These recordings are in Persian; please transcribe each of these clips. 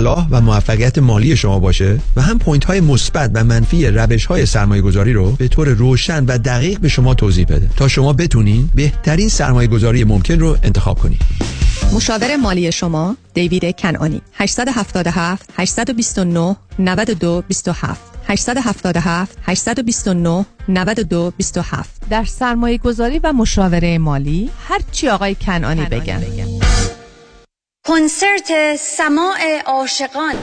صلاح و موفقیت مالی شما باشه و هم پوینت های مثبت و منفی روش های سرمایه گذاری رو به طور روشن و دقیق به شما توضیح بده تا شما بتونین بهترین سرمایه گذاری ممکن رو انتخاب کنید مشاور مالی شما دیوید کنانی 877 829 92 27 877 829 92 27 در سرمایه گذاری و مشاوره مالی هر چی آقای کنانی, بگن. کنسرت سماع عاشقان.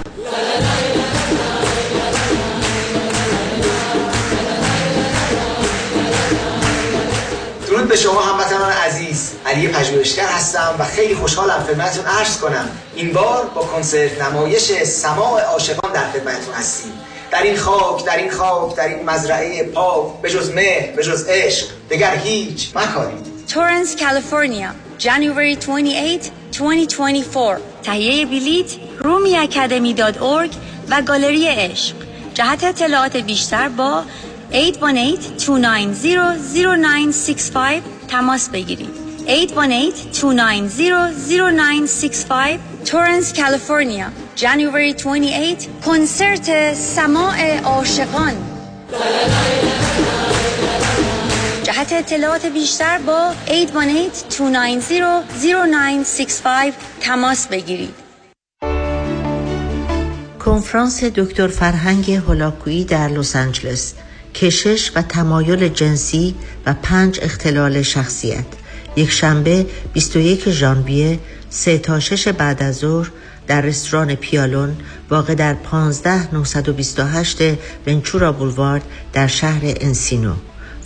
درود به شما هموطنان عزیز. علی پژوهشگر هستم و خیلی خوشحالم خدمتتون عرض کنم. این بار با کنسرت نمایش سماع عاشقان در خدمتتون هستیم. در این خاک در این خاک در این مزرعه پاک به جز مهر به جز عشق. دگر هیچ مکارید. تورنس کالیفرنیا. January 28 2024 تهیه بلیت اکادمی و گالری عشق. جهت اطلاعات بیشتر با 818-290-0965 تماس بگیرید. 818-290-0965 تورنس کالیفرنیا January 28 کنسرت سماع عاشقان. جهت اطلاعات بیشتر با 818-290-0965 تماس بگیرید. کنفرانس دکتر فرهنگ هولاکویی در لس آنجلس. کشش و تمایل جنسی و پنج اختلال شخصیت. یک شنبه 21 ژانویه سه تا شش بعد از ظهر در رستوران پیالون واقع در 15928 ونچورا بولوارد در شهر انسینو.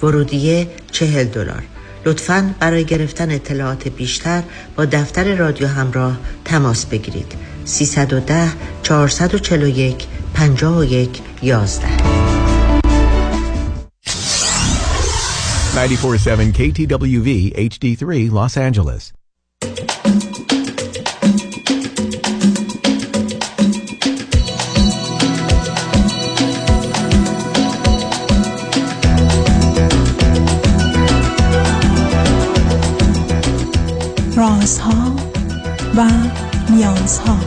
ورودیه 40 دلار. لطفا برای گرفتن اطلاعات بیشتر با دفتر رادیو همراه تماس بگیرید. 310 441 51 11 947 KTWV HD3 Los Angeles. رازها و نیازها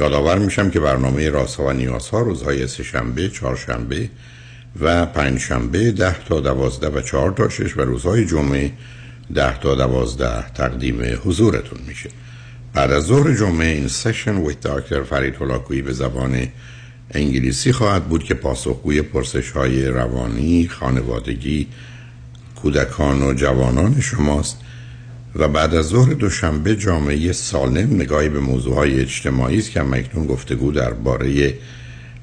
یادآور میشم که برنامه راسا و نیازها روزهای سهشنبه، چهارشنبه و پنجشنبه ده تا دوازده و چهار تا شش و روزهای جمعه ده تا دوازده تقدیم حضورتون میشه. بعد از ظهر جمعه این سشن ویت داکتر فرید هلاکویی به زبان انگلیسی خواهد بود که پاسخگوی پرسش های روانی، خانوادگی، کودکان و جوانان شماست. و بعد از ظهر دوشنبه جامعه سالم نگاهی به موضوعهای اجتماعی است که مکنون گفتگو درباره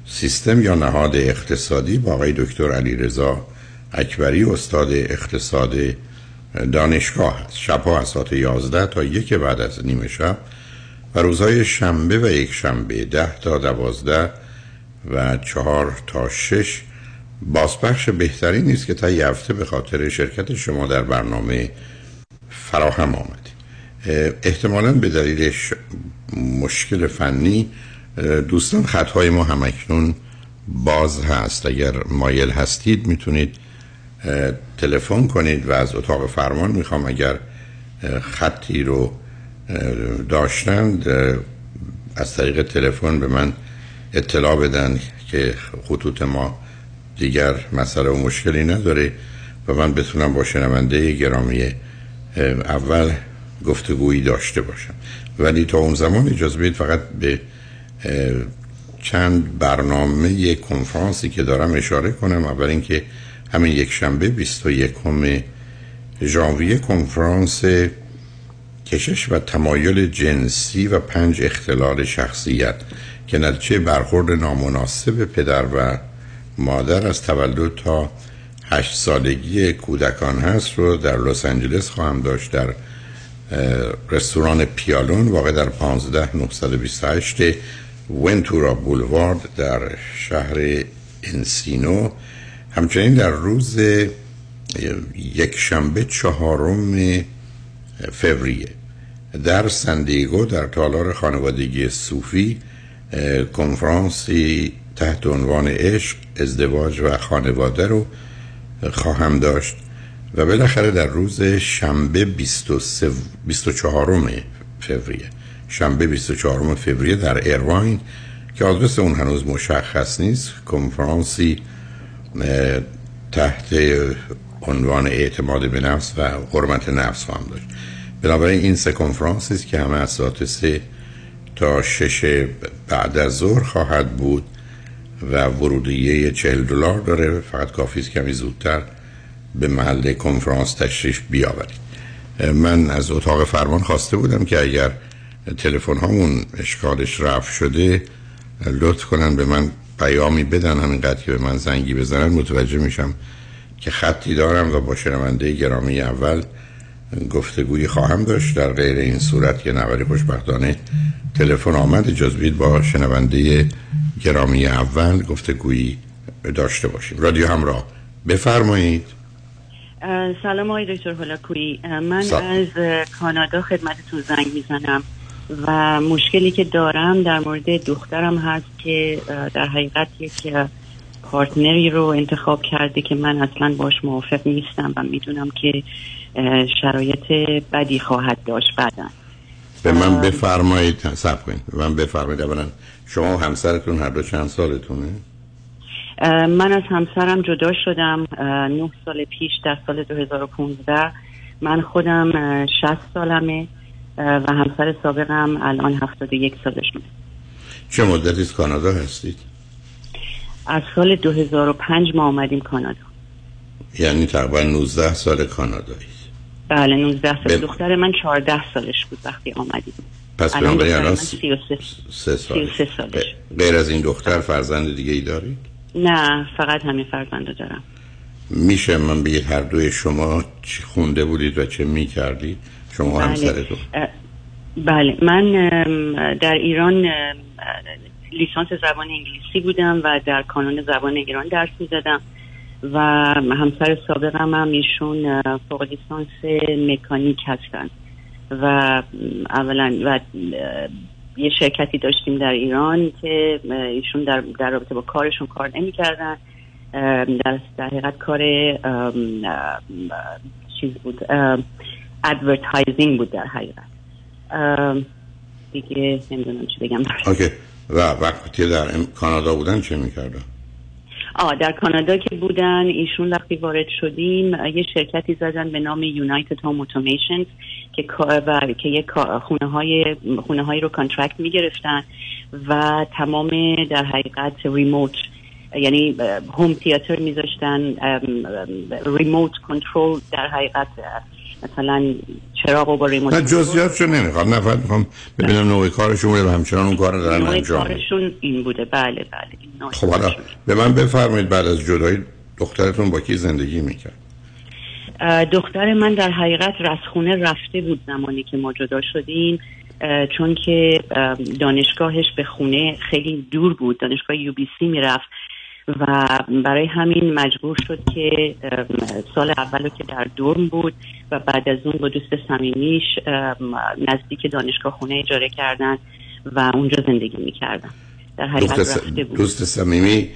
سیستم یا نهاد اقتصادی با آقای دکتر علی رضا اکبری استاد اقتصاد دانشگاه هست شبها از ساعت 11 تا یک بعد از نیمه شب و روزهای شنبه و یک شنبه ده تا دوازده و چهار تا شش. بازپخش بهتری نیست که تا یه هفته به خاطر شرکت شما در برنامه فراهم آمد احتمالا به دلیل مشکل فنی دوستان خطهای ما همکنون باز هست. اگر مایل هستید می‌تونید تلفن کنید و از اتاق فرمان می‌خوام اگر خطی رو داشتند از طریق تلفن به من اطلاع بدن که خطوط ما دیگر مسئله و مشکلی نداره و من بتونم با شنونده گرامی اول گفتگویی داشته باشم. ولی تا اون زمان اجازه بدید فقط به چند برنامه کنفرانسی که دارم اشاره کنم. اول اینکه همین یک شنبه 21 ژانویه کنفرانس کشش و تمایل جنسی و پنج اختلال شخصیت که نتیجه برخورد نامناسب پدر و مادر از تولد تا هشت سالگی کودکان هست رو در لس آنجلس خواهم داشت در رستوران پیالون واقع در 15 928 ونتورا بولوارد در شهر انسینو. همچنین در روز یک شنبه چهارم فوریه در سندیگو در تالار خانوادگی صوفی کنفرانسی تحت عنوان عشق ازدواج و خانواده رو خواهم داشت و بالاخره در روز شنبه 24 فوریه. شنبه 24 فوریه در ایرواین که آدرس اون هنوز مشخص نیست کنفرانسی تحت عنوان اعتماد به نفس و حرمت نفس خواهم داشت. بنابراین این سه کنفرانسی است که همه از ساعت سه تا شش بعد از ظهر خواهد بود. و ورودیه چهل دلار داره. فقط کافی است کمی زودتر به محل کنفرانس تشریف بیاورید. من از اتاق فرمان خواسته بودم که اگر تلفن هامون اشکالش رفت شده لطف کنن به من پیامی بدن. همینقدر که به من زنگی بزنن متوجه میشم که خطی دارم و با شنونده گرامی اول گفتگوی خواهم داشت. در غیر این صورت که نوری خوشبختانه تلفن آمد. اجازه با شنونده گرامی اول گفتگویی داشته باشیم. رادیو همراه بفرمایید. سلام آقای دکتر هولاکویی من از کانادا خدمتتون زنگ می‌زنم و مشکلی که دارم در مورد دخترم هست که در حقیقت یک پارتنری رو انتخاب کرده که من اصلا باش موافق نیستم و می‌دونم که شرایط بدی خواهد داشت بعدا. به من بفرمایید سب کنید. به من بفرمایید. اولا شما و همسرتون هر دو چند سالتونه؟ من از همسرم جدا شدم نه سال پیش در سال 2015 من خودم 60 سالمه و همسر سابقم الان 71 سالشونه. چه مدتی از کانادا هستید؟ از سال 2005 ما آمدیم کانادا. یعنی تقریبا 19 سال کانادایی. بله 19 سال. دختر من 14 سالش بود وقتی آمدیم. پس بنابراین الان 33 سالش. سالش غیر از این دختر فرزند دیگه ای دارید؟ نه فقط همین فرزند دارم. میشه من بگید هر دوی شما چی خونده بودید و چه می‌کردید؟ شما بله. همسرتون بله. من در ایران لیسانس زبان انگلیسی بودم و در کانون زبان ایران درس می‌زدم و همسر سابقم هم ایشون فوق لیسانس مکانیک هستن. و اولا و یه شرکتی داشتیم در ایران که ایشون در, در رابطه با کارشون کار نمی کردن در حقیقت کار چیز بود advertising بود در حقیقت. دیگه نمی‌دونم چی بگم. okay. و وقتی در کانادا بودن چه می‌کردن؟ آه در کانادا که بودن ایشون وقتی وارد شدیم یه شرکتی زدن به نام United Home Automation که و که یه خونه های خونه هایی رو contract می‌گرفتن و تمام در حقیقت ریموت یعنی هوم تیاتر میذاشتن ریموت کنترل در حقیقت مثلا چراغ با ریموت نه جزئیاتشو نمی‌خوام. نه فقط می‌خوام ببینم نوع کارشون بوده و همچنان اون کار دارن انجام کارشون این بوده. بله بله. خب حالا به من بفرمایید بعد از جدایی دخترتون با کی زندگی می‌کرد؟ دختر من در حقیقت رسخونه رفته بود زمانی که ما جدا شدیم چون که دانشگاهش به خونه خیلی دور بود. دانشگاه یو بی سی می‌رفت. و برای همین مجبور شد که سال اول که در دورم بود و بعد از اون با دوست صمیمیش نزدیک دانشگاه خونه اجاره کردن و اونجا زندگی می‌کردن. در حقیقت رفته بود. دوست صمیمی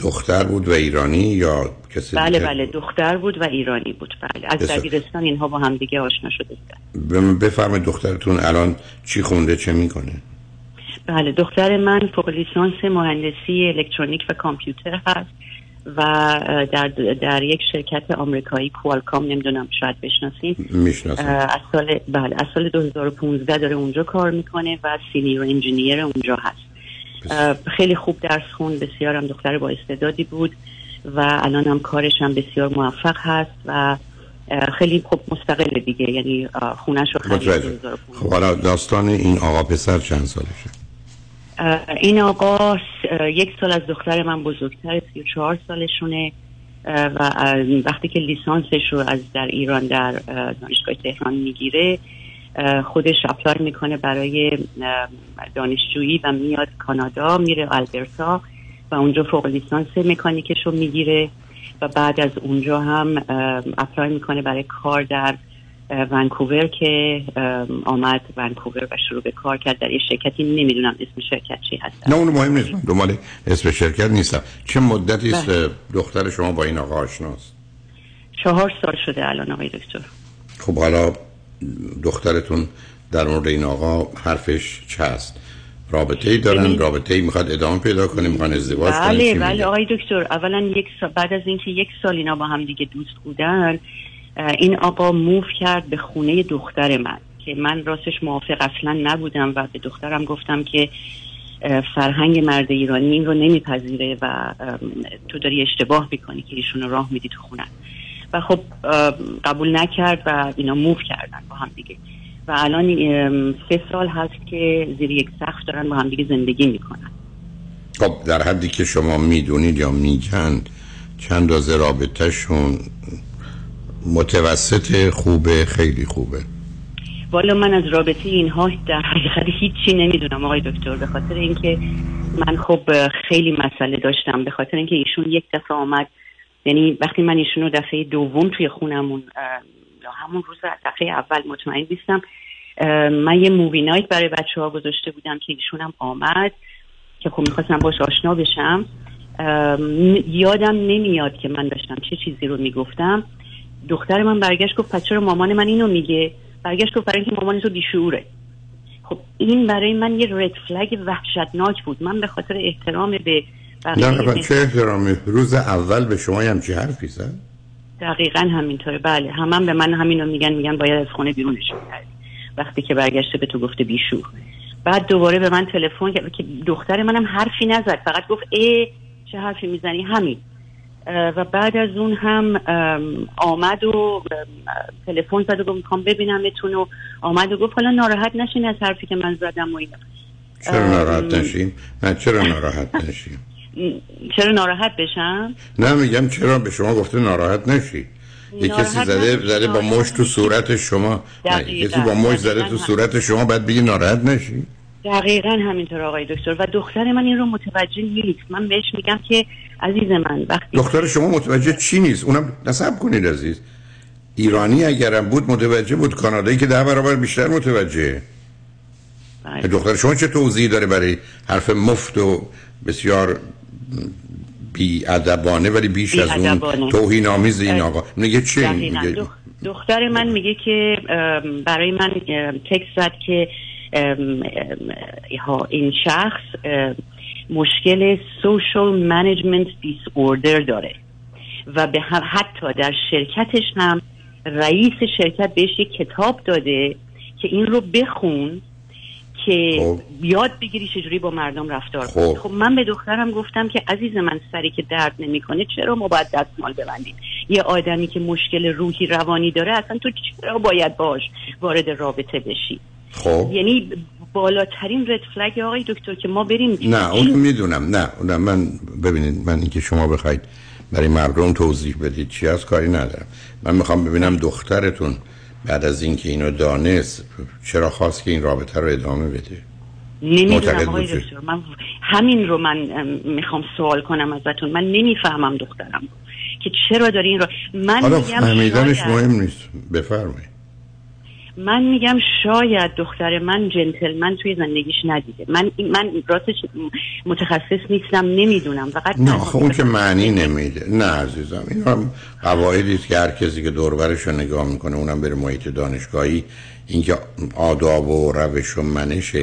دختر بود و ایرانی یا کسی بله بله دختر بود و ایرانی بود. بله از دبیرستان اینها با هم دیگه آشنا شده بودن. بفرمایید دخترتون الان چی خونده چه می‌کنه؟ بله دختر من فوق لیسانس مهندسی الکترونیک و کامپیوتر هست و در, در یک شرکت آمریکایی کوالکام نمی‌دونم شاید بشناسین از سال بله از سال 2015 داره اونجا کار می‌کنه و سینیر انجینیر اونجا هست. خیلی خوب درس خون بسیار هم دختر با استعدادی بود و الان هم کارش هم بسیار موفق هست و خیلی خوب مستقل دیگه یعنی خونش رو خرید خب حالا داستان این آقا پسر چند سالشه؟ این آقا یک سال از دختر من بزرگتر سی و چهار سالشونه و وقتی که لیسانسش رو از در ایران در دانشگاه تهران می‌گیره خودش اپلای می‌کنه برای دانشجویی و میاد کانادا میره آلبرتا و اونجا فوق لیسانس مکانیکش رو می‌گیره و بعد از اونجا هم اپلای می‌کنه برای کار در ونکوور که آمد ونکوور و شروع به کار کرد. در یه شرکتی نمی‌دونم اسم شرکت چی هست. نه اون مهم نیست. دنبال اسم شرکت نیستم. چه مدتی است بله. دختر شما با این آقا آشناست؟ چهار سال شده الان آقای دکتر. خب حالا دخترتون در مورد این آقا حرفش چه هست رابطه ای دارن رابطه ای می‌خواد ادامه پیدا کنه می‌خوان ازدواج بله بله آقای دکتر اولا یک سال بعد از اینکه یک سال اینا با هم دیگه دوست بودن این آقا موف کرد به خونه دختر من که من راستش موافق اصلا نبودم و به دخترم گفتم که فرهنگ مرد ایرانی این رو نمیپذیره و تو داری اشتباه می‌کنی که ایشون راه میدی تو خونه. و خب قبول نکرد و اینا موف کردن با هم دیگه. و الان سه سال هست که زیر یک سقف دارن با هم دیگه زندگی می‌کنن. خب در حدی که شما می‌دونید یا میگند چند رابطه رابطهشون متوسط خوبه خیلی خوبه. والا من از رابطه اینها در حقیقت هیچی نمی‌دونم آقای دکتر. به خاطر اینکه من خب خیلی مسئله داشتم. به خاطر اینکه ایشون یک دفعه آمد. یعنی وقتی من ایشون رو دفعه دوم توی خونمون همون روز دفعه اول مطمئن نیستم من یه مووی نایت برای بچه ها گذاشته بودم که ایشون هم آمد که خب می‌خواستم باش آشنا بشم. یادم نمیاد که من داشتم چه چیزی رو می‌گفتم. دختر من برگشت گفت پس چرا مامان من اینو میگه؟ برگشت گفت برای اینکه مامان تو بیشوره. خب این برای من یه رد فلگ وحشتناک بود. من به خاطر احترام به نه چه احترامی؟ روز اول به شما هم چی حرفی زد؟ دقیقا همینطوره. بله هم, هم به من همینو میگن میگن باید از خونه بیرونش کردی وقتی که برگشته به تو گفته بیشور. بعد دوباره به من تلفن کرد که دختر منم حرفی نزد. فقط گفت ای چه حرفی می‌زنی؟ همین. و بعد از اون هم آمد و تلفن زد و گفت می‌خوام ببینمتون و آمد و گفت حالا ناراحت نشین از حرفی که من زدم و اینا. چرا ناراحت نشین؟ نه چرا ناراحت نشین؟ چرا ناراحت بشم؟ نه میگم چرا به شما گفته ناراحت نشی؟ یه کسی زده زده با مش تو صورت شما. نه کسی با مش زده تو صورت شما بعد بگی ناراحت نشی؟ دقیقا همینطور آقای دکتر. و دختر من این رو متوجه نیست. من بهش میگم که عزیز من وقتی دختر شما متوجه چی نیست؟ اونم نصب کنید عزیز. ایرانی اگرم بود متوجه بود. کانادایی که ده برابر بیشتر متوجه. بله. دختر شما چه توضیحی داره برای حرف مفت و بسیار بی ادبانه ولی بیش بی از اون توهین آمیز این آقا؟ میگه چه میگه؟ دختر من میگه که برای من تکس زد که این شخص مشکل social management disorder داره. و به حتی در شرکتش هم رئیس شرکت بهش یک کتاب داده که این رو بخون که خب. یاد بگیری چجوری با مردم رفتار خب. خب من به دخترم گفتم که عزیز من سری که درد نمی‌کنه چرا ما باید دستمال ببندیم؟ یه آدمی که مشکل روحی روانی داره اصلا تو چرا باید باش وارد رابطه بشی؟ خب. یعنی بالاترین رد فلگ آقای دکتر که ما بریم نه اون می‌دونم. نه اون من ببینید من اینکه شما بخواید برای مردم توضیح بدید چی از کاری ندارم. من می‌خوام ببینم دخترتون بعد از اینکه اینو دانست چرا خواست که این رابطه رو ادامه بده؟ نمی‌دونم آقای دکتر. من همین رو من می‌خوام سوال کنم ازتون. من نمی‌فهمم دخترم که چرا داری این رو من حالا فهمیدنش مهم نیست. بفرمایید. من میگم شاید دختر من جنتلمن توی زندگیش ندیده. من من راستش متخصص نیستم نمی‌دونم. فقط نه خب اون که معنی نمیده. نه عزیزم این هم قواعدی است که هر کسی که دوربرش رو نگاه می‌کنه اونم بره محیط دانشگاهی. اینکه آداب و روش و منش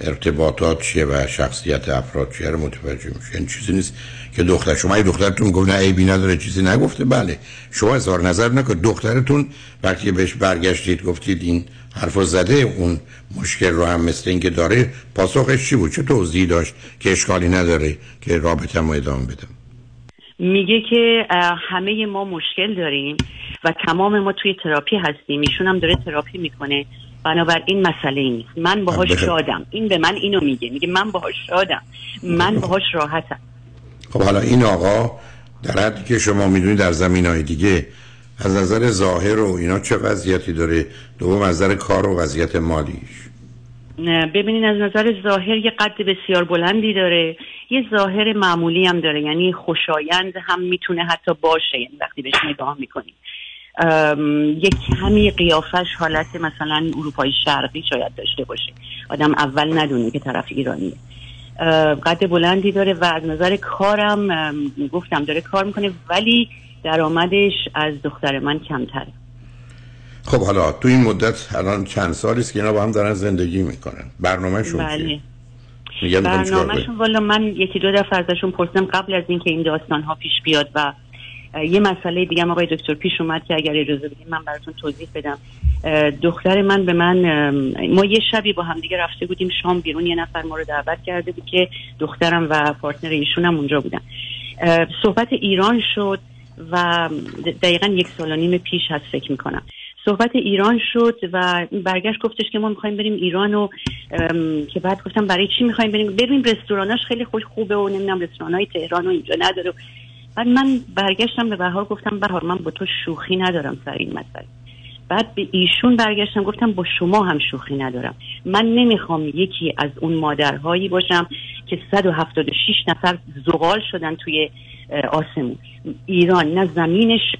ارتباطات چیه و شخصیت افراد چیه رو متوجه میشه این چیزی نیست. که دختر شما یه دخترتون گفت نه عیبی نداره چیزی نگفته. بله شما اظهار نظر نکن. دخترتون وقتی بهش برگشتید گفتید این حرف زده اون مشکل رو هم مثل اینکه داره پاسخش چی بود؟ چه توضیحی داشت که اشکالی نداره که رابطه ما ادامه بدم میگه که همه ما مشکل داریم و تمام ما توی تراپی هستیم. ایشون هم داره تراپی می‌کنه. بنابراین مسئله ای نیست. من باهاش شادم. این به من اینو میگه. میگه من باهاش شادم. من باهاش راحتم. خب حالا این آقا در حدی که شما می‌دونید در زمین های دیگه از نظر ظاهر و اینا چه وضعیتی داره؟ دوم از نظر کار و وضعیت مالیش. ببینین از نظر ظاهر یه قد بسیار بلندی داره. یه ظاهر معمولی هم داره یعنی خوشایند هم می‌تونه حتی باشه یعنی وقتی بهش نگاه می‌کنیم. یک کمی قیافش حالت مثلا اروپای شرقی شاید داشته باشه. آدم اول ندونه که طرف ایرانیه. قد بلندی داره و از نظر کارم گفتم داره کار می‌کنه ولی درآمدش از دختر من کمتره. خب حالا تو این مدت الان چند سالی است که اینا با هم دارن زندگی می‌کنن؟ برنامهشون بله. برنامهشون والا من یکی دو دفعه ازشون پرسیدم قبل از اینکه این داستان ها پیش بیاد و یه مسئله دیگه آقای دکتر پیش اومد که اگر اجازه بدید من براتون توضیح بدم. دختر من به من ما یه شبی با همدیگه رفته بودیم شام بیرون یه نفر ما رو دعوت کرده بود که دخترم و پارتنر ایشون هم اونجا بودن. صحبت ایران شد و دقیقا یک سال و نیم پیش هست فکر می‌کنم. صحبت ایران شد و برگشت گفتش که ما می‌خوایم بریم ایران و که بعد گفتم برای چی می‌خوایم بریم؟ بریم رستوراناش خیلی خوش خوبه و نمی‌دونم رستورانای تهران و اینجا نداره بعد من برگشتم به بهار گفتم بهار من با تو شوخی ندارم سر این مسئله بعد به ایشون برگشتم گفتم با شما هم شوخی ندارم. من نمی‌خوام یکی از اون مادرهایی باشم که 176 نفر زغال شدن توی آسمون. ایران نه زمینش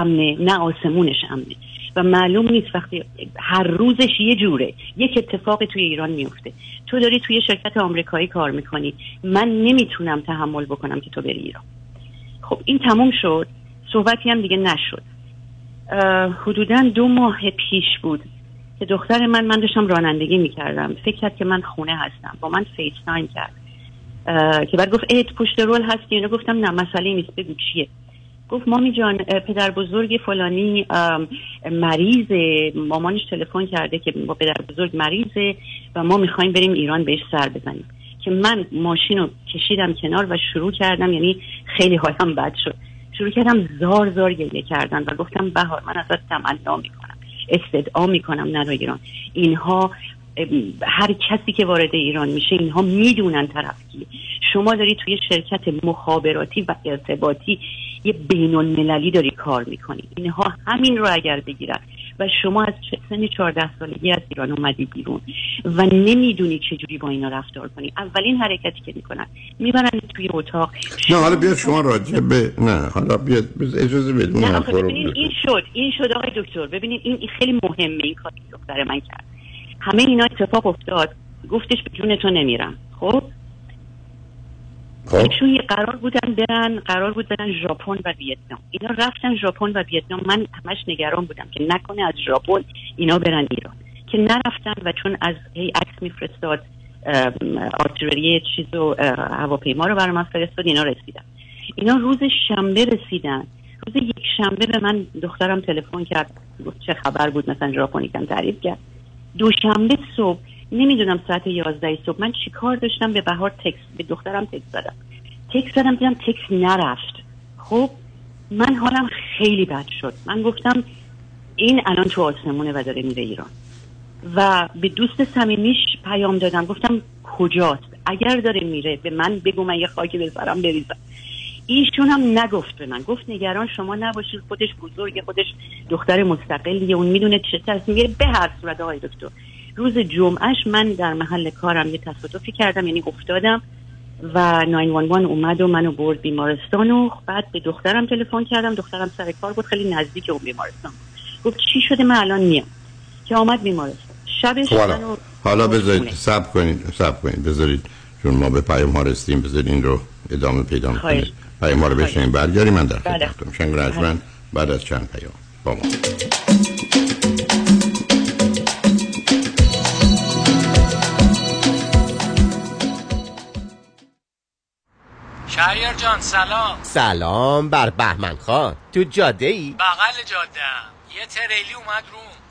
امنه نه آسمونش امنه. و معلوم نیست وقتی هر روزش یه جوره یک اتفاقی توی ایران میفته. تو داری توی شرکت آمریکایی کار می‌کنی. من نمی‌تونم تحمل بکنم که تو بری ایران. خب این تموم شد. صحبتی هم دیگه نشد. حدودا دو ماه پیش بود که دختر من من داشتم رانندگی می‌کردم. فکر کرد که من خونه هستم. با من FaceTime کرد که بعد گفت اِ پشت رل هستی؟ اینو گفتم نه مسئله نیست. بگو چیه؟ گفت مامی جان پدر بزرگ فلانی مریض مامانش تلفن کرده که با پدر بزرگ مریضه و ما می‌خوایم بریم ایران بهش سر بزنیم. که من ماشین رو کشیدم کنار و شروع کردم یعنی خیلی حالم بد شد. شروع کردم زار زار گریه کردن و گفتم بهار من ازت تمنا می‌کنم استدعا می‌کنم نرو ایران. اینها هر کسی که وارد ایران میشه اینها می‌دونن طرف کیه شما داری توی شرکت مخابراتی و ارتباطی یه بین المللی داری کار می‌کنی. اینها همین رو اگر بگیرن و شما از سن 14 سالگی از ایران اومدی بیرون و نمی‌دونی چجوری با اینا رفتار کنی. اولین حرکتی که می‌کنن می‌برن توی اتاق. نه حالا بیاد شما راجع به نه حالا بیاد اجازه بدون نه ببینین این شد. این شد آقای دکتر. ببینین این خیلی مهمه این کاری دختر من کرد. همه اینا اتفاق افتاد. گفتش به جون تو نمیرم. خب؟ خب. چون قرار بودن برن قرار بود برن ژاپن و ویتنام. اینا رفتن ژاپن و ویتنام. من همش نگران بودم که نکنه از ژاپن اینا برن ایران. که نرفتن و چون از هی عکس میفرستاد آرتیلری چیز و هواپیما رو برای من فرستاد اینا رسیدن. اینا روز شنبه رسیدن. روز یک شنبه به من دخترم تلفن کرد. گفت چه خبر بود؟ مثلا ژاپنی کم تعریف کرد. دوشنبه صبح نمی‌دونم ساعت 11 صبح. من چیکار داشتم؟ به بهار تکس به دخترم تکس زدم. تکس زدم دیدم تکس نرفت. خب من حالم خیلی بد شد. من گفتم این الان تو آسمونه و داره میره ایران. و به دوست صمیمیش پیام دادم. گفتم کجاست؟ اگر داره میره به من بگو من یه خاکی به سرم بریزم. ایشون هم نگفت به من. گفت نگران شما نباشید خودش بزرگ خودش دختر مستقلیه اون می‌دونه چه تصمیم به هر صورت آقای دکتر روز جمعهش من در محل کارم یه تصادفی کردم یعنی افتادم و 911 اومد و منو برد بیمارستان و بعد به دخترم تلفن کردم. دخترم سر کار بود خیلی نزدیک اون بیمارستان گفت چی شده؟ من الان میام. که آمد بیمارستان. شبش حالا, منو حالا بذارید سب کنید سب کنید. بذارید چون ما به پیام ها رسیدیم بذارید این رو ادامه پیدا کنید پیام رو بشنیم برگاری من در بله. خدمتتون شنگ رجمن بله. بعد از چند پیام. با ما. شهریار جان سلام. سلام بر بهمن خان. تو جاده ای؟ بغل جاده یه تریلی اومد رو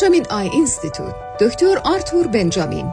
Benjamin Eye Institute دکتر آرتور بنجامین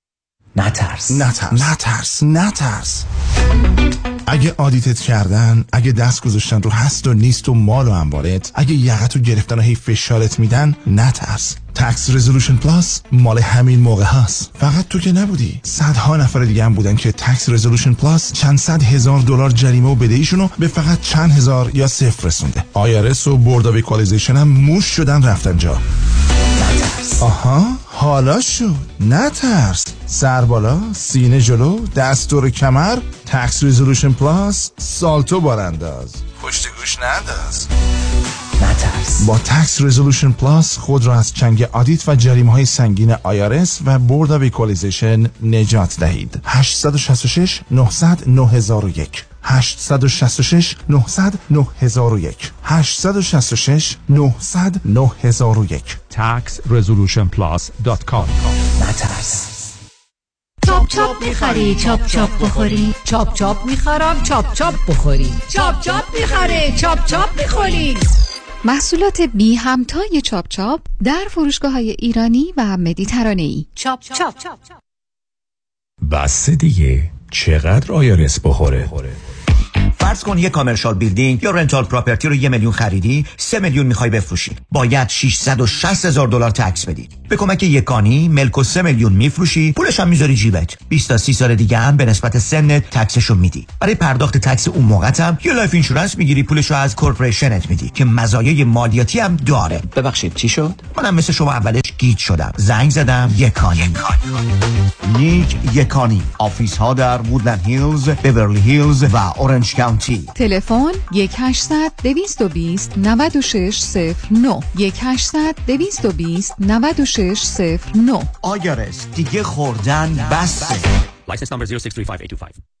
نترس. نترس. نترس. نترس. اگه audit ت کردن اگه دست گذاشتن رو هست و نیست و مال و انبارت اگه یقتو گرفتن و هی فشارت میدن نترس. Tax Resolution Plus مال همین موقع هست فقط تو که نبودی. صدها نفر دیگه هم بودن که Tax Resolution Plus چند صد هزار دلار جریمه و بدهیشونو به فقط چند هزار یا صفر رسونده. IRS و Board Equalization هم موش شدن رفتن جا. آها حالا شد نترس. سر بالا سینه جلو دست رو کمر Tax Resolution Plus سالتو بارانداز. پشت گوش ننداز. نترس. با Tax Resolution Plus خود را از چنگ audit و جریمه های سنگین IRS و Board of نجات دهید. 866 900 9001 866 900 9001 866 900 9001 taxresolutionplus.com نترس. چاپ چاپ می‌خری چاپ چاپ بخوری. چاپ چاپ می‌خرم چاپ چاپ بخوری. چاپ چاپ می‌خره چاپ چاپ می‌خوری. محصولات بی همتای چاپ چاپ در فروشگاه های ایرانی و مدیترانه ای چاپ چاپ. بس دیگه چقدر آیارس بخوره؟ فرض کن یه commercial building یا rental property رو یه میلیون خریدی سه میلیون می‌خوای بفروشی. باید 660 هزار دلار tax بدی. به کمک یکانی ملکو سه میلیون میفروشی پولش هم می‌ذاری جیبت. 20 تا 30 سال دیگه هم به نسبت سنت tax شو میدی. برای پرداخت tax اون موقع هم یه life insurance می‌گیری پولشو از corporation ت میدی که مزایای مالیاتی هم داره. ببخشید چی شد؟ منم مثل شما اولش گیج شدم. زنگ زدم یکانی نیک یکانی office ها در وودلند هیلز بیورلی هیلز و اورنج کانتی تلفن 1800 220 9609 1800 220 9609 IRS دیگه خوردن بسه؟ License number 0635825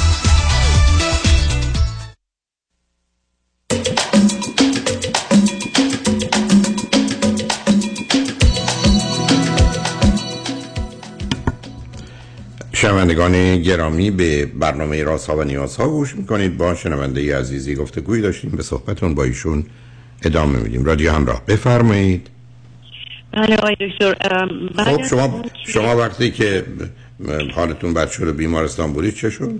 شنوندگان گرامی به برنامه راست ها و نیاز ها گوش می‌کنید. با شنونده عزیزی گفته گویی داشتیم. به صحبتون با ایشون ادامه میدیم. رادیو همراه بفرمایید. بله آقای دکتر خب شما شما وقتی که حالتون بد شد و بیمارستان بودید چه شد؟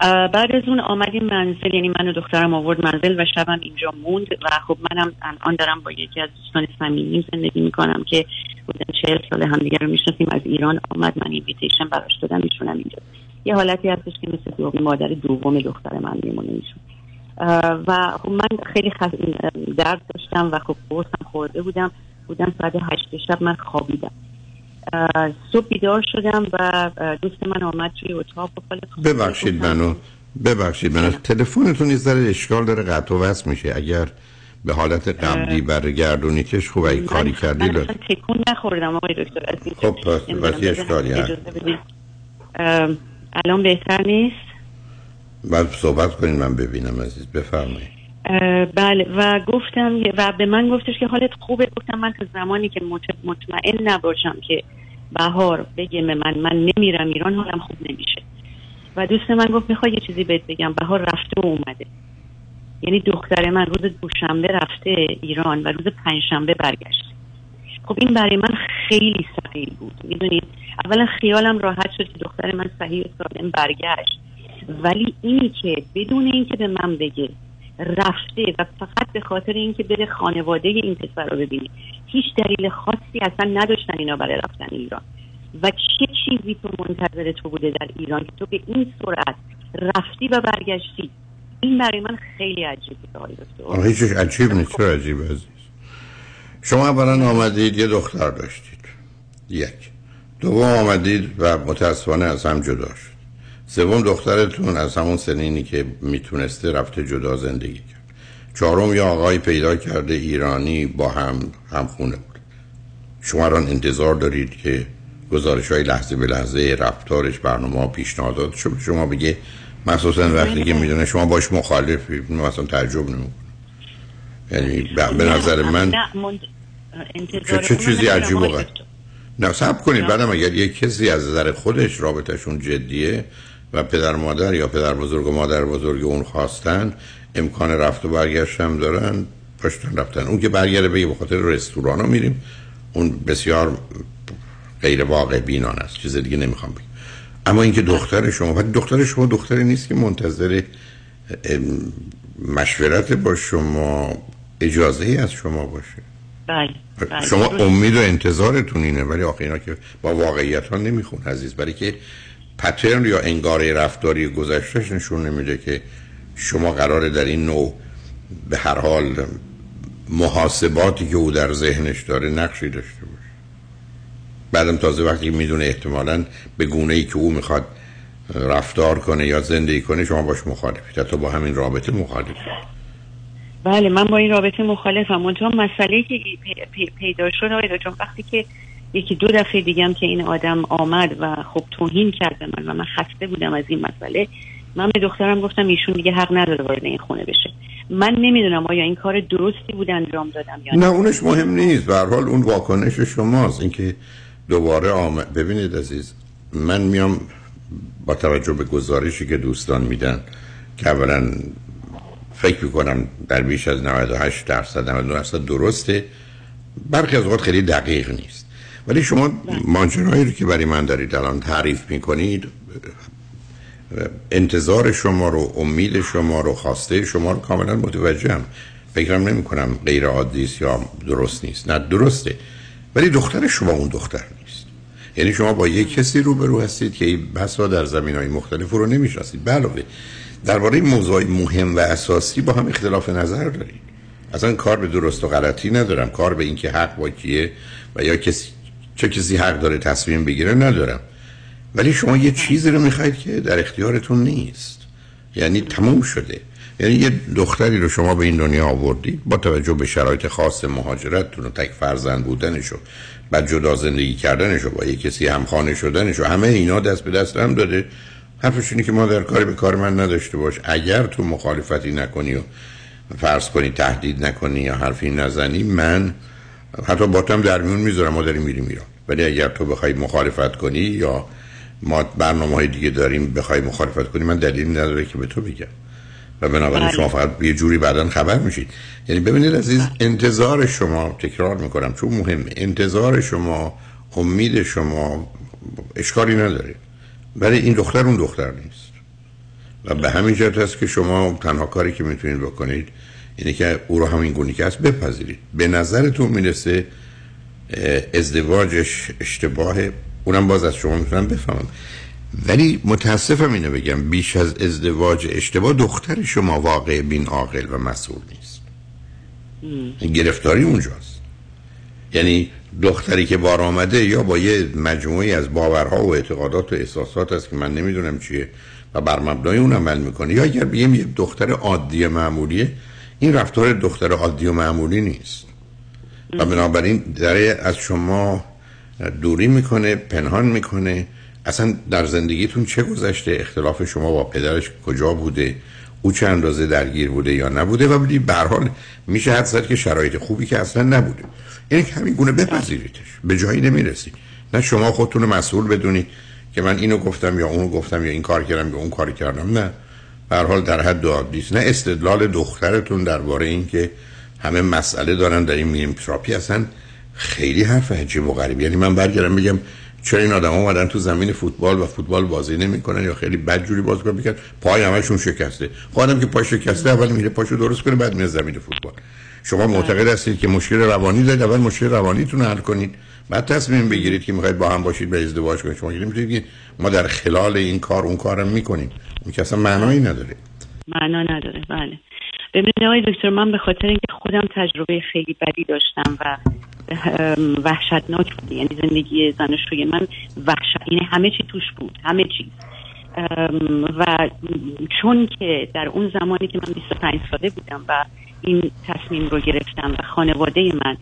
بعد از اون آمدیم منزل یعنی من و دخترم آورد منزل و شبم اینجا موند و خب منم الان دارم با یکی از دوستان صمیمی زندگی می‌کنم که بودن چهل سال همدیگه رو می‌شناسیم از ایران آمد من اینویتیشن براش دادم ایشونم اینجا. یه حالتی هستش که مثل دومی مادر دوم دختر من میمونه ایشون و خب من خیلی خز... درد داشتم و خب قرصم خورده بودم. بودم ساعت هشت شب من خوابیدم. صبح بیدار شدم و دوست من آمد توی اتاق ببخشید منو ببخشید منو. تلفنتون یه ذره اشکال داره قطع و وصل میشه. اگر به حالت قبلی برگردونیتش خوب ای کاری کردی من تکون نخوردم آقای دکتر عزیز. خب پس وقتی اشکالی هست. الان بهتر نیست؟ بعد صحبت کنید من ببینم عزیز بفرمایید. بله و گفتم و به من گفتش که حالت خوبه. گفتم من تا زمانی که مطمئن نباشم که بهار بگه من من نمیرم ایران حالم خوب نمیشه. و دوست من گفت می‌خوای یه چیزی بهت بگم؟ بهار رفته و اومده. یعنی دختر من روز دوشنبه رفته ایران و روز پنجشنبه برگشت. خب این برای من خیلی سخیل بود. می‌دونید؟ اولا خیالم راحت شد که دختر من صحیح سالم برگشت. ولی اینی که بدون اینکه به من بگه رفته و فقط به خاطر اینکه بره خانواده این پسر رو ببینی هیچ دلیل خاصی اصلا نداشتن اینا برای رفتن ایران. و چه چیزی تو منتظر تو بوده در ایران که تو به این سرعت رفتی و برگشتی؟ این برای من خیلی عجیبه هیچش عجیب نیست چرا عجیب عزیز؟ شما اولا آمدید یه دختر داشتید. یک. دوم آمدید و متاسفانه از هم جدا شد. سوم دخترتون از همون سنینی که می‌تونسته رفته جدا زندگی کرد. چهارم یا آقای پیدا کرده ایرانی با هم هم خونه بود. شما را انتظار دارید که گزارش های لحظه به لحظه رفتارش برنامه پیشنهادات شما بگه مخصوصا وقتی که می‌دونه شما باش مخالفی مثلا تعجب نمی‌کنه یعنی به نظر من چه, چه چیزی عجیب و نه سب کنید بعدم اگر یک کسی از نظر خودش رابطهشون جدیه و پدر مادر یا پدر بزرگ و مادر بزرگ اون خواستن امکان رفت و برگشت هم دارن پشتن رفتن. اون که برگرده به به خاطر رستوران ها میریم اون بسیار غیر واقع بینان است. چیز دیگه نمی‌خوام بگم. اما اینکه دختر شما ولی دختر شما دختری نیست که منتظر مشورت با شما اجازه ای از شما باشه. بله, بله. شما امید و انتظارتون اینه ولی آخه اینا که با واقعیت ها نمیخون عزیز. برای که پترن یا انگاره رفتاری گذشتهش نشون نمیده که شما قراره در این نوع به هر حال محاسباتی که او در ذهنش داره نقشی داشته باشه. بعدم تازه وقتی می‌دونه احتمالا به گونه ای که او می‌خواد رفتار کنه یا زندگی کنه شما باش مخالفید. حتی با همین رابطه مخالفید. بله من با این رابطه مخالفم. منتها مسئله که پیدا شد آقای چون وقتی که یکی دو دفعه دیگم که این آدم آمد و خب توهین کرد من و من خسته بودم از این مسئله من به دخترم گفتم ایشون دیگه حق نداره وارد این خونه بشه. من نمی‌دونم آیا این کار درستی بود انجام دادم یا نه اونش مهم نیست. به حال اون واکنش شماست. اینکه دوباره آمد. ببینید عزیز من میام با توجه به گزارشی که دوستان میدن که اولا فکر می‌کنم در بیش از 98 درصد 99 درصد درسته. برخی از اوقات خیلی دقیق نیست. ولی شما ماجرایی رو که برای من دارید الان تعریف می‌کنید انتظار شما رو امید شما رو خواسته شما رو کاملا متوجهم. فکرم نمی کنم غیر عادی یا درست نیست. نه درسته. ولی دختر شما اون دختر نیست. یعنی شما با یک کسی روبرو هستید که بسا در زمین های مختلف رو نمی‌شناسید. علاوه درباره موضوع مهم و اساسی با هم اختلاف نظر دارید. اصلا کار به درست و غلطی ندارم. کار به اینکه حق با کیه و یا کسی چه کسی حق داره تصمیم بگیره ندارم. ولی شما یه چیزی رو می‌خواید که در اختیارتون نیست. یعنی تموم شده. یعنی یه دختری رو شما به این دنیا آوردید با توجه به شرایط خاص مهاجرتتون و تک فرزند بودنش و بعد جدا زندگی کردنش و با یه کسی همخانه شدنش و همه اینا دست به دست هم داده حرفش اینه که ما در کاری به کار من نداشته باش. اگر تو مخالفتی نکنی و فرض کنی تهدید نکنی یا حرفی نزنی من حتی باتم در میون می‌ذارم ما داریم میریم ایران. ولی اگر تو بخوای مخالفت کنی یا ما برنامه های دیگه داریم بخوای مخالفت کنی من دلیل نداره که به تو بگم. و بنابراین بله. شما فقط یه جوری بعدا خبر میشید. یعنی ببینید عزیز انتظار شما تکرار می‌کنم چون مهمه انتظار شما امید شما اشکالی نداره. ولی این دختر اون دختر نیست. و به همین جهت هست که شما تنها کاری که می‌تونید بکنید اینه که او رو همین گونی که هست بپذیرید. به نظرتون می‌رسه ازدواجش اشتباهه. اونم باز از شما می‌تونم بفهمم. ولی متاسفم اینو بگم بیش از ازدواج اشتباه دختر شما واقع بین عاقل و مسئول نیست. گرفتاری اونجاست. یعنی دختری که بار آمده یا با یه مجموعی از باورها و اعتقادات و احساسات است که من نمی‌دونم چیه و بر مبنای اون عمل می‌کنه. یا اگر بگیم یه دختر عادی معمولیه این رفتار دختر عادی و معمولی نیست. و بنابراین داره از شما دوری می‌کنه پنهان می‌کنه. اصلا در زندگیتون چه گذشته؟ اختلاف شما با پدرش کجا بوده؟ او چه اندازه درگیر بوده یا نبوده؟ و بلی به حال میشه حد زد که شرایط خوبی که اصلا نبوده. یعنی همین گونه بپذیریدش. به جایی نمی‌رسید نه شما خودتون مسئول بدونید که من اینو گفتم یا اونو گفتم یا این کار کردم یا اون کار کردم. نه. به حال در حد عادی نه استدلال دخترتون درباره این که همه مسئله دارن در این میم تراپی هستن خیلی حرف عجیب و غریب. یعنی من برگردم بگم چرا این آدم اومدن تو زمین فوتبال و فوتبال بازی نمی‌کنن یا خیلی بد جوری بازی می‌کنن پای همشون شکسته. خودم که پای شکسته اول میره پاشو درست کنه بعد میره زمین فوتبال. شما معتقد هستید که مشکل روانی دارید اول مشکل روانیتون حل کنید. بعد تصمیم بگیرید که می‌خواید با هم باشید به ازدواج کنید. شما نمی‌تونید ما در خلال این کار اون کارم می‌کنیم. اون که اصلا معنایی نداره. معنا نداره. بله. ببینید آقای دکتر من به خاطر اینکه خودم تجربه خیلی بدی داشتم و وحشتناک بوده یعنی زندگی زناشوی من وحشت یعنی همه چی توش بود همه چی و چون که در اون زمانی که من 25 ساله بودم و این تصمیم رو گرفتم و خانواده من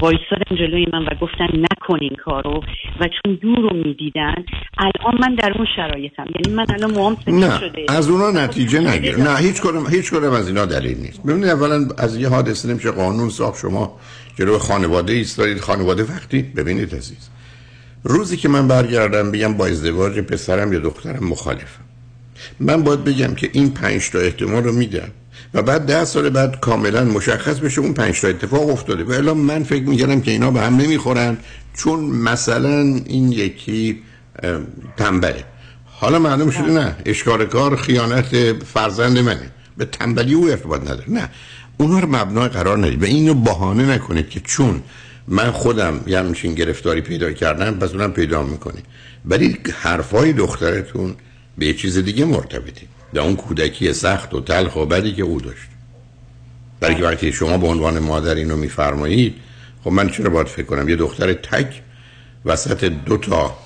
وایستادن جلوی من و گفتن نکن این کارو و چون دور رو می‌دیدن الان من در اون شرایطم. یعنی من الان موام نه شده. از اونا نتیجه نگیر نه هیچ کدوم هیچ کدوم از اینا دلیل نیست. ببینید اولا از یه حادثه نمیشه قانون صاحب شما جلو خانواده ایستادید. خانواده وقتی ببینید عزیز. روزی که من برگردم بگم با ازدواج پسرم یا دخترم مخالفم. من باید بگم که این پنج تا احتمال رو میدم. و بعد ده سال بعد کاملا مشخص بشه اون پنج تا اتفاق افتاده. و الان من فکر می‌کردم که اینا به هم نمی‌خورن چون مثلا این یکی تنبله. حالا معلوم شده نه اشکار کار خیانت فرزند منه. به تنبلی او ارتباط نداره. نه. اونا رو مبنای قرار ندید. و اینو بهانه نکنید که چون من خودم یه همچین گرفتاری پیدا کردم پس اونم پیدا می‌کنه. ولی حرفای دخترتون به یه چیز دیگه مرتبطه. به اون کودکی سخت و تلخ و بدی که او داشت. برای وقتی شما به عنوان مادر اینو میفرمایید خب من چرا باید فکر کنم؟ یه دختر تک وسط دو تا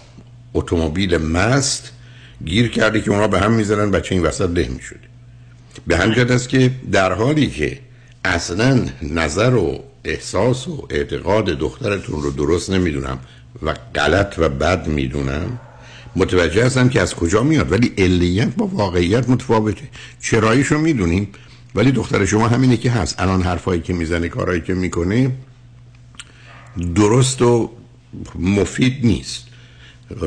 اتومبیل مست گیر کرده که اونا به هم می‌زنن بچه این وسط له می‌شده به همجد است که در حالی که اصلا نظر و احساس و اعتقاد دخترتون رو درست نمی‌دونم و غلط و بد می‌دونم متوجه هستم که از کجا میاد ولی علیت با واقعیت متفاوته. چراییشو می‌دونیم ولی دختر شما همینه که هست. الان حرفایی که می‌زنه کارهایی که می‌کنه درست و مفید نیست.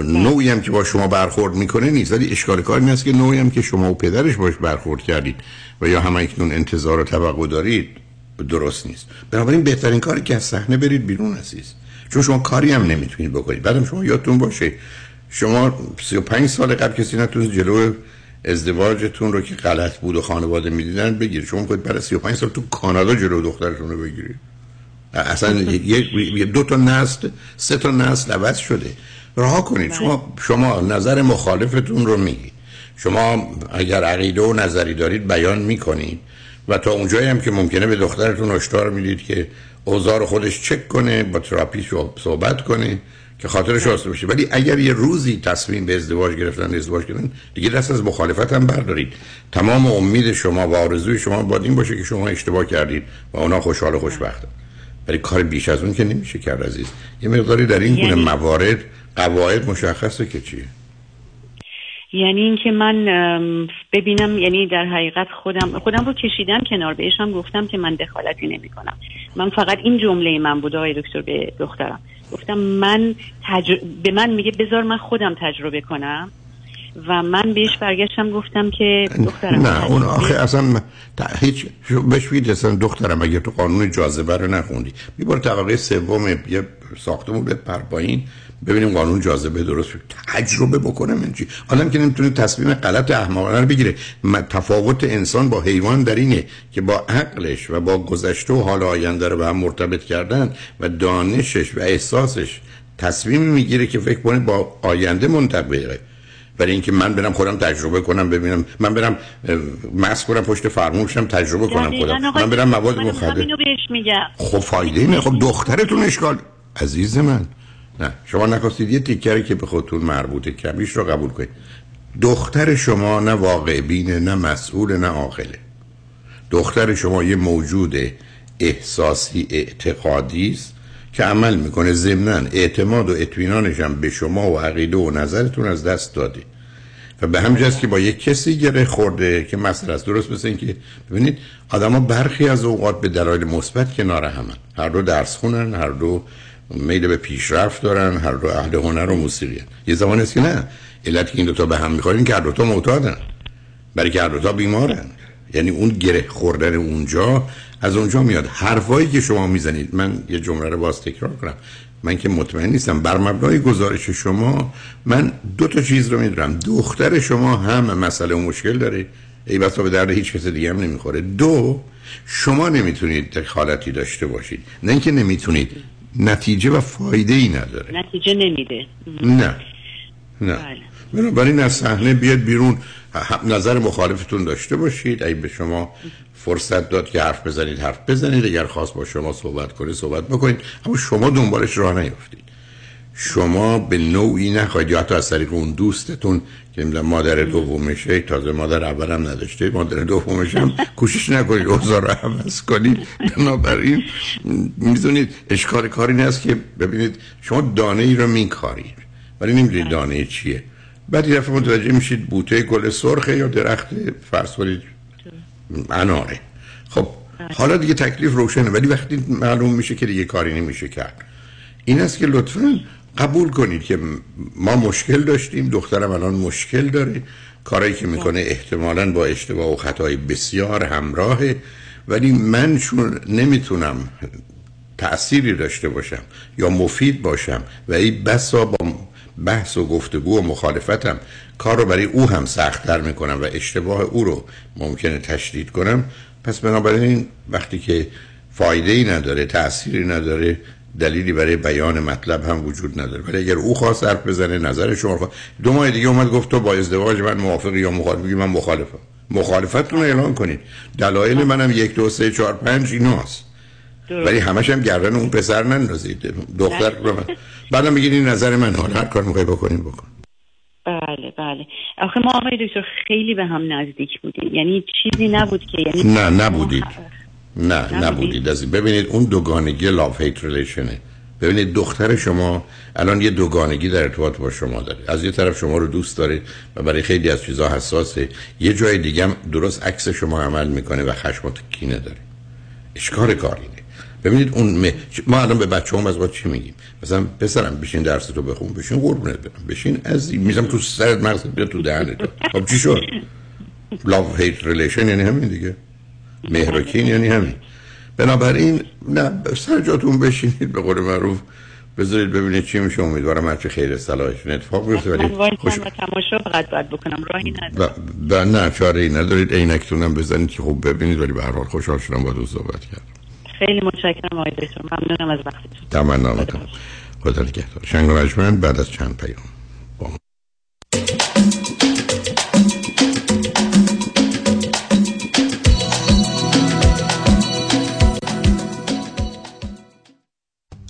نوعی هم که با شما برخورد می‌کنه نیست ولی اشکال کار این که نوعی هم که شما و پدرش باش برخورد کردید و یا همه اکنون انتظار و توقع دارید درست نیست. بنابراین بهترین کاری که از صحنه برید بیرون عزیز. چون شما کاری هم نمی‌تونید بکنید. بعدم شما یادتون باشه شما 35 سال قبل کسی نتونست جلو ازدواجتون رو که غلط بود و خانواده می‌دیدن بگیرید شما خود برای 35 سال تو کانادا جلو دخترتون رو بگیرید اصلا یک دو تا نسل سه تا نسل عوض شده. رها کنید. شما شما نظر مخالفتون رو میگید شما اگر عقیده و نظری دارید بیان می‌کنید و تا اونجایی هم که ممکنه به دخترتون هشدار می‌دید که اوزار خودش چک کنه با تراپیش صحبت کنه. که خاطرش آسوده بشه ولی اگر یه روزی تصمیم به ازدواج گرفتن ازدواج کردن دیگه دست از مخالفت هم بردارید. تمام امید شما و آرزوی شما باید این باشه که شما اشتباه کردید و اونا خوشحال و خوشبختن ولی کار بیش از اون که نمیشه کرد عزیز. یه مقداری در این گونه یعنی... موارد قواعد مشخصه که چیه. یعنی اینکه من ببینم یعنی در حقیقت خودم خودم رو کشیدم کنار بهشم گفتم که من دخالتی نمی کنم من فقط این جمله من بود آقای دکتر به دخترم. گفتم من به من میگه بذار من خودم تجربه کنم. و من بهش برگشتم گفتم که دخترم نه اون آخه اصلا م- ت- هیچ بهش اصلا دخترم اگه تو قانون جاذبه رو نخوندی. بیبار طبقه سوم یه ساختمون بپر پایین. ببینیم قانون جاذبه درست. تجربه بکنم این چی؟ آدم که نمی‌تونه تصمیم غلط احمقانه رو بگیره. تفاوت انسان با حیوان در اینه که با عقلش و با گذشته و حال آینده رو به هم مرتبط کردن و دانشش و احساسش تصمیم می‌گیره که فکر کنه با آینده منطبقه. برای اینکه من برم خودم تجربه کنم ببینم من برم مست کنم پشت فرمونشم تجربه کنم خودم. من برم مواد مخدر. خب فایده نه خب دخترتون اشکال. عزیز من. نه. شما نخواستید یه تیکری که به خودتون مربوطه کمیش رو قبول کنید. دختر شما نه واقع بینه نه مسئول نه عاقله. دختر شما یه موجود احساسی اعتقادی است که عمل می‌کنه ضمنا. اعتماد و اطمینانش هم به شما و عقیده و نظرتون از دست داده. و به همین جاست که با یک کسی گره خورده که مسئله است. درست مثل اینکه ببینید آدما برخی از اوقات به دلایل مثبت کنار همن. هر دو درس خونن هر دو میل به پیشرفت دارن هر دو اهل هنر و موسیقی هن. یه زمان است که نه. علت که این دوتا به هم می‌خورن که هر دوتا معتادن. برای که هر دوتا بیمارن. یعنی اون گره خوردن اونجا از اونجا میاد. حرفایی که شما می‌زنید من یه جمله رو باز تکرار کنم. من که مطمئن نیستم بر مبنای گزارش شما من دو تا چیز رو می‌دونم. دختر شما هم مسئله و مشکل داره. ای بسا به درد هیچ کس دیگه هم نمی‌خوره. دو شما نمی‌تونید دخالتی داشته باشید. نه اینکه نمی‌تونید نتیجه و فایده ای نداره. نتیجه نمیده. نه. نه. بنابراین از صحنه بیاد بیرون. نظر مخالفتون داشته باشید. اگه به شما فرصت داد که حرف بزنید حرف بزنید. اگر خواست با شما صحبت کنه صحبت بکنید. اما شما دنبالش راه نیفتید شما به نوعی نخواهید یا حتی از طریق اون دوستتون که مادر دومشه تازه مادر اولم نداشته مادر دومش هم کوشش نکنید اوضاع رو عوض کنید. بنابراین می‌دونید اشکال کاری این است که ببینید شما دانه ای رو میکارید ولی نمی‌دونید دانه چیه. بعد یه دفعه متوجه میشید بوته گل سرخه یا درخت فرض کنید اناره. خب حالا دیگه تکلیف روشنه ولی وقتی معلوم میشه که دیگه کاری نمیشه کرد. این است که لطفا قبول کنید که ما مشکل داشتیم دخترم الان مشکل داره. کارایی که می‌کنه احتمالا با اشتباه و خطای بسیار همراهه. ولی من چون نمی‌تونم تأثیری داشته باشم یا مفید باشم و این بسا با بحث و گفتگو و مخالفتم کار رو برای او هم سختتر می‌کنم و اشتباه او رو ممکنه تشدید کنم پس بنابراین وقتی که فایده ای نداره تأثیری نداره دلیلی برای بیان مطلب هم وجود نداره. ولی اگر او خواست حرف بزنه نظر شما خواست. دو ماه دیگه اومد گفت تو با ازدواج من موافقی یا مخالف؟ بگی من مخالفم. مخالفتتون رو اعلان کنید دلایل منم یک دو سه چهار پنج ایناست ولی همش هم گردن اون پسر نندازید. دختر رو من بعدم بگید این نظر من حالا هر کار می‌خوای بکنیم بکن. بله بله. آخه ما آقای دکتر خیلی به هم نزدیک بودیم. یعنی چیزی نبود که یعنی نه نبودید. نه نبودید از. ببینید اون دوگانگی لاف هیت ریلیشنه ببینید دختر شما الان یه دوگانگی در ارتباط با شما داره. از یه طرف شما رو دوست داره و برای خیلی از چیزها حساسه. یه جای دیگه هم درست عکس شما عمل می‌کنه و خشم و کینه داره. اشکار کار اینه. ببینید اون م... ما الان به بچه هم از ما چی میگیم؟ مثلا پسرم بشین درس تو بخون بشین قربونت برم بشین از میزم تو سرت مغز بیا تو دهنت. خب چی شد؟ love hate relation یعنی همین دیگه. مهر و کین یعنی همین. بنابراین نه سر جاتون بشینید به قول معروف. بذارید ببینید چی میشه. امیدوارم هرچی خیر صلاحشون اتفاق بیفته. ولی وایسم خوش تماشا فقط باید بکنم. راهی ندارم. نه چاره ای ندارید. عینکتون هم بزنید که خوب ببینید. ولی به هر حال خوشحال شدم با دوست صحبت کرد خیلی متشکرم آقای دکتر. ممنونم از وقتتون. تمنا می‌کنم خدا نگهدار. شنگ بعد از چند پیام.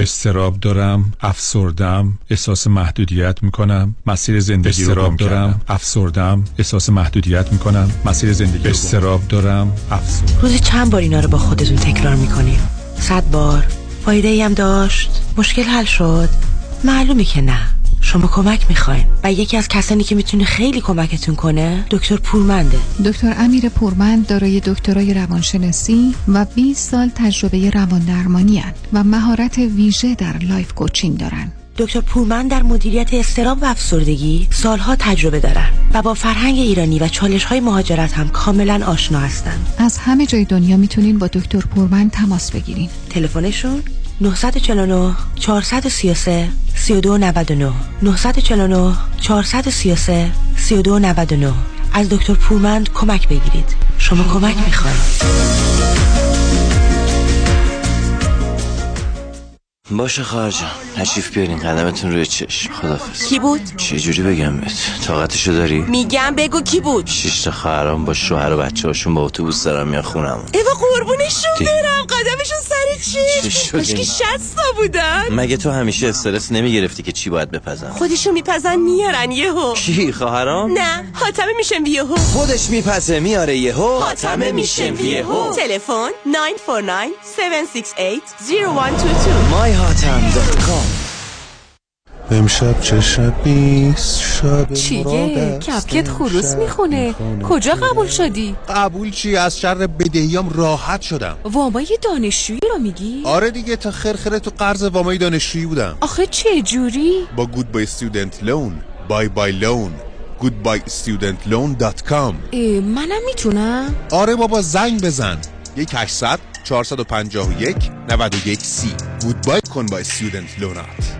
استراب دارم افسردم احساس محدودیت می‌کنم. مسیر زندگی رو گم دارم افسردم احساس محدودیت می‌کنم. مسیر زندگی استراب دارم افسردم. روزی چند بار اینا رو با خودتون تکرار می‌کنی؟ صد بار. فایده ای هم داشت؟ مشکل حل شد؟ معلومه که نه. شما کمک می‌خواین و یکی از کسانی که می‌تونه خیلی کمکتون کنه دکتر پورمنده. دکتر امیر پورمند دارای دکترای روانشناسی و 20 سال تجربه روان درمانی و مهارت ویژه در life coaching دارن. دکتر پورمن در مدیریت اضطراب و افسردگی سالها تجربه دارن و با فرهنگ ایرانی و چالش های مهاجرت هم کاملا آشنا هستند. از همه جای دنیا می‌تونین با دکتر پورمن تماس بگیرین. تلفنشون 949 433 3299 949 433 3299 از دکتر پورمند کمک بگیرید. شما کمک می‌خواید. باشه خواهر جان تشریف بیارین. قدمتون روی چشم. خدافز کی بود؟ چه جوری بگم بهت؟ طاقتشو داری؟ میگم بگو کی بود؟ شش تا خواهرام با شوهر و بچه هاشون با اتوبوس دارن میان خونمون ایوا قربونشون دی- برم. قدمشون چی؟ کاش که شستا بودن. مگه تو همیشه استرس نمی‌گرفتی که چی باید بپزم خودشون میپزن میارن یهو. کی خواهرام؟ نه حاتمه میشم یهو. خودش میپزه میاره یهو. حاتمه میشم یهو. تلفن 949 768 0122 myhatam.com امشب چه شبیست شب چیگه کپکت خروس می‌خونه. کجا قبول شدی؟ قبول چی؟ از شر بدهیام راحت شدم. وامای دانشجویی رو میگی؟ آره دیگه تا خرخره تو قرض وامای دانشجویی بودم. آخه چه جوری؟ با گود بای استودنت لون بای بای لون goodbyestudentloan.com منم می‌تونم؟ آره بابا زنگ بزن. یک 800 451 91 سی. گودبای کن با استودنت لونات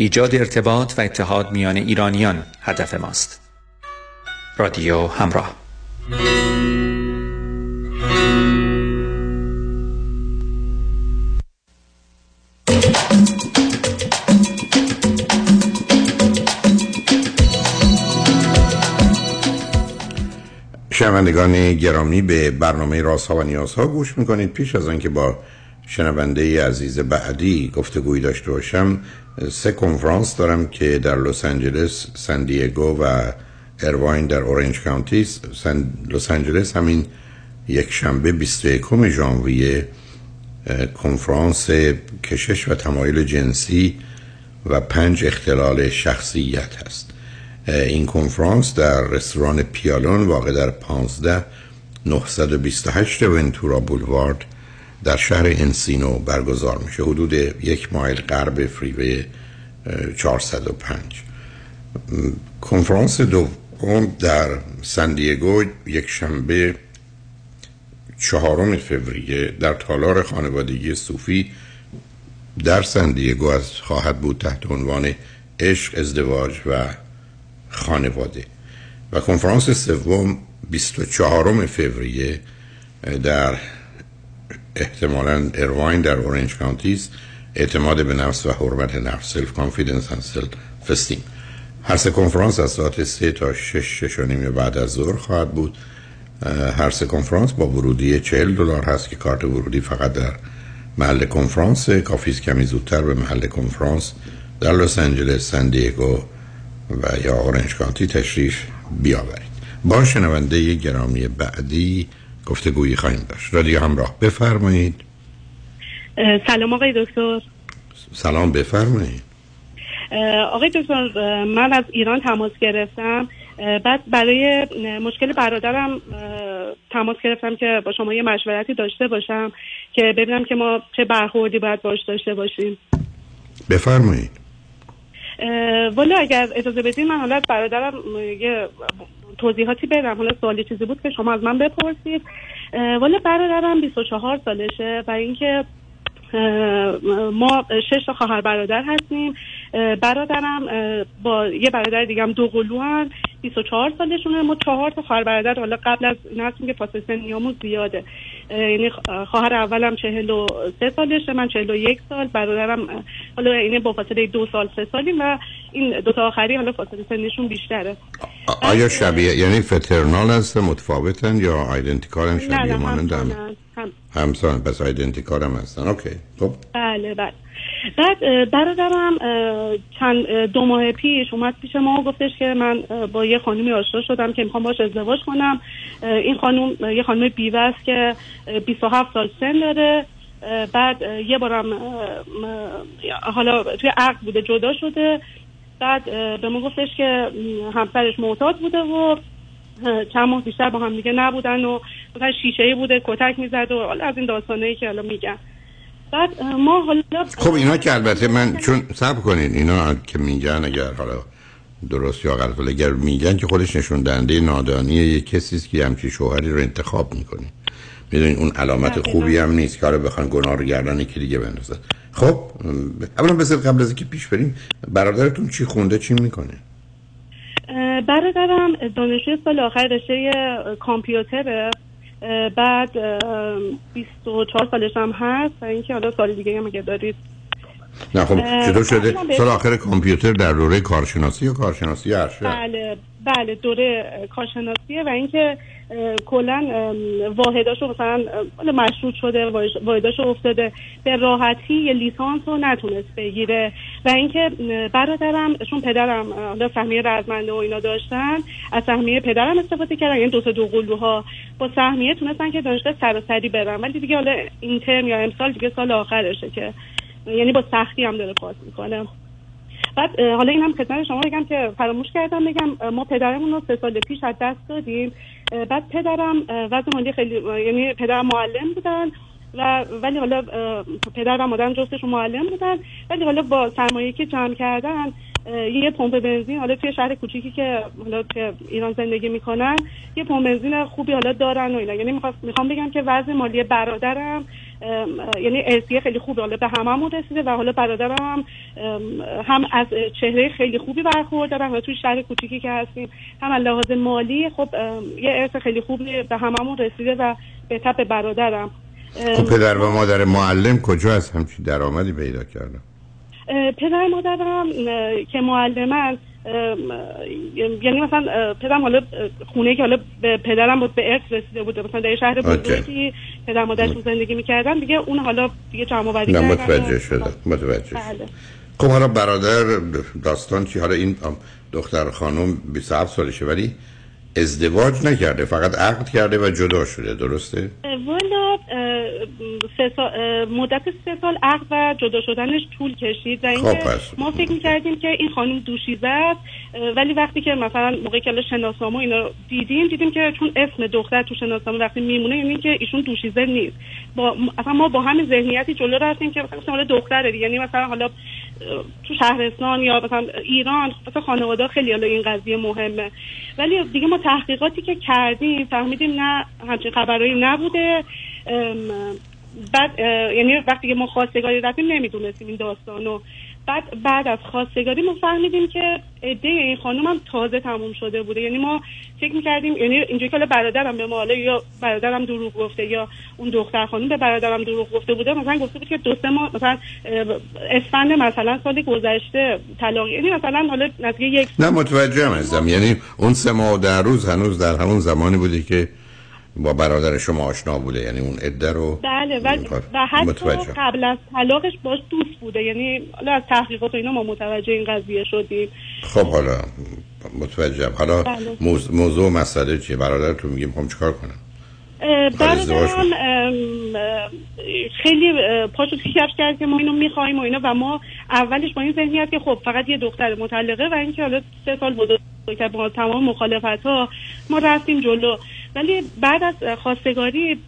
ایجاد ارتباط و اتحاد میان ایرانیان هدف ماست. رادیو همراه شنوندگان گرامی به برنامه رازها و نیازها گوش می‌کنید پیش از آنکه با شنونده عزیز بعدی گفتگوی داشته باشم سه کنفرانس دارم که در لس آنجلس سان دیگو و ارواین در اورنج کانتی سن لس آنجلس همین یک شنبه 21 ژانویه کنفرانس کشش و تمایل جنسی و پنج اختلال شخصیت هست. این کنفرانس در رستوران پیالون واقع در 15 928 ونتورا بولوارد در شهر انسینو برگزار میشه. حدود یک مایل غرب فریوی اه، 405 م، کنفرانس دوم در سان دیگو یک شنبه چهارم فوریه در تالار خانوادگی صوفی در سن دیگو از خواهد بود تحت عنوان عشق ازدواج و خانواده. و کنفرانس سوم 24 فوریه در احتمالا ایرواین در اورنج کانتی است. اعتماد به نفس و حرمت نفس self-confidence و self-esteem هر سه کنفرانس از ساعت 3 تا 6 شش و نیم بعد از ظهر خواهد بود. هر سه کنفرانس با ورودی 40 دلار هست که کارت ورودی فقط در محل کنفرانس. کافی کمی زودتر به محل کنفرانس در لس آنجلس سان دیگو و یا اورنج کانتی تشریف بیاورید. با شنونده گرامی بعدی گفتگویی خواهیم داشت. رادیو همراه. بفرمایید. سلام آقای دکتر. سلام بفرمایید. آقای دکتر من از ایران تماس گرفتم. بعد برای مشکل برادرم تماس گرفتم که با شما یه مشورتی داشته باشم که ببینم که ما چه برخوردی باید باش داشته باشیم. بفرمایید. والا اگر اجازه بدین من حالا برادرم یه توضیحاتی بدم. حالا سوالی چیزی بود که شما از من بپرسید. والا برادرم 24 سالشه و اینکه ما شش تا خواهر برادر هستیم. برادرم با یه برادر دیگه هم دو قلو هم 24 سالشونه. ما چهار تا خواهر برادر حالا قبل از این هستیم که فاصله سنیامون زیاده. یعنی خواهر اولم 43 سالشه من 41 سال. برادرم حالا اینه با فاصله دو سال سه سالیم و این دو تا آخری حالا فاصله سنشون بیشتره. آیا شبیه یعنی فترنال هست متفاوتن یا آیدنتیکارن شبیه مانند هم. همسان پس هم هستن. اوکی. خب. بله بله. بعد برادرم چند دو ماه پیش اومد پیش ما و گفتش که من با یه خانومی آشنا شدم که می‌خوام باش ازدواج کنم. این خانوم یه خانم بیوه است که 27 سال سن داره. بعد یه بارم حالا توی عقد بوده جدا شده. بعد به ما گفتش که همسرش معتاد بوده و چند ماه بیشتر با هم دیگه نبودن و مثلا شیشه بوده کتک می‌زد و از این داستانه که حالا میگن بعد ما حالا خب اینا که البته من چون سب کنین اینا که میگن اگر حالا درست یا غلط اگر میگن که خودش نشون دهنده نادانی یک کسی است که همچی شوهری رو انتخاب می‌کنه. می‌دونین اون علامت خوبی هم نیست که بخوان گناه رو گردن یکی دیگه بندازن. خب اولا بذارید قبل از اینکه پیش بریم برادرتون چی خونده چی می‌کنه؟ برادرم دانشجوی سال آخر رشته کامپیوتره. بعد 24 سالش هم هست و اینکه حالا سال دیگه هم اگه دارید. نه خب چطور شده؟ سال آخر کامپیوتر در دوره کارشناسی یا کارشناسی ارشد بله بله دوره کارشناسیه و اینکه کلا واحداشو مثلا مشروط شده واحداشو افتاده. به راحتی یه لیسانس رو نتونست بگیره. و اینکه برادرم چون پدرم حالا سهمیه رزمنده و اینا داشتن از سهمیه پدرم استفاده کردن. یعنی دو تا دو قلوها با سهمیه تونستن که دانشگاه سراسری برن ولی دیگه حالا این ترم یا امسال دیگه سال آخرشه که یعنی با سختی هم داره پاس می‌کنه. بعد حالا اینم خدمت شما بگم که فراموش کردم بگم ما پدرمون رو سه سال پیش از دست دادیم. بعد پدرم وضع مالی خیلی یعنی پدرم معلم بودن و ولی حالا پدر و مادرم جفتشون معلم بودن. ولی حالا با سرمایه که جمع کردن یه پمپ بنزین حالا توی شهر کوچیکی که حالا که ایران زندگی می‌کنن یه پمپ بنزین خوبی حالا دارن و اینا. یعنی می‌خوام بگم که وضع مالی برادرم یعنی ارسیه خیلی خوبه حالا به هممون رسیده و حالا برادرم هم, هم از چهره خیلی خوبی برخورد دارن و توی شهر کوچیکی که هستیم. هم از لحاظ مالی خب یه ارث خیلی خوبی به هممون رسیده و به تپ برادرم. خب پدر و مادر معلم کجا از همچین درآمدی پیدا کردن؟ پدر مادرم که معلمن یعنی مثلا پدرم حالا خونه که حالا به پدرم بود به ارث رسیده بوده. مثلا در شهر بزرگی پدر مادرش زندگی می‌کردن. دیگه اون حالا دیگه جمع آوری کردن. متوجه شده متوجه بله. خب حالا برادر داستان چی؟ حالا این دختر خانم 27 سالشه ولی ازدواج نکرده فقط عقد کرده و جدا شده درسته؟ والا مدت سه سال عقد و جدا شدنش طول کشید و اینکه خب ما فکر می‌کردیم که این خانم دوشیزه است ولی وقتی که مثلا موقعی که شناسنامه اینا دیدیم دیدیم که چون اسم دختر تو شناسنامه وقتی میمونه یعنی که ایشون دوشیزه نیست. با اصلا ما با همین ذهنیتی جلو رفتیم که مثلا دختره یعنی مثلا حالا تو شهرستان یا مثلا ایران مثلا خانواده خیلی حالا این قضیه مهمه. ولی دیگه ما تحقیقاتی که کردیم فهمیدیم نه همچین خبرایی نبوده. بعد یعنی وقتی که ما خواستگاری رفتیم نمی‌دونستیم این داستانو. بعد بعد از خواستگاری ما فهمیدیم که عده این خانم هم تازه تموم شده بوده. یعنی ما فکر می‌کردیم یعنی اینجوری که برادرم به ما یا برادرم دروغ گفته یا اون دختر خانم به برادرم دروغ گفته بوده مثلا گفته بود که دو سه ماه مثلا اسفند مثلا سال گذشته طلاق یعنی مثلا حالا نزدیک یک نه متوجهم ازم. یعنی اون سه ماه در روز هنوز در همون زمانی بوده که با برادر شما آشنا بوده یعنی اون عده رو؟ بله و, و حتی. قبل از طلاقش باش دوست بوده یعنی حالا از تحقیقات و اینا ما متوجه این قضیه شدیم. خب حالا متوجهم. حالا بله. موضوع مسئله چیه؟ برادرتون میگه می‌خوام چیکار کنم؟ برادرم اه، خیلی پاشو کفش کرد که ما اینو می‌خوایم و اینا و ما اولش با این ذهنیت که خب فقط یه دختر مطلقه و اینکه حالا سه سال بزرگتر با تمام مخالفت ها ما رفتیم جلو. ولی بعد از خواستگاری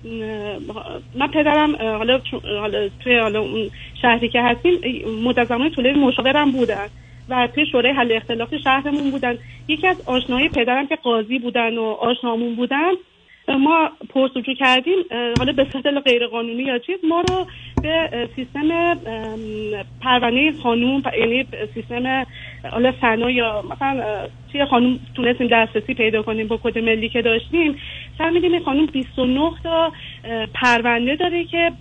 من پدرم حالا حالا توی حالا اون شهری که هستیم مدت زمان مشاورم بودن و توی شورای حل اختلاف شهرمون بودن. یکی از آشناهای پدرم که قاضی بودن و آشنامون بودن ما پرسجو کردیم حالا به صورت غیر قانونی یا چیز ما رو به سیستم پرونده خانوم یعنی سیستم حالا فنا یا مثلا توی خانوم تونستیم دسترسی پیدا کنیم با کد ملی که داشتیم. فهمیدیم این خانوم 29 تا پرونده داره که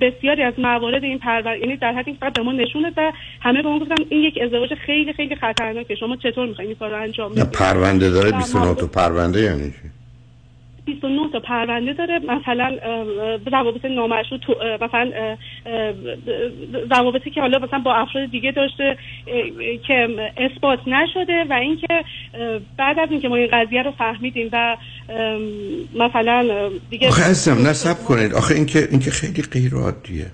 بسیاری از موارد این پرونده یعنی در حد فقط به ما نشون داد و همه به ما گفتن این یک ازدواج خیلی خیلی خطرناکه. شما چطور می‌خواین این کار رو انجام بدید پرونده داره و 29 تا پرونده یعنی چی؟ 29 تا پرونده داره. مثلا روابط نامشروع مثلا روابطی که حالا مثلا با افراد دیگه داشته که اثبات نشده و اینکه بعد از اینکه ما این قضیه رو فهمیدیم و مثلا دیگه آخه عزیزم نصب کنید. آخه اینکه اینکه خیلی غیر عادیه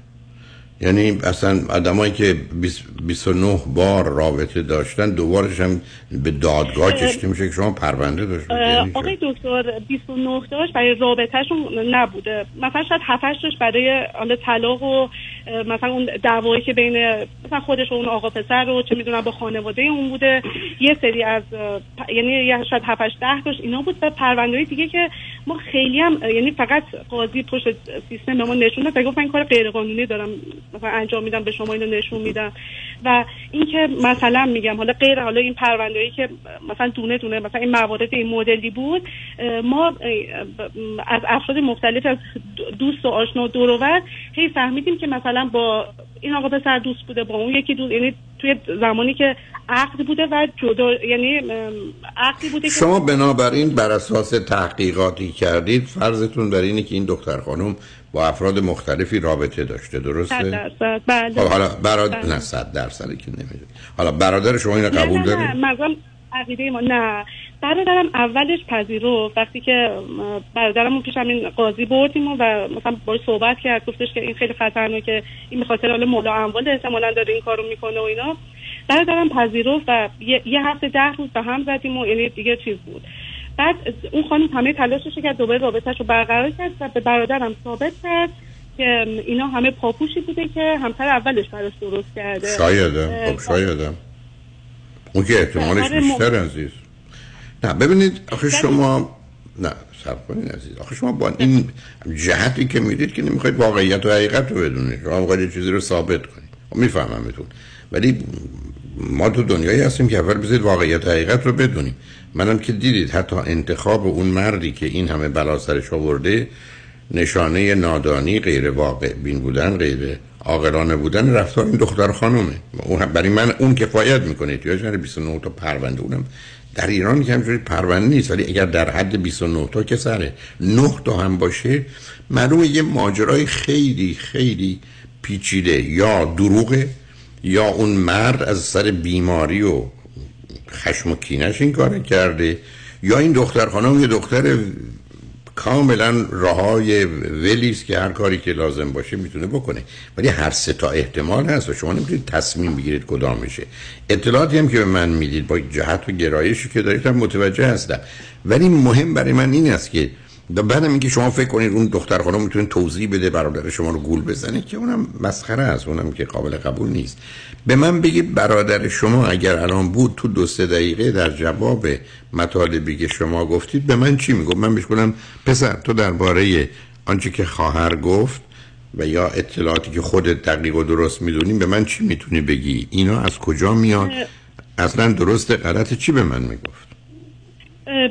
یعنی اصلا آدمایی که 20 29 بار رابطه داشتن دوبارش هم به دادگاه کشته میشه که شما پرونده داشتید یعنی؟ آقای دکتر 29 داشت برای رابطهشون نبوده. مثلا شاید 7 داشت برای حالا طلاق و مثلا اون دعوایی که بین مثلا خودش و اون آقا پسر رو چه می‌دونم با خانواده اون بوده. یه سری از یعنی یه شاید 7 10 داشت. اینا بود و پرونده دیگه که ما خیلی هم یعنی فقط قاضی پشت سیستم به ما نشون داد. گفت من کار غیر قانونی دارم مثلا انجام میدم به شما اینو نشون میدم. و اینکه مثلا میگم حالا غیر حالا این پروندهایی که مثلا دونه دونه مثلا این موارد این مدلی بود ما از افراد مختلف از دوست و آشنا و هی فهمیدیم که مثلا با این آقا پسر دوست بوده با اون یکی دوست یعنی توی زمانی که عقد بوده و جدا یعنی عقدی بوده شما بنابراین بر اساس تحقیقاتی کردید فرضتون بر اینه که این دختر خانم با افراد مختلفی رابطه داشته صد درسته؟ درصد. بله. خب حالا برادر بله. نه صد درصدی که نمی‌دونی حالا برادر شما اینو نه قبول نه داره؟ نه منظورم عقیده ما نه. برادرم اولش پذیرفت وقتی که برادرمون پیش همین قاضی بردیم و, مثلا باش صحبت کرد گفتش که این خیلی خطرناکه این به خاطر حالا مولا اموال احتمالا داره این کارو می‌کنه و اینا. برادرم پذیرفت و یه, یه هفته ده روز به هم زدیم و یعنی دیگه چیز بود. بعد اون خانم همه تلاشش کرد دوباره رابطهش رو برقرار کرد و به برادرم ثابت کرد که اینا همه پاپوشی بوده که همسر اولش براش درست کرده. شایدم اه، خب. شایدم اون که احتمالش بیشتر م- عزیز. نه ببینید آخه شما نه سب کنید عزیز. آخه شما با این جهتی که می‌دید که نمی‌خواید واقعیت و حقیقت رو بدونید. شما می‌خواید چیزی رو ثابت کنید. خب میفهممتون. ولی ما تو دنیایی هستیم که اول بذارید واقعیت حقیقت رو بدونیم. منم که دیدید حتی انتخاب اون مردی که این همه بلا سرش آورده نشانه نادانی غیر واقع بین بودن غیر عاقلانه بودن رفتار این دختر خانومه. برای من اون کفایت می‌کنه. احتیاج نداره 29 تا پرونده اونم. در ایران که همجوری پرونده نیست ولی اگر در حد 29 تا که سره 9 تا هم باشه معلومه یه ماجرای خیلی خیلی پیچیده یا دروغه. یا اون مرد از سر بیماری و خشم و کینش این کار کرده یا این دختر خانم یه دختر کاملا راهای ولیست که هر کاری که لازم باشه می‌تونه بکنه. ولی هر سه تا احتمال هست و شما نمی‌تونید تصمیم بگیرید کدام میشه اطلاعاتی هم که به من می‌دید با جهت و گرایشی که دارید هم متوجه هستم. ولی مهم برای من این است که بعدم اینکه شما فکر کنید اون دختر خانم می‌تونه توضیح بده برادر شما رو گول بزنه که اونم مسخره است اونم که قابل قبول نیست. به من بگید برادر شما اگر الان بود تو دو سه دقیقه در جواب مطالبی که شما گفتید به من چی می‌گفت؟ من بهش گفتم پسر تو درباره آنچه که خواهر گفت و یا اطلاعاتی که خودت دقیق و درست می‌دونی به من چی می‌تونی بگی؟ اینا از کجا میاد؟ اصلا درست غلط چی به من می‌گفت؟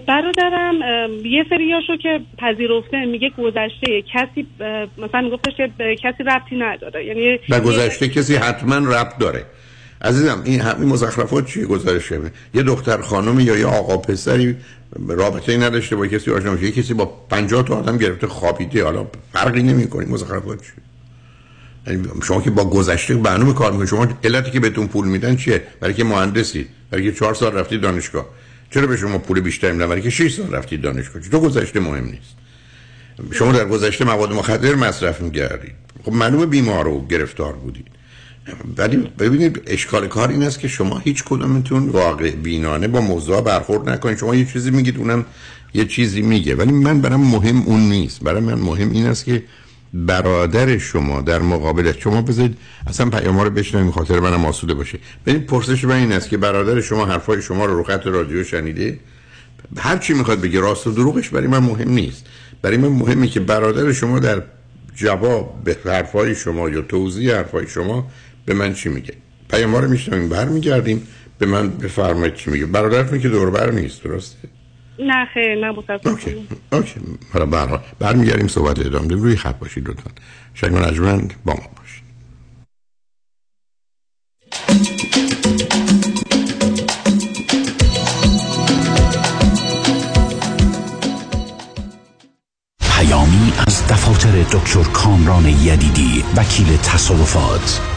برادرم یه سریاشو که پذیرفته میگه گذشته کسی مثلا میگفتش که به کسی ربطی نداره. یعنی و گذشته کسی حتما ربط داره. عزیزم این همین مزخرفات چیه گزارشه یه دختر خانم یا یه آقا پسری رابطه ای نداشته با کسی آشنا میشه. کسی با 50 تا آدم گرفته خوابیده. حالا فرقی نمی‌کنه. مزخرفات چیه؟ یعنی شما که با گذشته برنامه کار می‌کنید شما علتی که بهتون پول میدن چیه؟ برای که مهندسی برای که 4 سال رفتی دانشگاه. چرا به شما پول بیشتر میدن؟ برای که 6 سال رفتی دانشگاه. تو گذشته مهم نیست. شما در گذشته مواد مخدر مصرف می‌کردید خب معلومه بیمار و گرفتار بودید ولی ببینید اشکال کار این است که شما هیچ کدومتون واقع بینانه با موضوع برخورد نکنید. شما یه چیزی میگید اونم یه چیزی میگه. ولی من برام مهم اون نیست. برای من مهم این است که برادر شما در مقابل شما بذارید. اصلا پیام رو بشنویم خاطر منم آسوده باشه. ببین پرسش من این است که برادر شما حرفای شما رو رو خط رادیو شنیده؟ هر چی می‌خواد بگه راست و دروغش برای من مهم نیست. برای من مهمه که برادر شما در جواب به حرفای شما یا توضیح حرفای شما به من چی میگه. پیام رو میشنویم برمیگردیم. به من بفرمایید چی میگه. برادرتون که دور بر نیست درسته؟ نه خیر نه متاسفم. اوکی اوکی. حالا برها برمیگردیم صحبت ادامه روی خط باشید لطفا. شنگان اجمند با ما باشید. پیامی از دفاتر دکتر کامران یدیدی وکیل تصادفات.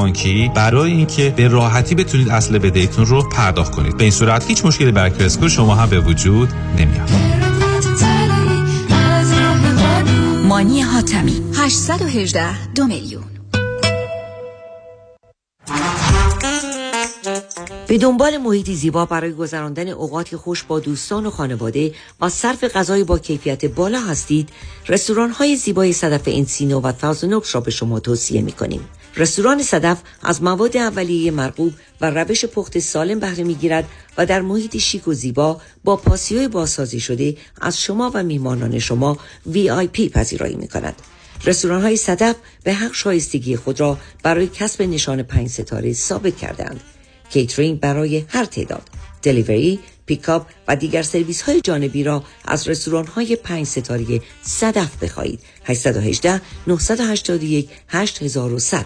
بانکی برای اینکه به راحتی بتونید اصل بدهیتون رو پرداخت کنید. به این صورت هیچ مشکلی برای کرسکو شما هم به وجود نمیاد. مانی حاتمی 818 دو میلیون. به دنبال محیطی زیبا برای گذراندن اوقاتی خوش با دوستان و خانواده و صرف غذای با کیفیت بالا هستید رستوران های زیبای صدف انسینو و تازنوکس را به شما توصیه می کنیم رستوران صدف از مواد اولیه مرغوب و روش پخت سالم بهره می‌گیرد و در محیط شیک و زیبا با پاسیوی بازسازی شده از شما و میهمانان شما VIP پذیرایی می کند. رستوران های صدف به حق شایستگی خود را برای کسب نشان پنج ستاره ثابت کردند. کیترینگ برای هر تعداد، delivery، pickup و دیگر سرویس های جانبی را از رستوران های پنج ستاره صدف بخواهید. 818 981 8100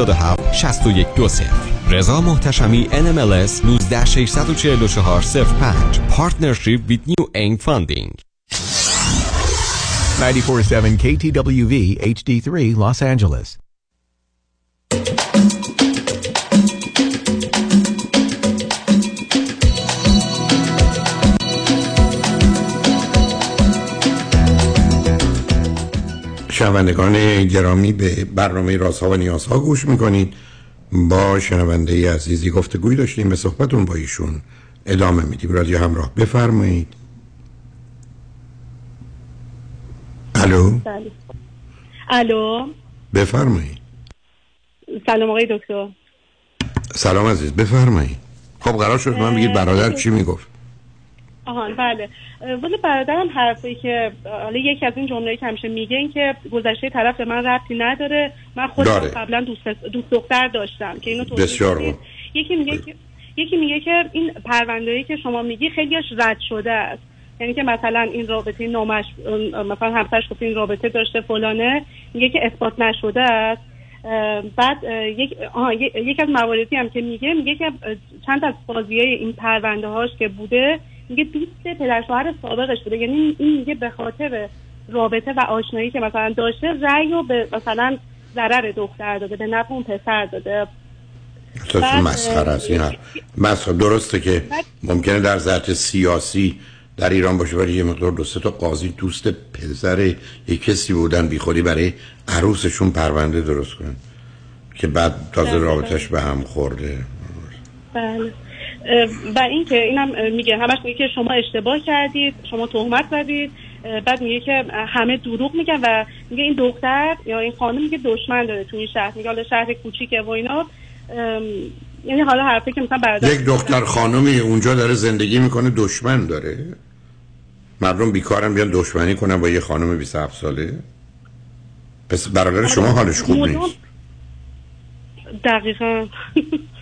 6120 رضا محتشمی NMLS 19644 05 Partnership with New Aim Funding 94.7 KTWV HD3 Los Angeles. شنوندگان گرامی به برنامه رازها و نیازها گوش می‌کنید. با شنونده عزیزی گفتگوی داشتیم به صحبتون با ایشون ادامه میدیم. رادیو همراه بفرمایید. الو. الو؟ بفرمایید. سلام آقای دکتر. سلام عزیز بفرمایید. خب قرار شد من بگید برادر چی می‌گفت؟ آهان بله. ولی برادرم حرفی که حالا یکی از این جمله‌ای که همیشه میگه این که گذشته طرف به من ربطی نداره. من خودم. قبلا دوست دوست دختر داشتم که اینو توضیح بسیار. یکی میگه که یکی میگه که این پرونده‌ای که شما میگی خیلیش رد شده است. یعنی که مثلا این رابطه نامش مثلا همسرش گفت این رابطه داشته فلانه. میگه که اثبات نشده است. بعد یک آها، ی- یکی از مواردی هم که میگه میگه که چند از بازی های این پرونده هاش که بوده میگه دوست پدر شوهر سابقش بوده. یعنی این میگه به خاطر رابطه و آشنایی که مثلا داشته رأی رو به مثلا ضرر دختر داده به نفع اون پسر داده. بعد، مسخره است؟ این مسخره درسته که ممکنه در ذات سیاسی در ایران باشه ولی یه مقدار دو سه تا قاضی دوست پسر یک کسی بودن بی خودی برای عروسشون پرونده درست کنن که بعد تازه بله. رابطش به هم خورده. بله. و این که اینم میگه همش میگه که شما اشتباه کردید شما تهمت زدید. بعد میگه که همه دروغ میگن و میگه این دختر یا این خانم میگه دشمن داره تو این شهر. میگه حالا شهر کوچیکه و اینا. یعنی حالا حرفی که مثلا برادر یک دختر خانمی اونجا داره زندگی می‌کنه دشمن داره. مردم بیکارن بیان دشمنی کنن با یه خانم 27 ساله. پس برادر شما حالش خوب نیست. دقیقا.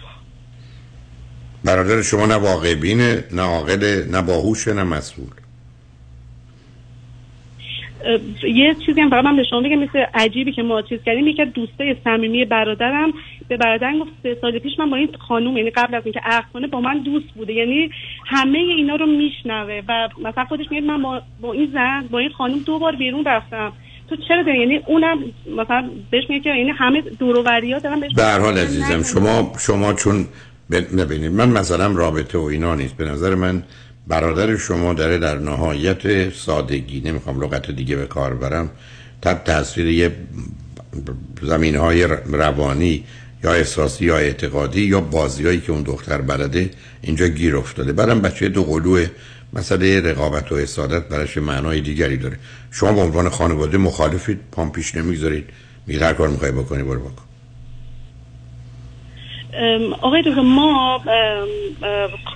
برادر شما نه واقع بینه نه عاقله نه باهوشه نه مسئول. یه چیزی هم فقط من به شما بگم مثل عجیبی که ما چیز کردیم یکی از دوستای صمیمی برادرم به برادرم گفت سه سال پیش من با این خانوم یعنی قبل از اینکه عقد کنه با من دوست بوده. یعنی همه اینا رو میشنوه و مثلا خودش میگه من با, با این زن با این خانوم دو بار بیرون رفتم. تو چرا داری؟ یعنی اونم مثلا بهش میگه که یعنی همه دور و بریا دارن بهش به هر حال عزیزم. شما شما چون ببینید من مثلا رابطه و اینا نیست. به نظر من برادر شما داره در نهایت سادگی. نمی‌خوام لغت دیگه به کار برم. تحت تاثیر یه زمین های روانی یا احساسی یا اعتقادی یا بازی هایی که اون دختر بلده اینجا گیر افتاده. بعدم بچه دو قلوه. مسئله رقابت و حسادت براش معنای دیگری داره. شما به عنوان خانواده مخالفید. پام پیش نمی‌گذارید. میگه هر کار می‌خوای بکنی برو بکن. آقای دکتر ما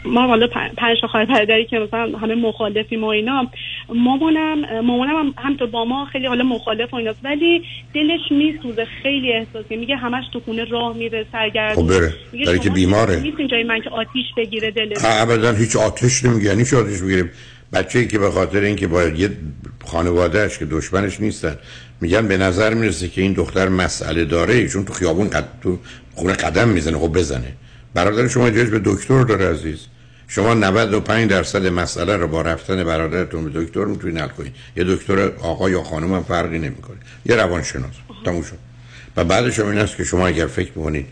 ما حالا پنج خواهر برادری که مثلا همه مخالفیم و اینا مامانم مامانم هم همینطور با ما خیلی حالا مخالف و ایناست ولی دلش میسوزه خیلی احساسی میگه همش تو خونه راه میره سرگردون خب بره. برای که بیماره. نیستین جای من که آتیش بگیره دلش ابدا هیچ آتش نمیگه یعنی آتش می‌گیره بچه که به خاطر اینکه با یه خانوادهش که دشمنش نیستن میگن به نظر می‌رسه که این دختر مسئله داره ایشون تو خیابون قد... تو خونه قدم می‌زنه خب بزنه. برادر شما احتیاج به دکتر داره عزیز. شما 95 درصد مسئله رو با رفتن برادرتون به دکتر می‌تونید حل کنید. یه دکتر آقا یا خانم هم فرقی نمی‌کنه. یه روانشناس. تموم شد. و بعدش هم این است که شما اگر فکر می‌کنید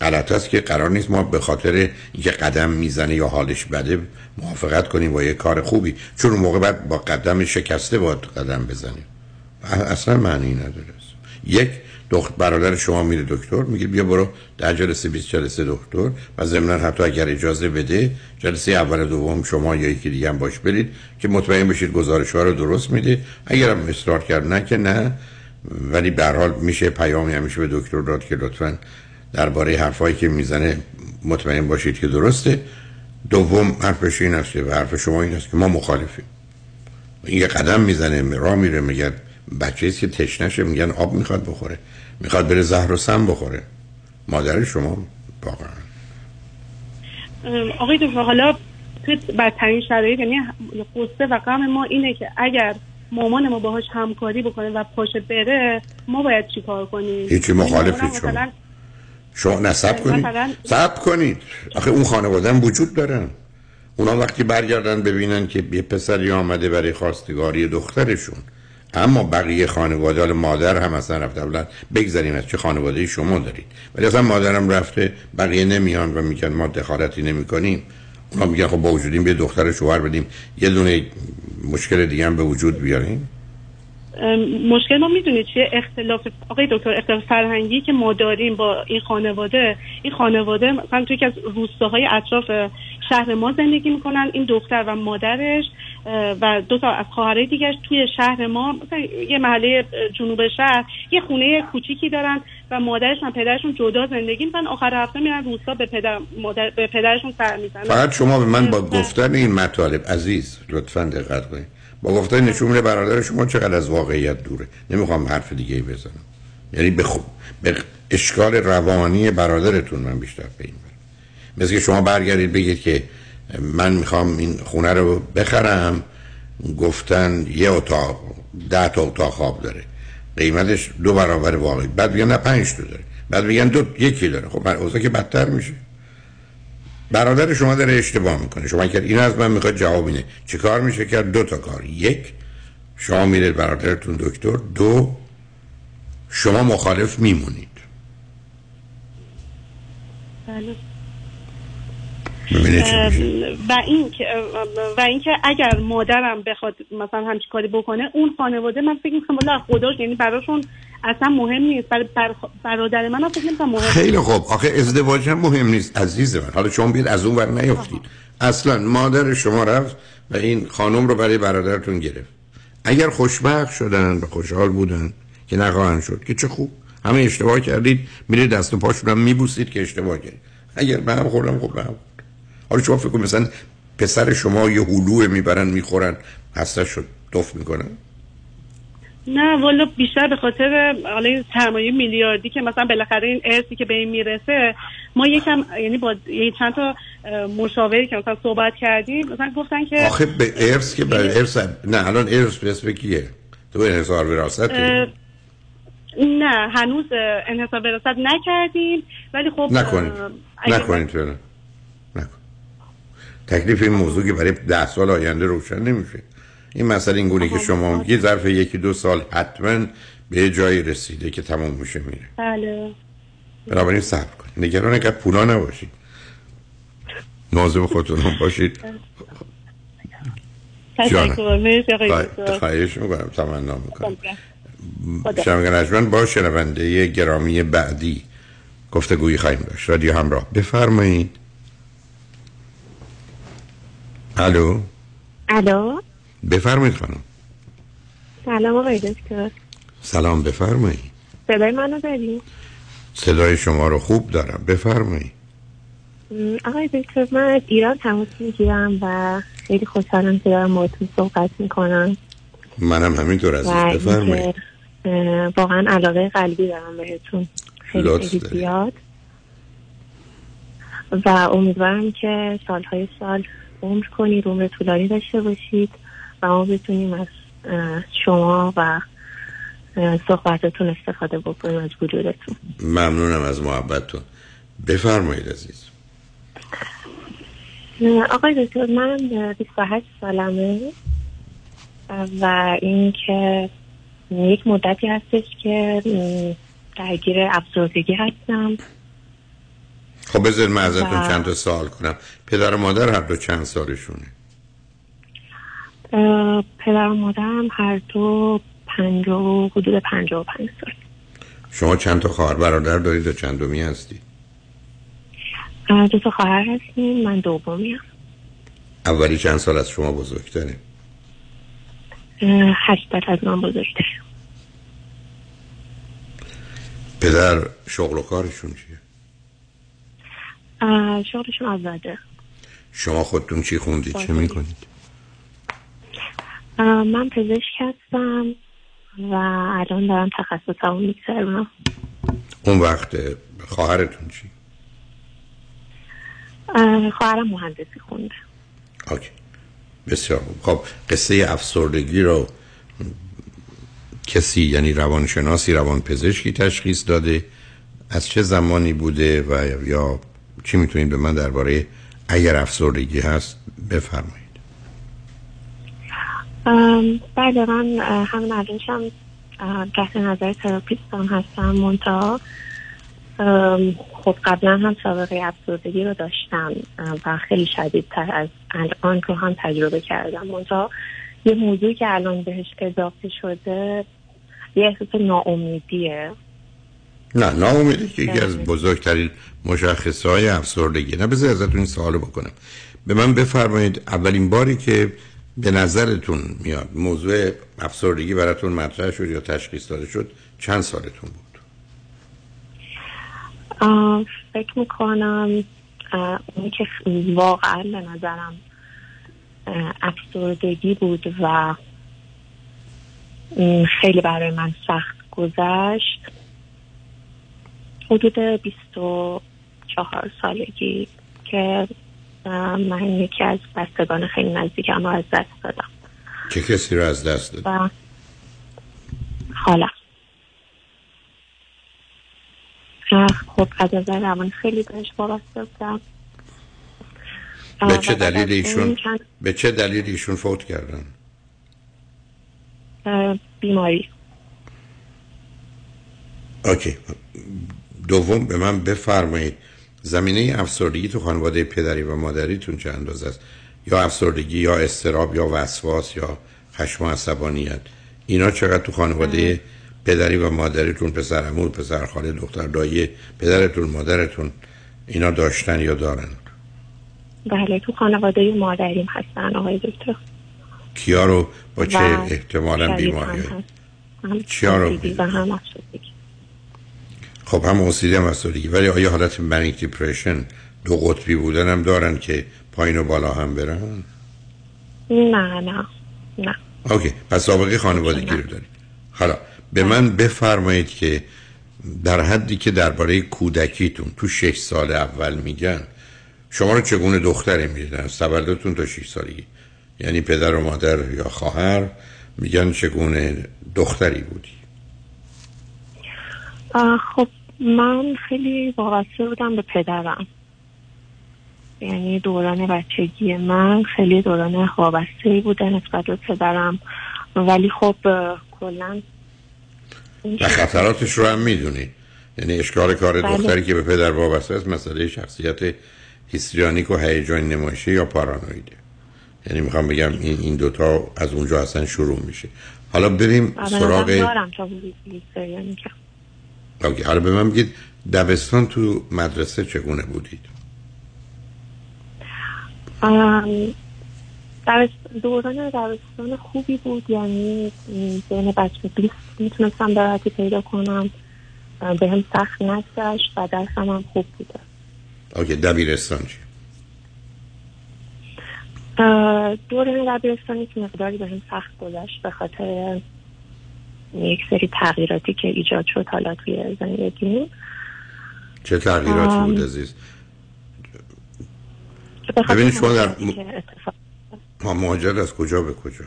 غلط است که قرار نیست ما به خاطر اینکه قدم می‌زنه یا حالش بده موافقت کنیم با یه کار خوبی. چون موقع بعد با قدم شکسته باید قدم بزنیم. اصلا معنی نداره. یک دختر برادر شما میره دکتر میگه بیا برو در جلسه 20 جلسه دکتر. و ضمن حتی اگر اجازه بده جلسه اول دوم شما یا یکی دیگه هم باش برید که مطمئن بشید گزارش ها رو درست میده. اگر هم اصرار کرد نه که نه. ولی به حال میشه پیامی همیشه به دکتر داد که لطفا درباره حرفایی که می‌زنه مطمئن باشید که درسته. دوم حرفش این است و حرف شما این است که ما مخالفیم. این یه قدم می‌زنه راه میره میگه بچه که تشنشه میگن آب می‌خواد بخوره. می‌خواد بره زهر و سم بخوره. مادر شما واقعا. آقای دکتر حالا توی بدترین شرایط یعنی قصه و غم ما اینه که اگر مامان ما باهاش همکاری بکنه و پاشه بره ما باید چیکار کنیم؟ هیچی مخالفی شما. شما نصب کنید. صبر کنید. آخه اون خانواده هم وجود دارن. اونا وقتی برگردن ببینن که یه پسری آمده برای خواستگاری دخترشون. اما بقیه خانواده حالا مادر هم اصلا رفته. بودن بگذاریم از چه خانواده شما دارید. ولی اصلا مادرم رفته بقیه نمیان و میگن ما دخالتی نمی کنیم اونا میگن خب با وجودیم به دختر شوهر بدیم. یه دونه مشکل دیگه هم به وجود بیاریم. مشکل ما می‌دونید چیه؟ اختلاف آقای دکتر اختلاف فرهنگی که ما داریم با این خانواده این خانواده مثلا توی که از روستاهای اطراف شهر ما زندگی می‌کنن این دختر و مادرش و دو تا از خواهرای دیگرش توی شهر ما مثلا یه محله جنوب شهر یه خونه کوچیکی دارن و مادرش و پدرشون جدا زندگی می‌کنن. آخر هفته میرن روستا به پدر مادر به پدرشون سر می‌زنن. فقط شما به من با گفتن این مطالب عزیز لطفا دقت کنید. با گفتن نشون میده برادر شما چقدر از واقعیت دوره. نمی‌خوام حرف دیگه ای بزنم. یعنی به خوب به اشکال روانی برادرتون من بیشتر پی مثل که شما برگردید بگید که من می‌خوام این خونه رو بخرم. گفتن یه اتاق ده تا اتاق خواب داره. قیمتش دو برابر واقعی. بعد میگن نه پنج تا داره. بعد میگن دو یکی داره. خب من که بدتر میشه. برادر شما داره اشتباه می‌کنه. شما کرد این از من می‌خواد جواب اینه چه کار میشه کرد؟ دو تا کار. یک شما میرید برادرتون دکتر. دو شما مخالف میمونید. بله. و این که و اینکه اگر مادرم بخواد مثلا همچین کاری بکنه اون خانواده من فکر می‌کنم والله خداش یعنی براشون اصلا مهم نیست. برای بر برادر من فکر مهم خیلی خوب. آخه ازدواج هم مهم نیست عزیز من. حالا شما بیاد از اون ور نیافتید اصلا مادر شما رفت و این خانم رو برای برادرتون گرفت. اگر خوشبخت شدن و خوشحال بودن که نخواهند شد که چه خوب. همه اشتباه کردید میرید دست و پاشون هم میبوسید که اشتباه کردید. اگر به هم خوردم خب به هم حالا شما فکر مثلا پسر شما یه هلوه می‌برن می‌خورن هسته شد دف می‌کنن؟ نه والا بیشتر به خاطر حالا سرمایه میلیاردی که مثلا بالاخره این ارثی که به این می‌رسه ما یکم یعنی با یه چند تا مشاوری که مثلا صحبت کردیم مثلا گفتن که آخه به ارث که به ارث نه الان ارث به اسم کیه؟ تو انحصار وراثت؟ نه هنوز انحصار وراثت نکردیم ولی خب نکنید. نکنید فعلا تکلیف این موضوع که برای ده سال آینده روشن نمیشه. این مسئله این گونه که شما میگید ظرف یکی دو سال حتما به جایی رسیده که تموم میشه میره. بله. بنابراین صبر کنید. نگران اینقدر پولا نباشید. نازم خودتون هم باشید خواهش می‌کنم. تمنا می‌کنم. شنگنجمن با شنونده گرامی بعدی گفتگویی خواهیم داشت. رادیو همراه. بفرمایید. الو؟ الو؟ بفرمایید خانم. سلام آقای دکتر. سلام بفرمایید. صدای منو داری؟ صدای شما رو خوب دارم بفرمایید. آقای دکتر من از ایران تماس می‌گیرم و خیلی خوشحالم که دارم باهاتون صحبت می‌کنم. منم همینطور عزیز بفرمایید. واقعا علاقه قلبی دارم بهتون. خیلی خیلی زیاد. و امیدوارم که سالهای سال عمر کنید عمر طولانی داشته باشید. ما بتونیم از شما و صحبتتون استفاده بکنیم از وجودتون. ممنونم از محبتتون. بفرمایید عزیز. آقای دکتر من 28 سالمه و این که یک مدتی هستش که درگیر افسردگی هستم. خب بذارید من ازتون و- چند تا سوال کنم. پدر و مادر هر دو چند سالشونه؟ پدر و مادرم هر دو پنج و حدود پنج و پنج سال. شما چند تا خواهر برادر دارید و چندمی هستی اه، دو تا خواهر هستیم من دومیم اولی چند سال از شما بزرگتره؟ سال از من بزرگتر پدر شغل و کارشون چیه؟ شغلشون آزاده. شما خودتون چی خوندید؟ چه می‌کنید؟ من پزشک هستم و الان دارم تخصصمو میگذرونم اون وقت خواهرتون چی؟ اه، خواهرم مهندسی خونده. اوکی. بسیار خوب. خب قصه افسردگی رو کسی یعنی روانشناسی روانپزشکی تشخیص داده. از چه زمانی بوده و یا چی می‌تونید به من درباره اگر افسردگی هست بفرمایید؟ بله من همین الانشم تحت نظر تراپیستم هستم منتها ام، خب قبلا هم سابقه افسردگی رو داشتم و خیلی شدیدتر از الان رو هم تجربه کردم. منتها یه موضوعی که الان بهش اضافه شده یه احساس ناامیدیه. نه ناامیدی که یکی از بزرگترین مشخصه های افسردگی. نه بذار ازتون این سوالو بکنم. به من بفرمایید اولین باری که به نظرتون میاد موضوع افسردگی براتون مطرح شد یا تشخیص داده شد؟ چند سالتون بود؟ فکر می‌کنم اونی که واقعا به نظرم افسردگی بود و خیلی برای من سخت گذشت. حدود 24 سالگی که من یکی از بستگان خیلی نزدیکم رو از دست دادم. چه کسی رو از دست داد حالا. خب از نظر روانی خیلی بهش وابسته بودم به چه دلیل از ایشون به چه دلیل ایشون فوت کردن؟ بیماری. اوکی. دوم به من بفرمایید. زمینه افسردگی تو خانواده پدری و مادریتون چه اندازه است؟ یا افسردگی یا استراب یا وسواس یا خشم و عصبانیت. اینا چقدر تو خانواده پدری و مادریتون پسر عمو پسر خاله دختر دایی پدرتون مادرتون اینا داشتن یا دارن؟ بله تو خانواده مادریم هستن آقای دکتر. کیا رو با چه احتمالا بیماری هم چیا رو OCD و هم افسردگی. خب هم اوسیدی هم افسردگی ولی آیا حالت منیک دیپرشن دو قطبی بودن هم دارن که پایین و بالا هم برن؟ نه نه نه. اوکی پس سابقه خانوادگی رو دارید حالا به من بفرمایید که در حدی که درباره کودکیتون تو شش سال اول میگن شما رو چگونه دختری می‌دیدن؟ از تولدتون تا 6 سالگی یعنی پدر و مادر یا خواهر میگن چگونه دختری بودی؟ خب من خیلی وابسته بودم به پدرم. یعنی دوران بچگی من خیلی دوران وابسته بوده نسبت به پدرم. ولی خب کلا و خطراتش رو هم می‌دونی. یعنی اشکال کار بله. دختری که به پدر وابسته است مسئله شخصیت هیستریانیک و هیجانی نمایشی یا پارانویده. یعنی می‌خوام بگم این این دوتا از اونجا اصلا شروع میشه. حالا بریم سراغ اوکی. حالا به من بگید دبستان تو مدرسه چگونه بودید؟ دوران دبستان خوبی بود یعنی بین بچگی می‌تونستم راحتی پیدا کنم. به هم سخت نگذشت و درسم هم خوب بوده اوکی دبیرستان چی؟ دوران دبیرستانی که مقداری به هم سخت گذشت به خاطر یک سری تغییراتی که ایجاد شد حالا توی زندگی. چه تغییراتی. بود عزیز؟ به ببینید شما در ما مهاجرت از کجا به کجا؟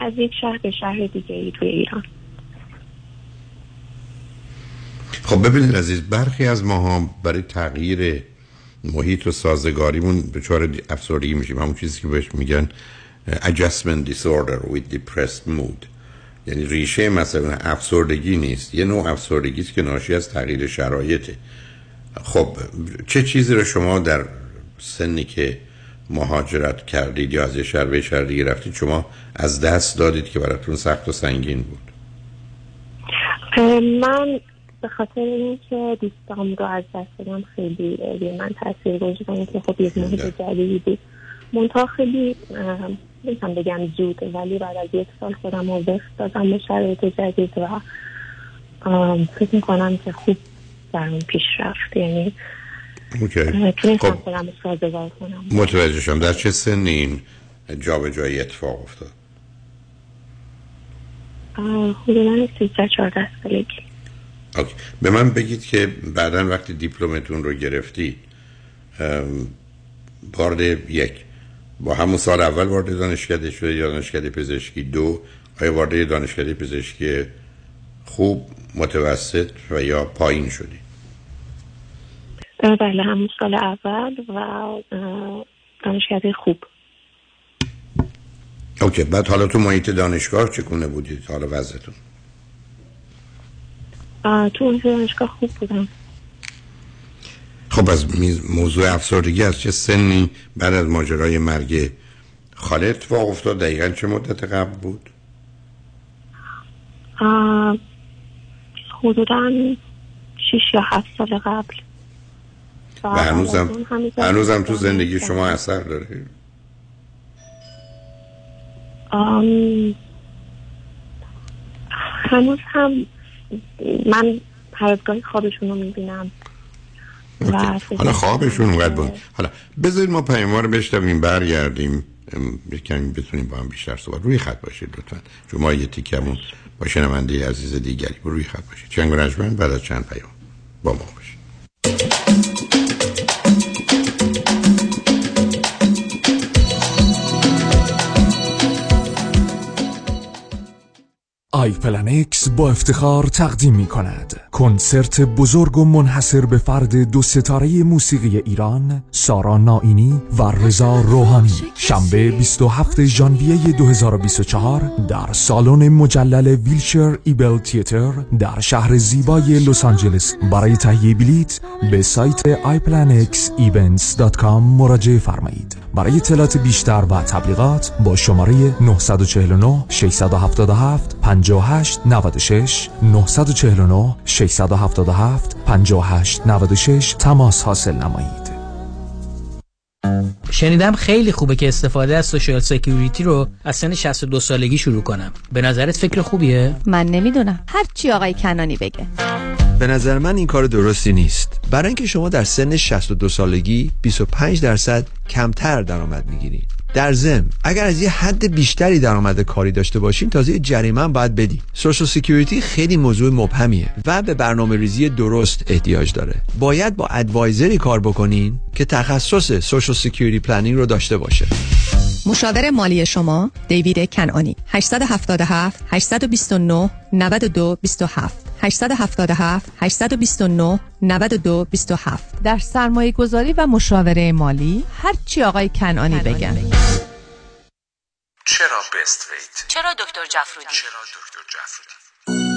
از یک شهر به شهر دیگه ای توی ایران. خب ببینید عزیز برخی از ماها برای تغییر محیط و سازگاریمون دچار افسردگی میشیم. همون چیزی که بهش میگن adjustment disorder with depressed mood. یعنی ریشه مثلا افسردگی نیست. یه نوع افسردگی است که ناشی از تغییر شرایطه. خب چه چیزی رو شما در سنی که مهاجرت کردید یا از یه شهر به شهر دیگه رفتید شما از دست دادید که براتون سخت و سنگین بود؟ من به خاطر اینکه دوستام رو از دست دادم خیلی من تاثیر گذاشتن که خب یک محیط جدیدی بود. منتها خیلی نمی‌تونم بگم زود ولی بعد از یک سال خودم رو وقت دادم به شرایط جدید و فکر می‌کنم که خوب برام پیش رفت. یعنی اوکی. تونستم خودم سازگار کنم. متوجه شدم. در چه سنی این جا به جایی اتفاق افتاد؟ حدودا 13 14 سالگی. OK. به من بگید که بعدا وقتی دیپلمتون رو گرفتی وارد یک با همون سال اول وارد دانشکده شده یا دانشکده پزشکی دو؟ آیا وارد دانشکده پزشکی خوب متوسط و یا پایین شدی؟ بله همون سال اول و دانشکده خوب. OK بعد حالا تو محیط دانشگاه چگونه بودید؟ حالا وضعتون؟ تو اون دانشگاه خوب بودم. خب از موضوع افسردگی از چه سنی بعد از ماجرای مرگ خاله اتفاق افتاد؟ دقیقا چه مدت قبل بود؟ حدودا 6 یا 7 سال قبل. و هنوزم هنوزم تو زندگی. شما اثر داره. آم، هنوز هم من گاهی خوابشون رو می‌بینم. حالا خوابشون می‌کنم اونقدر بود. حالا بذارید ما پیام رو بشنویم برگردیم. کمی بتونیم با هم بیشتر صحبت. روی خط باشید لطفا. چون ما یه تیکمون با شنونده عزیز دیگری. رو روی خط باشید. چنگ و بعد از چند پیام. با ما باشید. iPlanex با افتخار تقدیم می کند کنسرت بزرگ و منحصر به فرد دو ستاره موسیقی ایران سارا نائینی و رضا روحانی. شنبه 27 ژانویه 2024 در سالن مجلل Wilshire Ebell Theatre در شهر زیبای لس آنجلس. برای تهیه بلیت به سایت iPlanexEvents.com مراجعه فرمایید. برای اطلاعات بیشتر و تبلیغات با شماره 949 677 58 96 949 677 58 96 تماس حاصل نمایید. شنیدم خیلی خوبه که استفاده از سوشال سکیوریتی رو از سن 62 سالگی شروع کنم. به نظرت فکر خوبیه؟ من نمی‌دونم. هر چی آقای کنانی بگه. به نظر من این کار درستی نیست. برای اینکه شما در سن 62 سالگی 25 درصد کمتر درآمد می‌گیرید. در ضمن اگر از یه حد بیشتری درآمد کاری داشته باشین تازه یه جریمه هم باید بدی Social Security خیلی موضوع مبهمیه و به برنامه ریزی درست احتیاج داره. باید با advisor ی کار بکنین که تخصص Social Security planning رو داشته باشه. مشاور مالی شما دیوید کنعانی 877 829 92 27 877 829 92 27 در سرمایه گذاری و مشاوره مالی هر چی آقای کنعانی بگن چرا بست ویت؟ چرا دکتر جفرودی؟ چرا دکتر جعفرودی؟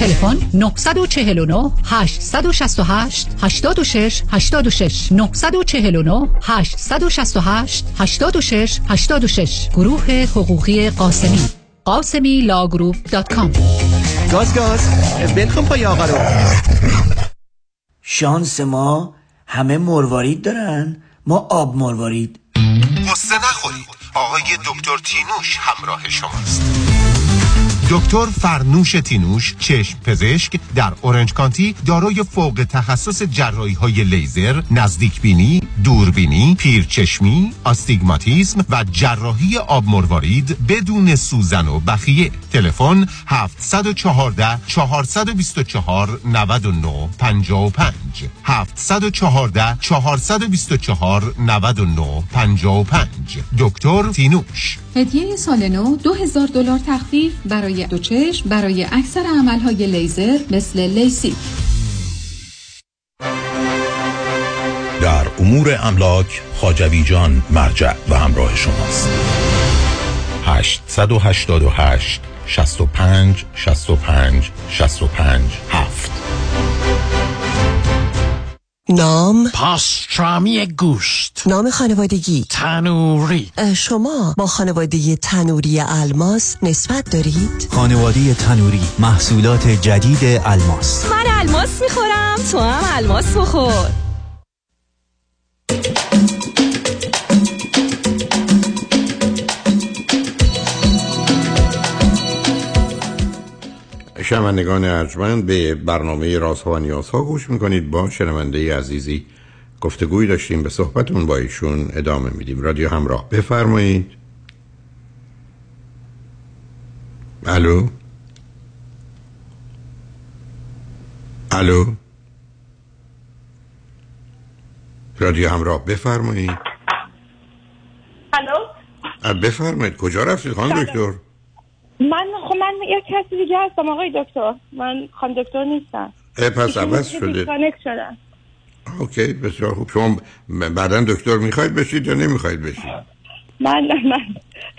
تلفن 949 868 86 86 949 868 86 86 گروه حقوقی قاسمی. Ghasemi Law Group dot com. گاز گاز. ول کن پای آقا رو. شانس ما همه مروارید دارن. ما آب مروارید. غصه نخورید. آقای دکتر تینوش همراه شماست. دکتر فرنوش تینوش چشم پزشک در اورنج کانتی دارای فوق تخصص جراحی های لیزر، نزدیک بینی، دوربینی، پیرچشمی، آستیگماتیسم و جراحی آب مروارید بدون سوزن و بخیه. تلفن 714 424 99 55 714 424 99 55 دکتر تینوش هدیه سال نو 2000 دلار تخفیف برای دو چشم برای اکثر عملهای لیزر مثل لیسی. در امور املاک خاجوی جان مرجع و همراه شماست. 888 65 65 65 7 نام؟ پاسترامی گوشت. نام خانوادگی. تنوری. شما با خانواده تنوری الماس نسبت دارید؟ خانواده تنوری محصولات جدید الماس. من الماس می‌خورم تو هم الماس بخور. شنوندگان ارجمند به برنامه رازها و نیازها گوش می‌کنید. با شنونده عزیزی گفتگوی داشتیم به صحبتون با ایشون ادامه میدیم. رادیو همراه بفرمایید. الو؟ الو؟ رادیو همراه بفرمایید. الو؟ بفرمایید. کجا رفتید خانم دکتر؟ من خب من یک کسی دیگه هستم آقای دکتر. من خانم دکتر نیستم. اه، پس عوض شده شدن. اوکی بسیار خوب. شما بعدا دکتر می‌خواید بشید یا نمی‌خواید بشید؟ من من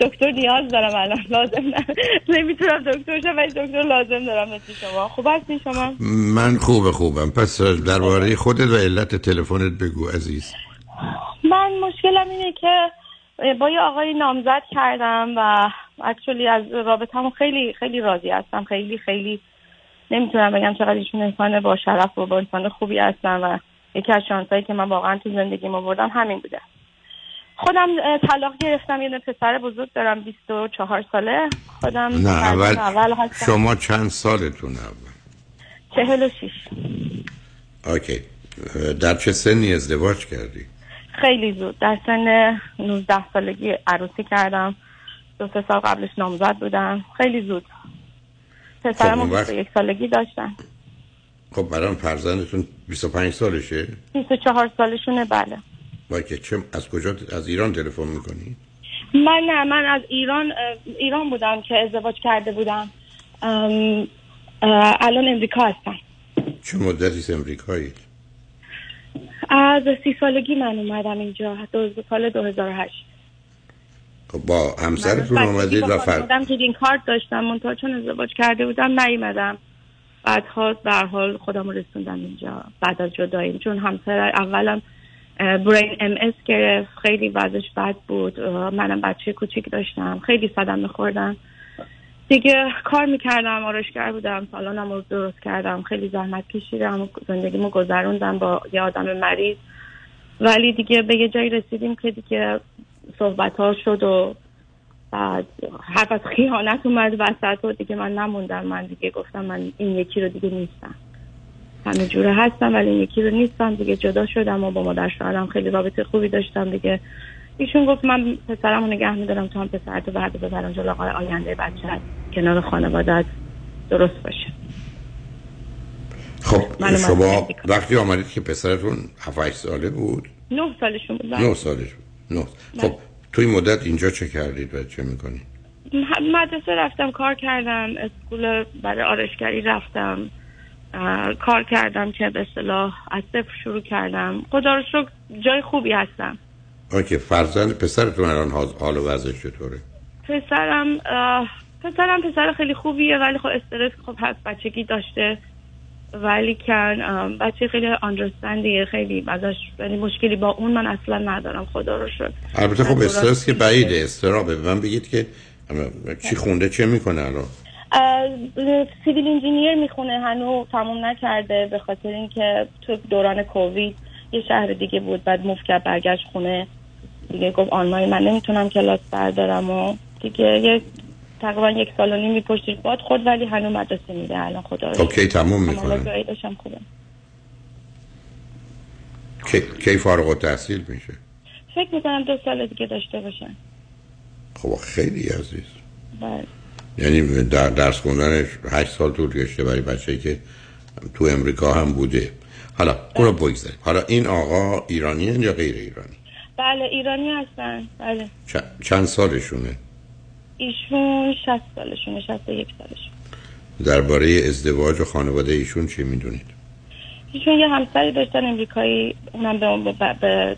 دکتر نیاز دارم الان. لازم نه. نمی‌تونم دکتر شم ولی دکتر لازم دارم مثل شما. خوب هستی شما؟ من خوب خوبم. پس درباره خودت و علت تلفنت بگو عزیز. من مشکلم اینه که با یه آقای نامزد کردم و اکچولی از رابطه‌مون خیلی خیلی راضی هستم. خیلی خیلی نمی‌تونم بگم چقدر ایشون انسان با شرف و با انسان خوبی هستن و یکی از شانسایی که من واقعا تو زندگیم آوردم همین بوده. خودم طلاق گرفتم. یه پسر بزرگ دارم 24 ساله. خودم نه اول, اول هستم. شما چند سالتون اول؟ 46 اوکی. در چه سنی ازدواج کردی؟ خیلی زود. در سن 19 سالگی عروسی کردم. دو سه سال قبلش نامزد بودم. خیلی زود. پسرم خب، وقت- یک سالگی داشتم خب برام فرزندتون 25 سالشه؟ 24 سالشونه بله. با که چه از کجا از ایران تلفن می‌کنی؟ من نه من از ایران ایران بودم که ازدواج کرده بودم. الان امریکا هستم. چه مدتی امریکایید از سی سالگی من اومدم اینجا دو سال 2008 خب با همسرتون اومدید و فر... بودم که این کارت داشتم منتها چون ازدواج کرده بودم نیومدم. بعدها در حال خودم رسوندم اینجا بعد از جداییم چون همسر اولم برین ام اس گرفت خیلی وضعش بد بود. منم بچه کوچیک داشتم خیلی صدمه خوردم. دیگه کار می‌کردم آرایشگر بودم سالانم رو درست کردم خیلی زحمت کشیدم زندگیمو گذروندم با یه آدم مریض. ولی دیگه به یه جایی رسیدیم که دیگه صحبت ها شد و بعد حرف از خیانت اومد وسط و دیگه من نموندم. من دیگه گفتم من این یکی رو دیگه نیستم. همه جوره هستم ولی این یکی رو نیستم. دیگه جدا شدم و با مادر شوهرم خیلی رابطه خوبی داشتم دیگه. ایشون گفت من پسرم رو نگه میدارم تو هم پسرتو بعد ببرم جلو آقای آینده بچه کنار خانوادت درست باشه. خب من شما وقتی آمدید که پسرتون 7 ساله بود؟ نه سالشون بود نه سالش بود. نه. خب تو این مدت اینجا چه کردید و چه می‌کنید؟ مدرسه رفتم کار کردم اسکول برای آرشگری رفتم. کار کردم که به اصطلاح از صفر شروع کردم. خدا رو شکر جای خوبی هستم. آنکه فرزند پسرتون الان حال حال و وضعش چطوره؟ پسرم پسرم پسر خیلی خوبیه ولی خب استرس خب هست بچگی داشته. ولی کن بچه خیلی آندرستندیه خیلی ازش ولی مشکلی با اون من اصلا ندارم خدا رو شکر. البته خب استرس که بعیده استرابه. به من بگید که چی خونده چه می‌کنه الان؟ سیویل انجینیر می‌خونه هنوز تموم نکرده به خاطر اینکه تو دوران کووید یه شهر دیگه بود بعد موف کرد برگشت خونه. دیگه گفت آنلاین من نمی‌تونم کلاس بردارم و دیگه یه تقریبا یک سال و نیمی پشتش باد خود ولی هنوز مدرسه میده الان خدا رو خب کی تموم می‌کنه. خوبه. کی, کی فارغ التحصیل میشه؟ فکر می‌کنم دو سال دیگه داشته باشن خب خیلی عزیز. بله. یعنی در درس خوندنش هشت سال طول کشته برای بچه که تو امریکا هم بوده. حالا اونو بگذاریم. حالا این آقا ایرانی یا غیر ایرانی؟ بله ایرانی هستن. بله. چند سالشونه؟ ایشون 60 سالشونه 61 سالشون درباره ازدواج و خانواده ایشون چی می‌دونید؟ ایشون یه همسری داشتن امریکایی اونم به, به, به,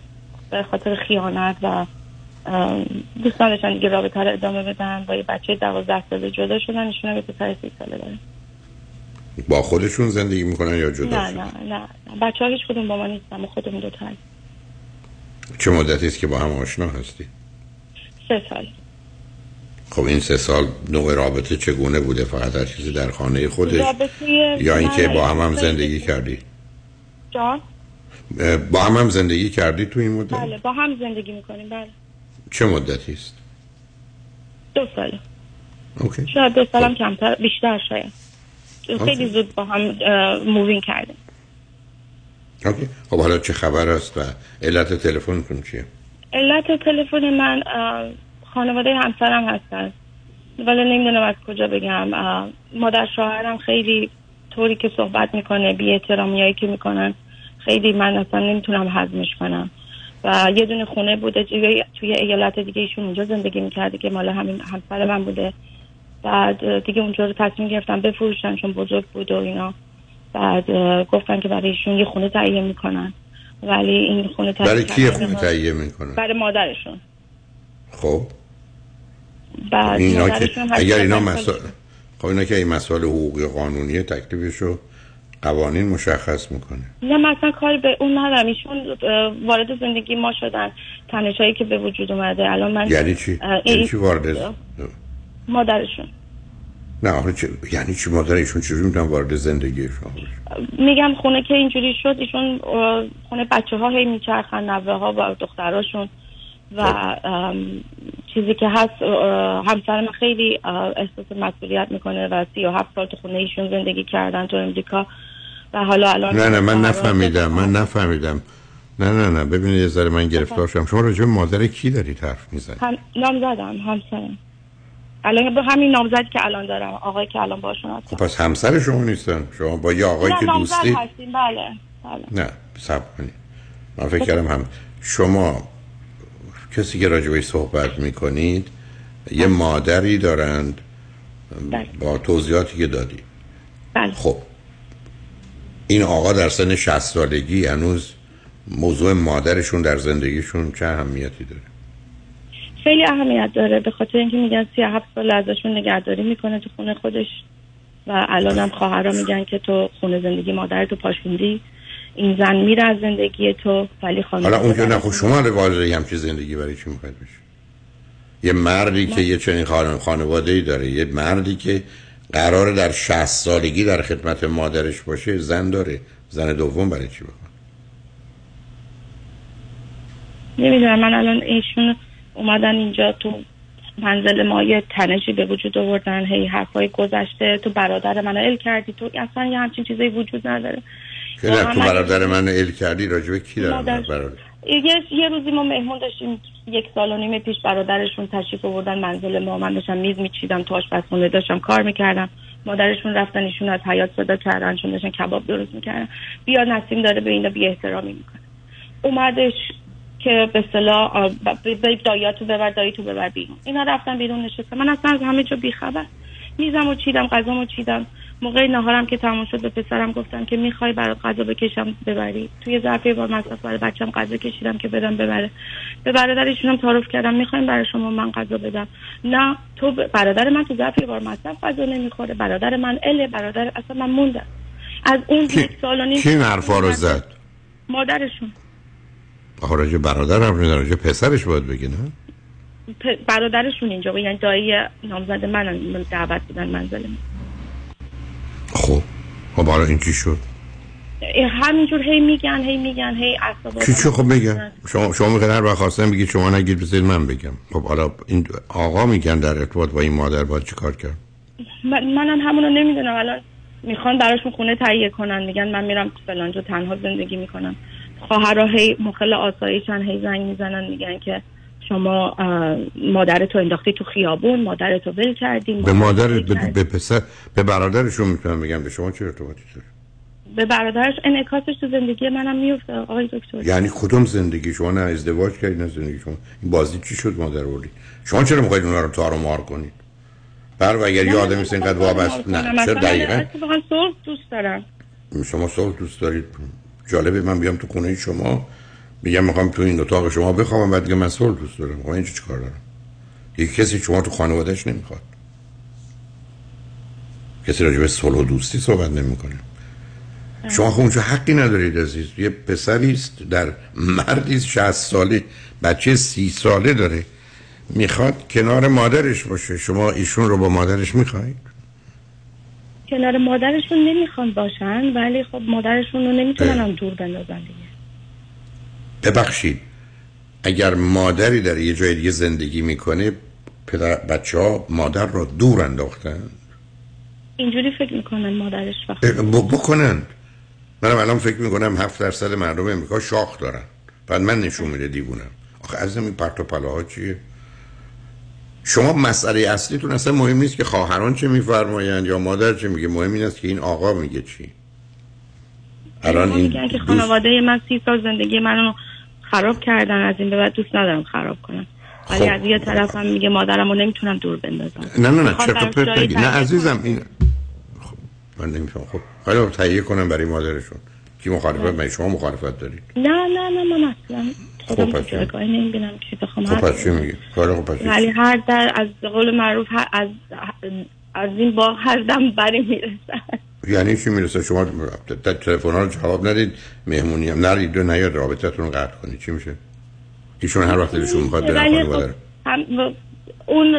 به خاطر خیانت و ام، دوست نداشتن دیگه رابطه رو ادامه بدن. با یه بچه دوازده ساله جدا شدن. ایشون هم یه پسر سی ساله داره با خودشون زندگی می‌کنن یا جدا نه شدن؟ نه نه بچه ها هیچ کدوم با ما نیستن ما خودمون هست چه مدتی است که با هم آشنا هستی؟ سه سال. خب این سه سال نوع رابطه چگونه بوده؟ فقط هر چیزی در خانه خودش یا اینکه با هم هم زندگی کردی؟ جان؟ با هم هم زندگی کردی تو این مدت؟ بله با هم زندگی می‌کنیم بله. چه مدتی است؟ دو ساله OK. شاید دو سالم کمتر بیشتر شاید. خیلی زود با هم move in کردیم. OK. خب حالا چه خبر است و علت تلفنتون چیه؟ علت تلفن من خانواده همسرم هستن. ولی نمی‌دونم از کجا بگم. مادر شوهرم خیلی طوری که صحبت می‌کنه بی احترامیایی که می‌کنن خیلی من اصلا نمی‌تونم هضمش کنم. و یه دونه خونه بوده توی, توی ایالت دیگه ایشون اونجا زندگی می‌کرده که مال همین همسر من بوده. بعد دیگه اونجا رو تصمیم گرفتن بفروشن چون بزرگ بود و اینا. بعد گفتن که برای ایشون یه خونه تهیه می‌کنن. ولی این خونه تهیه برای کی خونه تهیه می‌کنن؟ برای مادرشون. خب. بعد اینا که اگر اینا مسائل خب اینا که این مسائل حقوقی قانونی تکلیفشو قوانین مشخص می‌کنه. نه مثلا کاری به اون ندارم. ایشون وارد زندگی ما شدن. تنشایی که به وجود اومده. الان من یعنی چی؟ اه، این- یعنی چی وارد مادرشون. نه آخه چه... یعنی چی مادر ایشون چجوری می‌تونن وارد زندگی شما؟ میگم خونه که اینجوری شد ایشون خونه بچه ها هی میچرخن نوه ها و دختراشون و ام، چیزی که هست همسر من خیلی احساس مسئولیت می‌کنه و سی و هفت سال تو خونه ایشون زندگی کردن تو امریکا و حالا الان نه نه من نفهمیدم من نفهمیدم. نه نه نه ببینید یه ذره من گرفتار شدم. شما راجع به مادر کی دارید حرف می‌زنید؟ هم نامزدم همسرم. الان با همین نامزدی که الان دارم آقایی که الان باشون هستم. خب پس همسر شما نیستن؟ شما با یه آقایی که نامزد دوستی؟ هستیم بله بله. نه صبر کنید. من فکر کردم هم شما کسی که راجع بهش صحبت می‌کنید یه مادری دارند با توضیحاتی که دادی. بله. خب این آقا در سن 60 سالگی هنوز موضوع مادرشون در زندگیشون چه اهمیتی داره؟ خیلی اهمیت داره به خاطر اینکه میگن سی هفت سال ازشون نگهداری می‌کنه تو خونه خودش و الان هم خواهرها میگن که تو خونه زندگی مادر تو پاشوندی این زن میره از زندگی تو ولی خانواده حالا اونجا نه خب شما رو واجه همچی زندگی برای چی می‌خواید بشه یه مردی که یه چنین خان- خانواده ای داره یه مردی که قراره در 60 سالگی در خدمت مادرش باشه زن داره. زن دوم برای چی بخواد؟ نمی‌دونم من الان ایشون اومدن اینجا تو منزل ما یه تنشی به وجود آوردن هی حرفای گذشته تو برادر منو ال کردی تو اصلا یه همچین چیزی وجود نداره. که نه تو برادر من ال کردی راجبه کی دارم. برادر؟ یه, یه روزی ما مهمون داشتیم یک سال و نیم پیش برادرشون تشریف آوردن منزل ما. من داشتم میز میچیدم تو آشپزخونه داشتم کار می‌کردم. مادرشون رفتن ایشون از حیات صدا کردن چون داشتن کباب درست می‌کردن. بیا نسیم داره به اینا بی احترامی می‌کنه. اومدش که به اصطلاح آ، ب- به به داییاتو ببر داییتو ببر بیرون. اینا رفتن بیرون نشستن من اصلا از همه جا بیخبر. میزم و چیدم غذامو چیدم. موقع نهارم که تموم شد به پسرم گفتم که می‌خوای برات غذا بکشم ببری. توی ظرف یه بار مصرف برای بچم غذا کشیدم که بدم ببره. به برادرشونم تعارف کردم می‌خوایم برای شما من غذا بدم. نه تو ب- برادر من تو ظرف یه بار مصرف غذا نمی‌خوره. برادر من اله برادر اصلا من موندم. از اون یک سال و نیم کی حرفا رو زد؟ مادرشون. آخه راجع برادر هم راجع راجع پسرش باید بگی نه؟ برادرشون اینجا یعنی دایی نامزد من دعوت بودن منزل من. خب خب حالا این چی شد؟ همینجور هی میگن هی میگن هی اعصابات چی چی خب بگم. شما شما می‌خواید هر وقت خواستم بگید شما نگید بذارید من بگم. خب حالا این آقا میگن در ارتباط با این مادر باید چی کار کرد؟ من منم همونو نمی‌دونم. الان می‌خوان براشون خونه تهیه کنن. میگن من میرم فلانجا تنها زندگی می‌کنم. خواهرها هی مخل آسایشن هی زنگ می‌زنن میگن که شما اه، مادرتو انداختی تو خیابون مادرتو ول کردی به مادر به. به پسر به برادرشون می‌تونم بگم به شما چه ارتباطی داره؟ به برادرش انعکاسش تو زندگی منم میفته آقای دکتر. یعنی کدوم زندگی؟ شما نه ازدواج کردید نه زندگی. شما این بازی چی شد مادر وردی شما چرا می‌خواید اونا رو تار و مار کنید؟ بر و اگر یه آدمی است اینقدر وابسته نه چرا دقیقا؟ صلح دوست دارم. شما صلح دوست دارید. جالبه من بیام تو خونه شما میگم می‌خوام تو این اتاق شما بخوابم بعد دیگه من صلح دوست دارم. خب اینجا چیکار دارم؟ یک کسی شما تو خانوادهش نمی‌خواد. کسی راجع به صلح دوستی صحبت نمی‌کنه. شما خب اونجا حقی ندارید عزیز. یه پسری است در مردی است 60 ساله بچه سی ساله داره. می‌خواد کنار مادرش باشه. شما ایشون رو با مادرش می‌خواید؟ کنار مادرشون نمی‌خوان باشن ولی خب مادرشون رو نمی‌تونن هم دور بندازن دیگه. ببخشید اگر مادری در یه جای دیگه زندگی می‌کنه پدر بچه ها مادر را دور انداختن؟ اینجوری فکر می‌کنن مادرش وقت اه، ب- بکنند منم الان فکر می‌کنم هفت درصد مردم امریکا شاخ دارن. بعد من نشون میده دیوونم. آخه از این پرت و پلاها چیه؟ شما مسئله اصلیتون اصلا مهم نیست که خواهران چه میفرمایند یا مادر چه میگه. مهم این است که این آقا میگه چی. الان این دوست- خانواده من سی سال زندگی منو خراب کردن از این به بعد دوست ندارم خراب کنم. ولی خب. از یه طرف هم میگه مادرم رو نمی‌تونم دور بندازم. نه نه نه براش پرت نگی. نه عزیزم این خب من نمیفهم. خب حالا تهیه کنم برای مادرشون. کی مخالفت؟ من شما مخالفت دارید. نه نه نه من اصلا خودم خب، تو پس چی؟ نمی‌بینم که بخوام خب پس چی. میگی؟ خب هر در از قول معروف از از این باغ هر دم بری می‌رسن یعنی چی می‌رسه شما تلفن ها رو جواب ندید. مهمونی هم نرید و نیاد رابطتون رو قطع کنید. چی میشه؟ ایشون هر وقت دلشون می‌خواد برن خب اون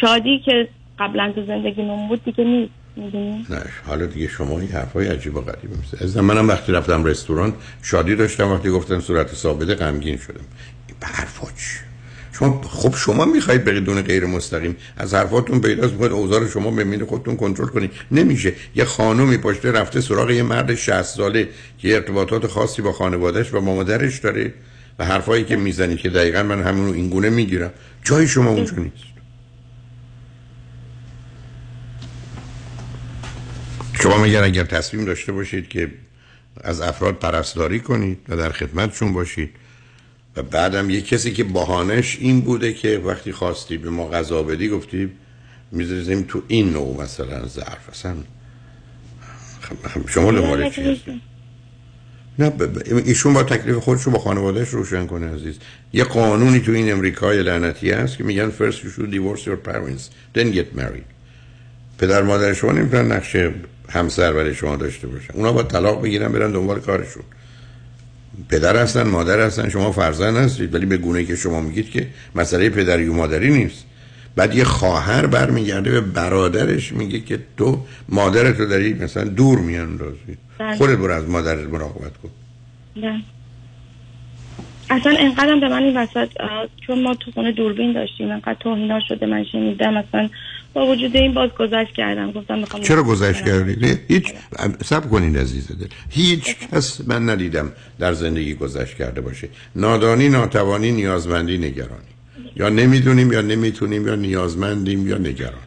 شادی که قبلا تو زندگیمون بود دیگه نیست. نه حالا دیگه شما این حرفای عجیب و غریب میشه از منم وقتی رفتم رستوران شادی داشتم وقتی گفتن صورت ثابت غمگین شدم. حرفا چی؟ شما خب شما می‌خواید بدون غیر مستقیم. از حرفاتون پیداست می‌خواید اوضاع شما به خودتون کنترل کنید. نمیشه. یه خانومی پشت رفته سراغ یه مرد 60 ساله که ارتباطات خاصی با خانوادهش و با مادرش داره و حرفایی که می‌زنی که دقیقا من همونو این گونه می‌گیرم. جای شما اونجا نیست. شما میگن اگر تصمیم داشته باشید که از افراد پرستاری کنید و در خدمتشون باشید و بعدم یه کسی که بهانش این بوده که وقتی خواستی به ما غذا بدی گفتی می‌ذاریم تو این نوع مثلا ظرف. اصلا خب- خب شما دنبال چی؟ نه ب- ایشون با تکلیف خودش رو با خانوادهش روشن کنه عزیز. یه قانونی تو این امریکای لعنتی هست که میگن first you should divorce your parents then get married. پدر مادر شما نمی‌تونن نقش همسر برای شما داشته باشن. اونا با طلاق بگیرن برن دنبال کارشون. پدر هستن مادر هستن شما فرزند هستید ولی به گونه که شما میگید که مسئله پدری و مادری نیست. بعد یه خواهر برمیگرده به برادرش میگه که تو مادرتو داری مثلا دور میاندازی. بله. خودت برو از مادرت مراقبت کن. نه اصلا انقدرم به من این وسط چون ما تو خونه دوربین داشتیم انقدر توهینا شده من شنیدم اصلا با وجود این باز گذشت کردم. گفتم می‌خوام چرا گذشت کردی؟ نه، هیچ سب کنین عزیز دل. هیچ کس من ندیدم در زندگی گذشت کرده باشه. نادانی ناتوانی نیازمندی نگرانی. یا نمی‌دونیم یا نمی‌تونیم یا نیازمندیم یا نگران.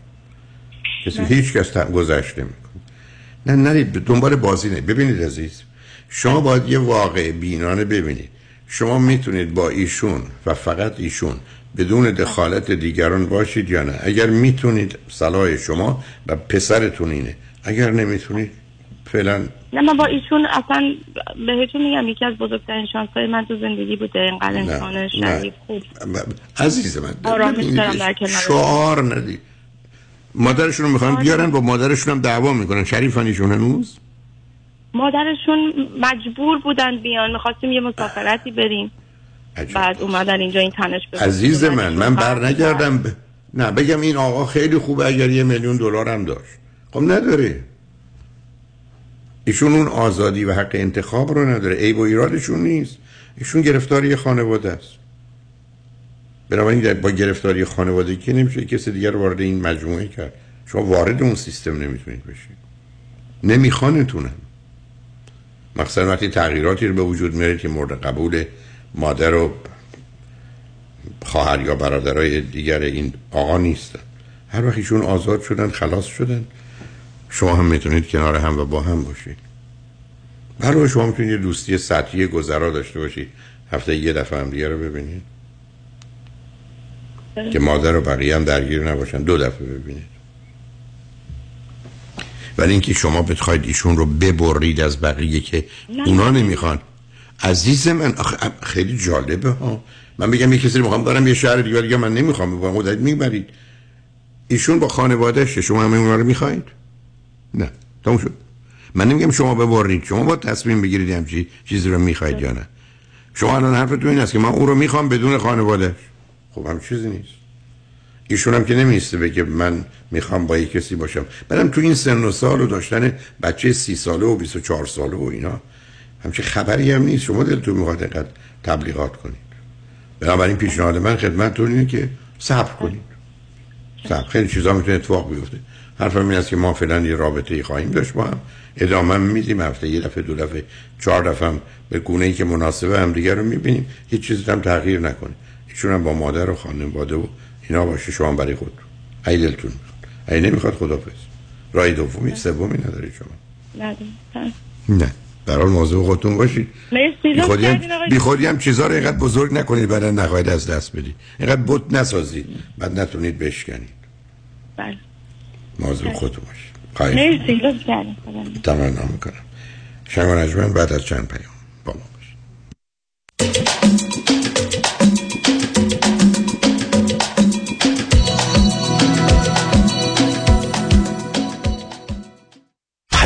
کسی هیچ کس گذشت نمی‌کنه. نه نرید دنبال بازی نه ببینید عزیز. شما باید یه واقع بینانه ببینید. شما می‌تونید با ایشون و فقط ایشون بدون دخالت دیگران باشید یا نه. اگر می‌تونید صلاح شما و پسرتون اینه. اگر نمی‌تونید فعلا نه من با ایشون اصلا بهتون میگم یکی از بزرگترین شانس های من تو زندگی بوده. اینقدر انسان. شریف خوب. عزیز من آرامش ببینید، دارم در کنار شعار ندید مادرشون رو می‌خوان بیارن با مادرشون هم دعوا می‌کنن. شریفان ایشون هنوز مادرشون مجبور بودن بیان. می‌خواستیم یه مسافرتی بریم. بعد اومدن اینجا این تنش به عزیز من من بر نگردم ب... نه بگم این آقا خیلی خوبه اگر یه میلیون دلار هم داشت. خب نداره. ایشون اون آزادی و حق انتخاب رو نداره. عیب و ایرادشون نیست. ایشون گرفتاری یه خانواده است. بنابراین با گرفتاری خانواده که نمیشه کسی دیگر وارد این مجموعه کرد. شما وارد اون سیستم نمی‌تونید بشید. نمیخوانتونم. مخصوصا وقتی تغییراتی رو به وجود میاره که مورد قبول مادر و خواهر یا برادرای دیگر این آقا نیستن هر وقت ایشون آزاد شدن خلاص شدن. شما هم می‌تونید کنار هم و با هم باشید. برای شما می‌تونید یه دوستی سطحی گذرا داشته باشید. هفته یه دفعه هم دیگه رو ببینید. که مادر و بقیه هم درگیر نباشن. دو دفعه ببینید. ولی اینکه شما بخواید ایشون رو ببرید از بقیه که. اونا نمی‌خوان. عزیز من خیلی جالبه ها. من بگم یه کسی می‌خوام برم یه شهر دیگه دیگه من نمی‌خوام بگم خودت می‌برید. ایشون با خانوادهشه شما همه اونا رو می‌خواید؟ نه تموم شد. من نمیگم شما ببرید شما با تصمیم بگیرید همچی چیزی رو می‌خواید یا نه. شما الان حرفتون این است که من او رو می‌خوام بدون خانواده خب هم چیزی نیست. ایشون هم که نمیسته بگه من می‌خوام با یک کسی باشم. بعدم تو این سن و سال و داشتن بچه سی ساله و 24 ساله و اینا همچه خبری هم نیست. شما دلتون می‌خواد اینقدر تبلیغات کنید. بنابراین پیشنهاد من خدمتتون اینه که صبر کنید. صبر. خیلی چیزا می‌تونه اتفاق بیفته. حرفم این است که ما فعلا یه رابطه ای خواهیم داشت. با هم ادامه میدیم. هفته یه دفعه دو دفعه چهار دفعه هم به گونه ای که مناسبه هم دیگر رو می‌بینیم. هیچ چیزی هم تغییر نکنه. ایشون هم با مادر و خانواده و اینا باشه. شما برای خود. ای دلتون می‌خواد. ای نمی‌خواد خدافظ راه دومی سومی نداری شما. ندارم. نه. در حال موضوع خودتون باشید. بی خودی هم, بی خودی هم چیزا رو اینقدر بزرگ نکنید بعد نخواهید از دست بدید. اینقدر بت نسازید بعد نتونید بشکنید. بله. موضوع خودتون باشید. مرسی لطف کردین خدا تمنا می‌کنم. شنگ و بعد از چند پیام با ما باشید.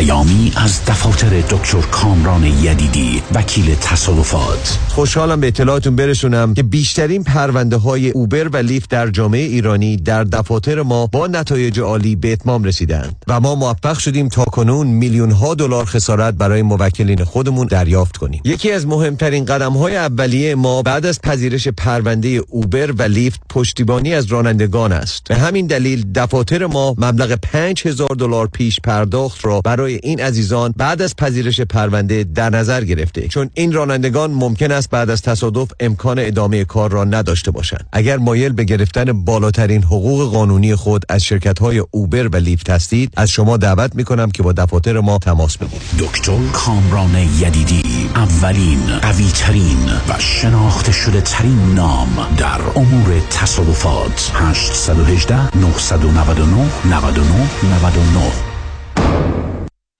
پیامی از دفاتر دکتر کامران یدیدی وکیل تصادفات. خوشحالم به اطلاعاتون برسونم که بیشترین پرونده های اوبر و لیفت در جامعه ایرانی در دفاتر ما با نتایج عالی به اتمام رسیدند و ما موفق شدیم تا کنون میلیون ها دلار خسارت برای موکلین خودمون دریافت کنیم. یکی از مهمترین قدم های اولیه ما بعد از پذیرش پرونده اوبر و لیفت پشتیبانی از رانندگان است. به همین دلیل دفاتر ما مبلغ 5000 دلار پیش پرداخت را برای این عزیزان بعد از پذیرش پرونده در نظر گرفته. چون این رانندگان ممکن است بعد از تصادف امکان ادامه کار را نداشته باشند. اگر مایل به گرفتن بالاترین حقوق قانونی خود از شرکت های اوبر و لیفت هستید از شما دعوت می کنم که با دفاتر ما تماس بگیرید. دکتر کامران یدیدی اولین قوی ترین و شناخته شده ترین نام در امور تصادفات. 818 999 99 99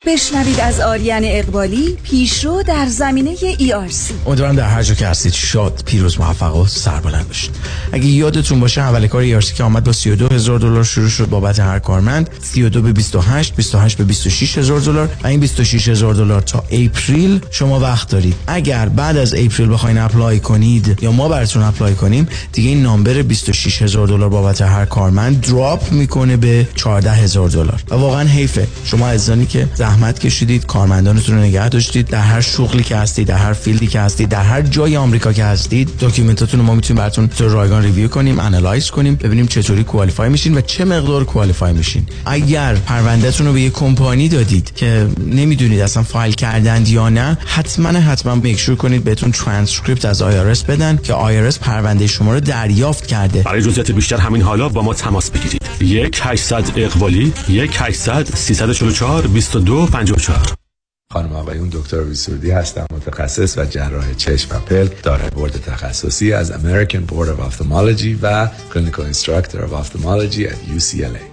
بشنوید از آریان اقبالی پیشرو در زمینه ERC امیدوارم در هر جا که هستید شاد پیروز موفق و سربلند باشید. اگه یادتون باشه اول کار ERC که آمد با 32 هزار دلار شروع شد بابت هر کارمند. 32 به 28 28 به 26 هزار دلار و این 26 هزار دلار تا April شما وقت دارید. اگر بعد از April بخواین apply کنید یا ما براتون apply کنیم دیگه این number 26 هزار دلار بابت هر کارمند drop می‌کنه به 14 هزار دلار. و واقعا حیفه. شما عزیزانی که زحمت کشیدید کارمندانتون رو نگه داشتید در هر شغلی که هستید در هر field ی که هستید در هر جای آمریکا که هستید document اتون رو ما می‌تونیم براتون تو رایگان review کنیم analyze کنیم ببینیم چطوری qualify میشین و چه مقدار qualify میشین. اگر پروندهتون رو به یه کمپانی دادید که نمی‌دونید اصلا فایل کردند یا نه حتما حتما make sure کنید بهتون ترانسکریپت از IRS بدن که IRS پرونده شما رو دریافت کرده. برای جزئیات بیشتر همین حالا با ما تماس بگیرید. یک 800 اقوالی یک 800 344 22 54 خانم آقایون دکتر ویسوردی هستم متخصص و جراح چشم و پلک دارای بورد تخصصی از American Board of Ophthalmology و Clinical Instructor of Ophthalmology at UCLA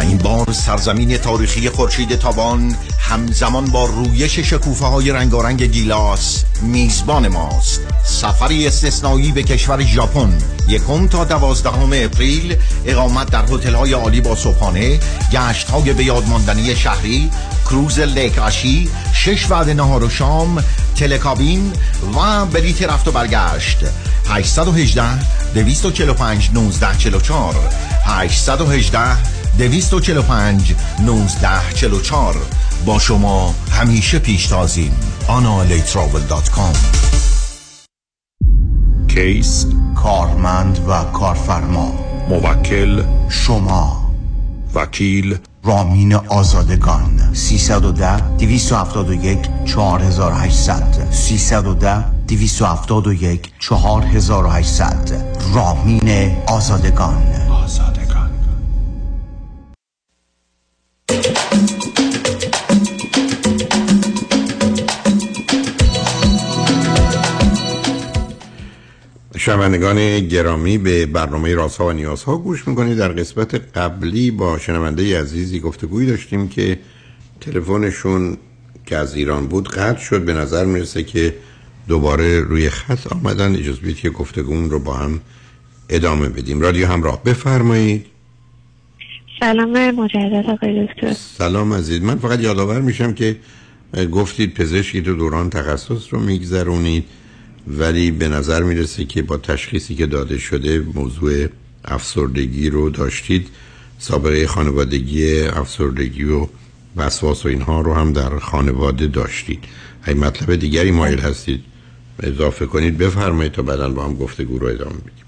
این بار سرزمین تاریخی خورشید تابان همزمان با رویش شکوفه های رنگارنگ گیلاس میزبان ماست. سفری استثنایی به کشور ژاپن یکم تا دوازدهم اپریل اقامت در هتل های عالی با صبحانه گشت های به یادماندنی شهری کروز Lake Ashi شش وعده نهار و شام تلکابین و بلیت رفت و برگشت. 818 245 1944 818 245 1944 با شما همیشه پیشتازیم analitravel.com کیس کارمند و کارفرما. موکل شما. وکیل رامین آزادگان. 310 271 4800 310 271 4800 رامین آزادگان. شنوندگان گرامی به برنامه رازها و نیازها گوش می‌کنید. در قسمت قبلی با شنونده عزیزی گفتگوی داشتیم که تلفنشون که از ایران بود قطع شد. به نظر می‌رسه که دوباره روی خط آمدن. اجازه بدید که گفتگومون رو با هم ادامه بدیم. رادیو همراه بفرمایید. سلام مجدد آقای دکتر. سلام عزیز. من فقط یادآور میشم که گفتید پزشکی تو دوران تخصص رو میگذرونید. ولی به نظر می‌رسه که با تشخیصی که داده شده موضوع افسردگی رو داشتید سابقه خانوادگی افسردگی و وسواس و اینها رو هم در خانواده داشتید. اگه مطلب دیگری مایل هستید اضافه کنید. بفرمایید تا بعدا با هم گفتگو رو ادامه بدیم.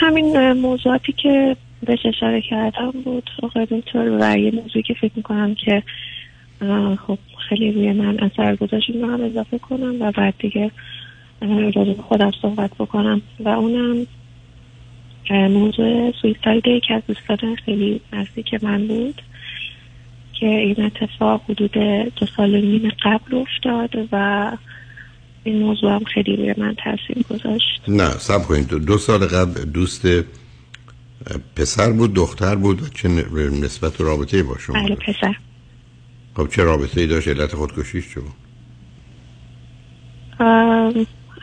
همین موضوعاتی که بهش اشاره کردم بود آقای دکتر و یه موضوعی که فکر می‌کنم که خب خیلی روی من اثر گذاشت رو هم اضافه کنم و بعد دیگه راجع به خودم صحبت بکنم. و اونم موضوع سویسایده که از دوستان خیلی نزدیک من بود که این اتفاق حدود دو سال و نیم قبل افتاد و این موضوع هم خیلی روی من تاثیر گذاشت. نه سب کنید. دو, سال قبل دوست پسر بود دختر بود و چه نسبت و رابطه با شما بله پسر. خب چه رابطه ای داشت؟ علت خودکشیش چه بود؟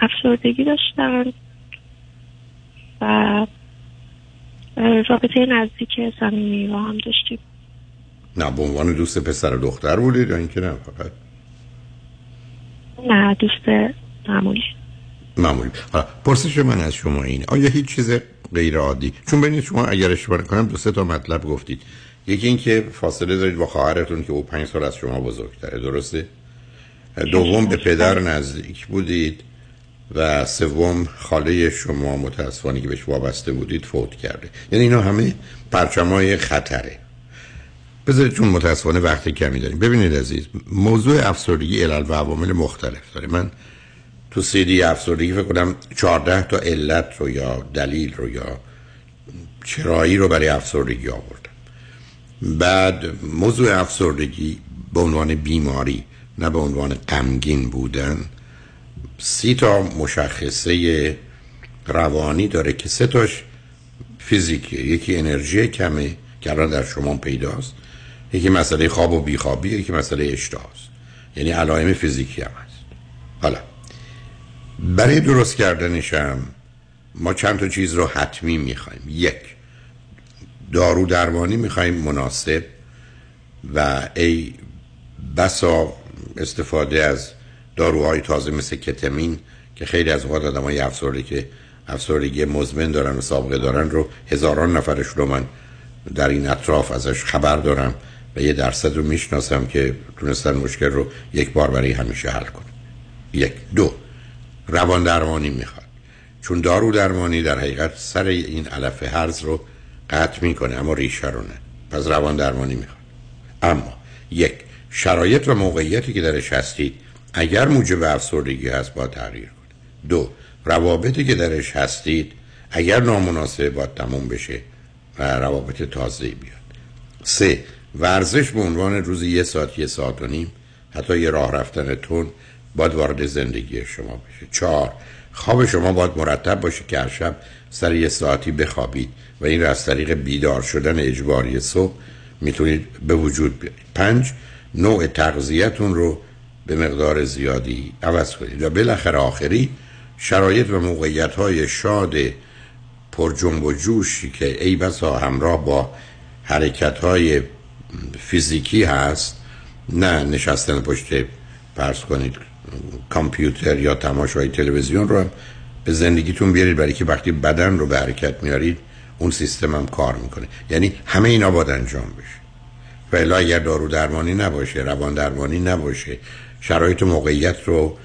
افسردگی داشتن و رابطه نزدیک صمیمی با هم داشتیم. نه به عنوان دوست پسر و دختر بودید یا اینکه نه فقط؟ نه دوست معمولی. معمولی. حالا پرسش من از شما این آیا هیچ چیز غیر عادی؟ چون ببینید شما اگر اشتباه کنم دو سه تا مطلب گفتید. یکی اینکه فاصله دارید با خواهرتون که او پنج سال از شما بزرگتره درسته؟ دوم به پدر نزدیک بودید و سوم خاله شما متاسفانه که بهش وابسته بودید فوت کرده. یعنی اینا همه پرچمای خطره. بذارید چون متاسفانه وقت کمی داریم. ببینید عزیز موضوع افسردگی علل و عوامل مختلف داره. من تو سیدی افسردگی فکر کنم 14 تا علت رو یا دلیل رو یا چرایی رو برای افسردگی آوردم. بعد موضوع افسردگی به عنوان بیماری نه به عنوان غمگین بودن. سی تا مشخصه روانی داره که سه تاش فیزیکیه. یکی انرژی کمه که الان در شما پیداست. یکی مسئله خواب و بیخوابی یکی مسئله اشتهاست. یعنی علائم فیزیکی هم هست. حالا برای درست کردنشم ما چند تا چیز رو حتمی می‌خوایم. یک دارو درمانی می‌خوایم مناسب. و ای بسا استفاده از داروهای تازه مثل کتمین که خیلی از اوقات آدم های افسرده که افسردگی مزمن دارن و سابقه دارن رو هزاران نفرش رو من در این اطراف ازش خبر دارم و یه درصد رو می‌شناسم که تونستن مشکل رو یک بار برای همیشه حل کن یک. دو. روان درمانی می‌خواد. چون دارو درمانی در حقیقت سر این علف هرز رو قطع می‌کنه اما ریشه رو نه. پس روان درمانی می‌خواد. اما یک شرایط و موقعیتی که درش هستید اگر موجب افسردگی هست با تغییر کنید دو روابطی که درش هستید اگر نامناسب با تموم بشه و روابط تازه بیاد. سه ورزش به عنوان روزی یه ساعت یه ساعت و نیم حتی یه راه رفتن تون باید وارد زندگی شما بشه. چهار خواب شما باید مرتب باشه که هر شب سر یه ساعتی بخوابید. و این را از طریق بیدار شدن اجباری صبح می‌تونید به وجود بیارید. پنج نوع تغذیتون رو به مقدار زیادی عوض کنید. و بالاخره آخری شرایط و موقعیت های شاد پر جنب و جوشی که ای بسا همراه با حرکت های فیزیکی هست نه نشستن پشت پرس کنید. کامپیوتر یا تماشای تلویزیون رو به زندگیتون بیارید برای که وقتی بدن رو به حرکت میارید اون سیستم هم کار می‌کنه. یعنی همه اینا باید انجام بشه. و الا اگر دارو درمانی نباشه روان درمانی نباشه شرایط موقعیت رو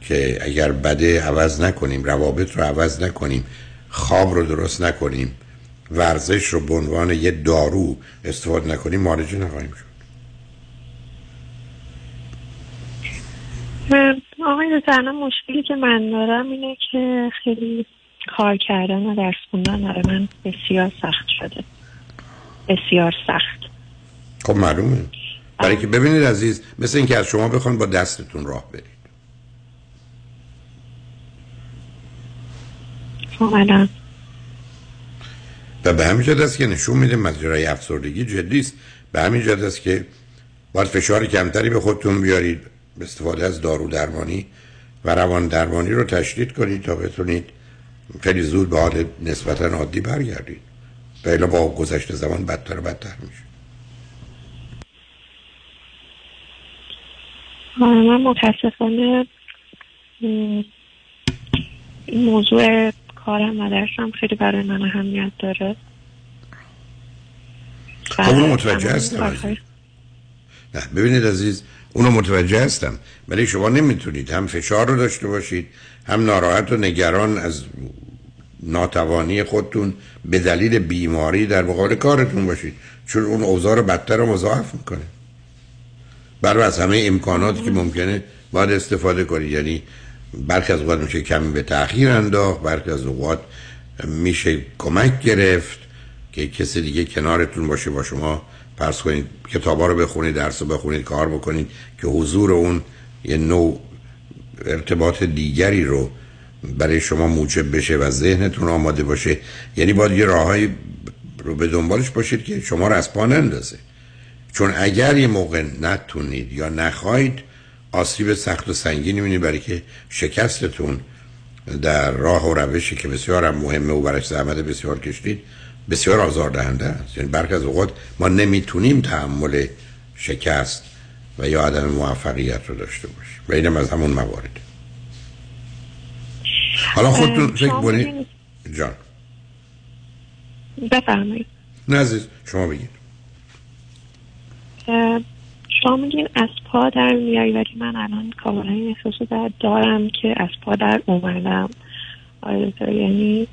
که اگر بده عوض نکنیم روابط رو عوض نکنیم خواب رو درست نکنیم ورزش رو به عنوان یه دارو استفاده نکنیم مارجی نخواهیم شد. آقای دکتر مشکلی که من دارم اینه که خیلی کار کردن و درس خوندن برای من بسیار سخت شده. بسیار سخت. خب معلومه. برای که ببینید عزیز مثل اینکه از شما بخوان با دستتون راه برید. خب و به همین جد است که نشون میده مجرای افسردگی جدی است. به همین جد است که باید فشار کمتری به خودتون بیارید به استفاده از دارو درمانی و روان درمانی رو تشدید کنید تا بتونید خیلی زود به حال نسبتا عادی برگردید. و با گذشت زمان بدتر و بدتر میشه. من متاسفانه این موضوع کارم و درسم خیلی برای من اهمیت داره. خب اونو متوجه هستم نه ببینید عزیز اونو متوجه هستم ولی شما نمی‌تونید هم فشار رو داشته باشید هم ناراحت و نگران از ناتوانی خودتون به دلیل بیماری در مقابل کارتون باشید. چون اون اوضاع رو بدتر و مضاعف می‌کنه. برای از همه امکاناتی که ممکنه باید استفاده کنید. یعنی برخی از اوقات میشه کمی به تاخیر انداخت برخی از اوقات میشه کمک گرفت که کسی دیگه کنارتون باشه. با شما پرس کنید کتابا رو بخونید درس رو بخونید کار بکنید که حضور اون یه نوع ارتباط دیگری رو برای شما موجب بشه و ذهنتون آماده باشه. یعنی باید یه راههایی رو به دنبالش باشید که شما رو از پا نندازه. چون اگر یه موقع نتونید یا نخواهید آسیب سخت و سنگینی می‌بینید برای که شکستتون در راه و روشی که بسیار هم مهمه و برش زحمت بسیار کشید بسیار آزاردهنده است. یعنی برخی از اوقات ما نمی‌تونیم تحمل شکست و یا عدم موفقیت رو داشته باشیم و اینم از همون موارد. حالا خودتون فکر می‌دونید- جان. بفرمایید. نه عزیز شما بگید. شما میگین از پا در میاری ولی من الان کاملا این احساس رو در دارم که از پا در اومدم. آره یعنی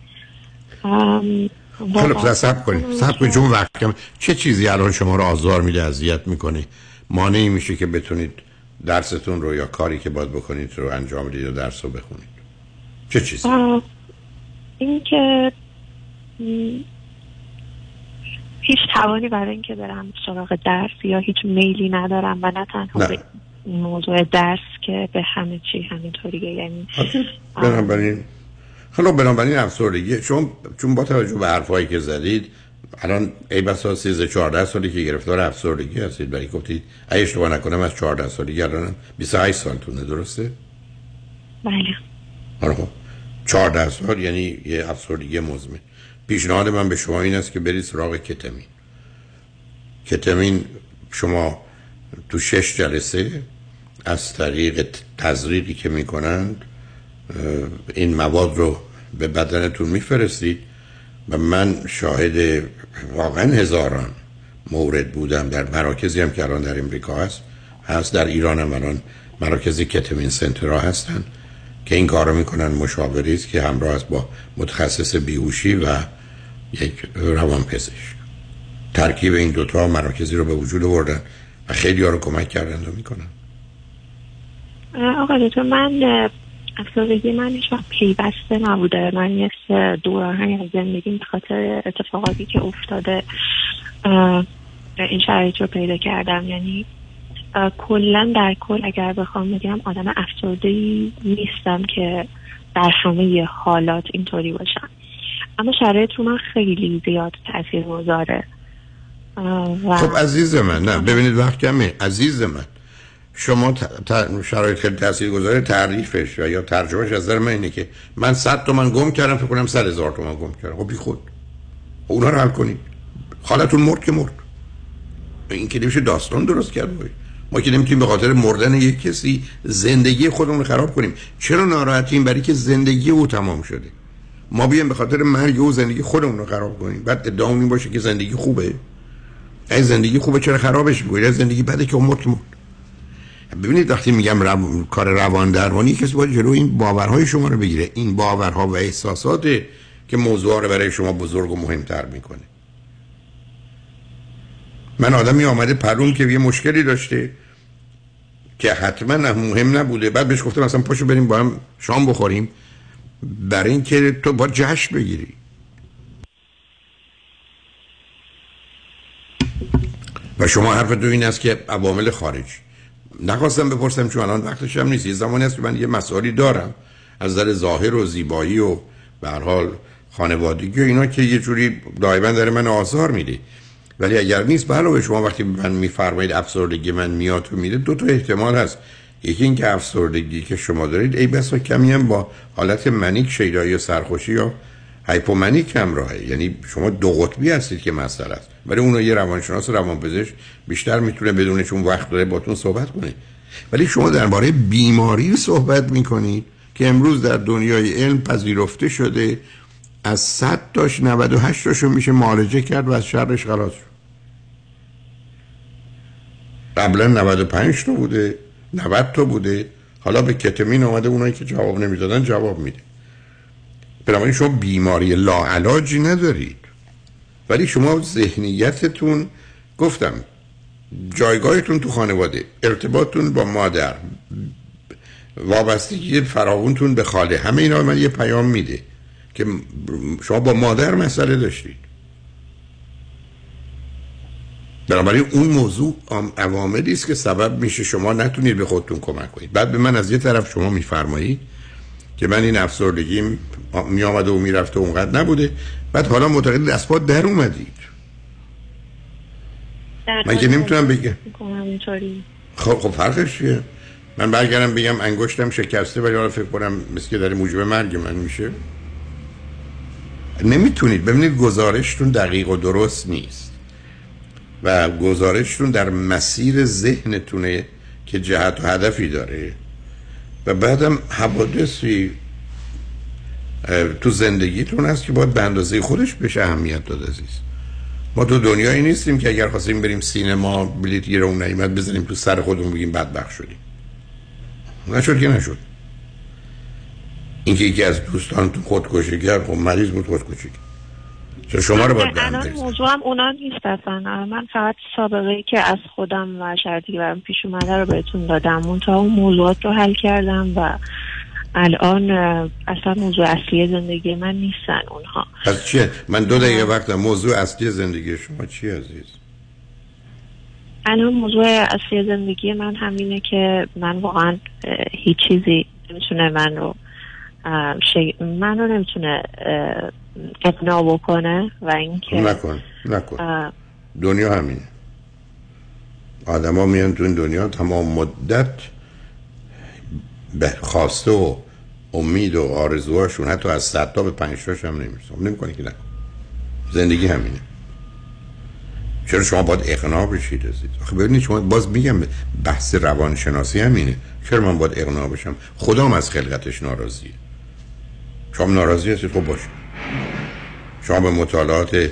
واقعا- پس سب کنید سب کنید چون وقت چه چیزی الان شما رو آزار میده اذیت می‌کنه؟ مانعی میشه که بتونید درستون رو یا کاری که باید بکنید رو انجام بدید و درس رو بخونید. چه چیزی؟ این که هیچ توانی برای اینکه برم سراغ درس یا هیچ میلی ندارم و نه تنها نه. به موضوع درس که به همه چی همینطوریه. یعنی بنابراین حالا بنابراین افسردگی چون چون با توجه به حرفایی که زدید الان ای بسا 13 14 سالی که گرفتار افسردگی هستید. برای گفتید اگه اشتباه نکنم از 14 سالگی الان 28 سالتونه درسته؟ بله. حالا خب. 14 سال یعنی یه افسردگی مزمن. پیشنهاد من به شما این است که برید سراغ کتامین. کتامین شما تو شش جلسه از طریق تزریقی که می‌کنند این مواد رو به بدنتون میفرستید. و من شاهد واقعا هزاران مورد بودم در مراکزی هم که الان در امریکا هست هست در ایران هم الان مراکزی کتامین سنترها هستن که این کار رو می‌کنن مشاوری است که همراه است با متخصص بیهوشی و یک روانپزشک. ترکیب این دوتا مراکزی رو به وجود آوردن و خیلی ها رو کمک کردن و می‌کنن. آقا دکتر من افسردگی من هیچ وقت پیوسته نبوده. من یه دورانی از زندگیم به خاطر اتفاقاتی که افتاده این شرایط رو پیدا کردم. یعنی کلا در کل اگر بخوام بگم آدم افسرده نیستم که در همه حالات اینطوری باشم. اما شرایط رو من خیلی زیاد تاثیر گذاره خب عزیز من نه ببینید وقت کمه. عزیز من شما شرایط خیلی تاثیر گذاره تعریفش یا ترجمهش از نظر من اینه که من 100 تومن گم کردم فکر کنم 100 هزار تومن گم کردم. خب بی خود. اونا رو حل کنید. خالتون مرد که مرد. این که نمیشه داستان درست کرد باید. ما که نمی‌تونیم به خاطر مردن یک کسی زندگی خودمون رو خراب کنیم. چرا ناراحتیم برای که زندگی او تمام شده؟ ما بیایم به خاطر مرگ او زندگی خودمون رو خراب کنیم. بعد ادعا باشه که زندگی خوبه. ای زندگی خوبه چرا خرابش می‌کنید زندگی بده که مرد مرد. ببینید وقتی میگم رو... کار روان درمانی کسی باید جلو این باورهای شما رو بگیره. این باورها و احساسات که موضوع رو برای شما بزرگ و مهمتر می‌کنه. من آدمی آمده پرون که یه مشکلی داشته که حتما مهم نبوده. بعد بهش گفتم مثلا پاشو بریم با هم شام بخوریم. برای اینکه تو با جشن بگیری. و شما حرف دو این است که عوامل خارج نخواستم بپرسم چون الان وقتش هم نیست. یه زمانی هست که من یه مسائلی دارم از نظر ظاهر و زیبایی و به حال خانوادگی و اینا که یه جوری دائما داره من آزار میده. ولی اگر نیست به علاوه شما وقتی من میفرمایید افسردگی من میاد و میره دو تا احتمال هست. یکی اینکه افسردگی که شما دارید ای بسا کمی هم با حالت manic شیدایی و سرخوشی یا hypomanic همراهه. یعنی شما دو قطبی هستید که مسئله است. ولی اونو یه روانشناس و روانپزشک بیشتر می‌تونه بدونه چون وقت داره باتون صحبت کنه. ولی شما درباره بیماری صحبت می‌کنید که امروز در دنیای علم پذیرفته شده از 100 تاش 98 تاشو میشه معالجه کرد و از شرش خلاص شد. قبلا 95 تا بوده 90 تا بوده. حالا به کتمین اومده اونایی که جواب نمی‌دادن جواب میده. بنابراین شما بیماری لاعلاجی ندارید. ولی شما ذهنیتتون گفتم جایگاهتون تو خانواده ارتباطتون با مادر وابستگی فراوونتون به خاله همه اینا من یه پیام میده که شما با مادر مسئله داشتید. بنابراین اون موضوع عواملی است که سبب میشه شما نتونید به خودتون کمک کنید. بعد به من از یه طرف شما میفرمایید که من این افسردگی می آمده و می‌رفته اونقدر نبوده. بعد حالا معتقد از پا در اومدید. من که نمی‌تونم بگم. خب خب فرقش چیه؟ من برگردم بگم انگشتم شکسته ولی حالا فکر کنم مثل که داره موجب مرگ من میشه. نمی‌تونید ببینید گزارشتون دقیق و درست نیست. و گزارشتون در مسیر ذهنتونه که جهت و هدفی داره. و بعدم حوادثی تو زندگیتون هست که باید به اندازه خودش بهش اهمیت داد عزیز. ما تو دنیایی نیستیم که اگر خواستیم بریم سینما بلیت گیره اون نیمت بزنیم تو سر خودمون بگیم بدبخت شدیم. نشد که نشد. اینکه یکی از دوستان تو خودکشی کرد خب مریض بود خودکشی کرد. شما رو باید هم الان؟ موضوعم اونا نیست اصلا. من فقط سابقه ای که از خودم و شرطی که برام پیش اومده رو بهتون دادم. اون تا اون موضوعات رو حل کردم و الان اصلا موضوع اصلی زندگی من نیستن اونها پس چیه؟ من دو دقیقه وقت موضوع اصلی زندگی شما چی عزیز؟ الان موضوع اصلی زندگی من همینه که من واقعا هیچ چیزی نمی‌تونه من رو شی... من رو نمی‌تونه اه، اقناع بکنه و اینکه نکن نکن دنیا همینه آدما میان تو این دنیا تمام مدت به خواسته و امید و آرزوهاشون حتی از صد تا به پنج تاش هم نمی‌رسن نمی‌کنه که نکن زندگی همینه. چرا شما باید اقناع بشید عزیز؟ آخه ببینید شما باز میگم بحث روانشناسی همینه. چرا من باید اقناع بشم؟ خدام از خلقتش ناراضیه. شما ناراضی هستید؟ خب باشید شما به مطالعات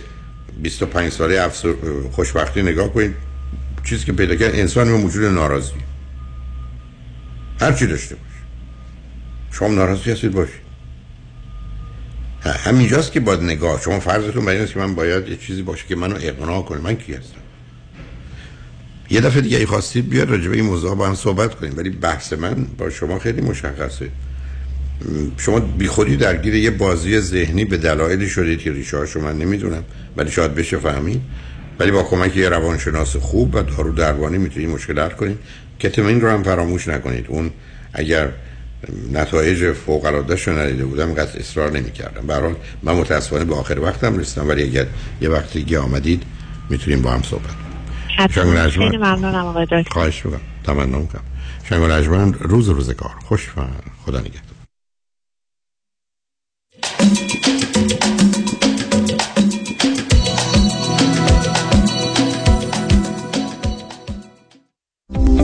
25 ساله افسر... خوشبختی نگاه کنید. چیزی که پیدا کرد انسان به موجود ناراضی هر چی داشته باشه. شما ناراضی هستید باشید ه- همینجاست که باید نگاه. شما فرضتون بر که من باید یه چیزی باشه که منو اقناع کنه. من کی هستم؟ یه دفعه دیگه ای خواستید بیاد راجع به این موضوع با هم صحبت کنیم. ولی بحث من با شما خیلی مشخصه. شما بیخودی درگیر یه بازی ذهنی به دلایلی شدید که ریشه هاشو من نمی‌دونم. ولی شاید بشه فهمید. ولی با کمک یه روانشناس خوب و دارو درمانی می‌تونید مشکل حل کنید. کتامین رو هم فراموش نکنید. اون اگر نتایج فوق العاده شو ندیده بودم قطع اصرار نمی‌کردم. به من متاسفانه به آخر وقتم رسیدم ولی اگر یه وقتی دیگه آمدید می‌تونیم با هم صحبت کنیم. خیلی ممنونم آقای دکتر. خواهش می‌کنم. تمنا می‌کنم. شنگ و نجمن روز روزگار. خوش و خدا نگهدار.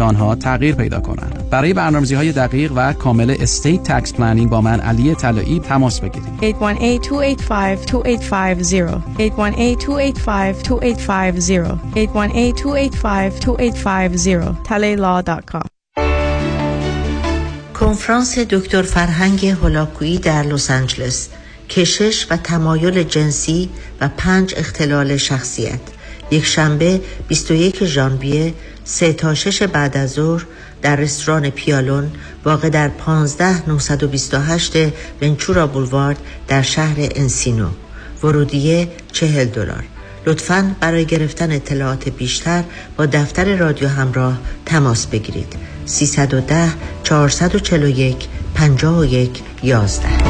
آنها تغییر پیدا کنند. برای برنامه‌ریزی های دقیق و کامل estate tax planning با من علی طلایی تماس بگیرید. 818-285-2850 818-285-2850 818-285-2850 talaylaw.com کنفرانس دکتر فرهنگ هولاکویی در لس آنجلس. کشش و تمایل جنسی و پنج اختلال شخصیت. یک شنبه 21 ژانویه 3 تا 6 بعد از ظهر در رستوران پیالون واقع در 15 928 ونچورا بولوارد در شهر انسینو. ورودیه 40 دلار. لطفاً برای گرفتن اطلاعات بیشتر با دفتر رادیو همراه تماس بگیرید. 310 441 51 11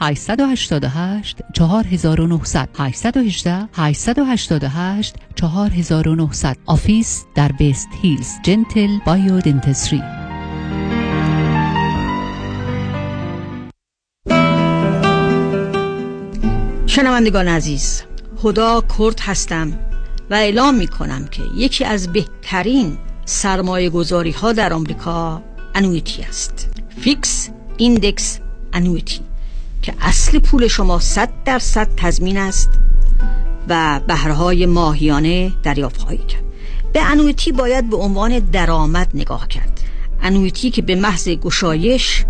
888 4900 818 888 4900 office در وست هیلز Gentle Biodentistry شنوندگان عزیز خدا کرد هستم و اعلام می کنم که یکی از بهترین سرمایه گذاری ها در آمریکا annuity است. fixed index annuity که اصل پول شما 100 درصد تضمین است و بهرهای ماهیانه دریافت خواهید کرد. به annuity باید به عنوان درآمد نگاه کرد. annuity که به محض گشایش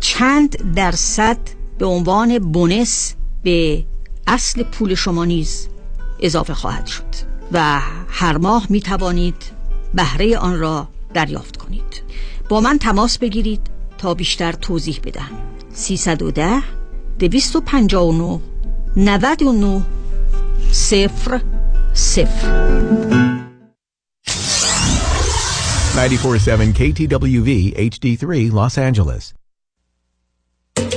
چند درصد به عنوان bonus به اصل پول شما نیز اضافه خواهد شد و هر ماه می توانید بهره آن را دریافت کنید. با من تماس بگیرید تا بیشتر توضیح بدهم. 310 259 99 صفر صفر 94.7 KTWV HD3 Los Angeles.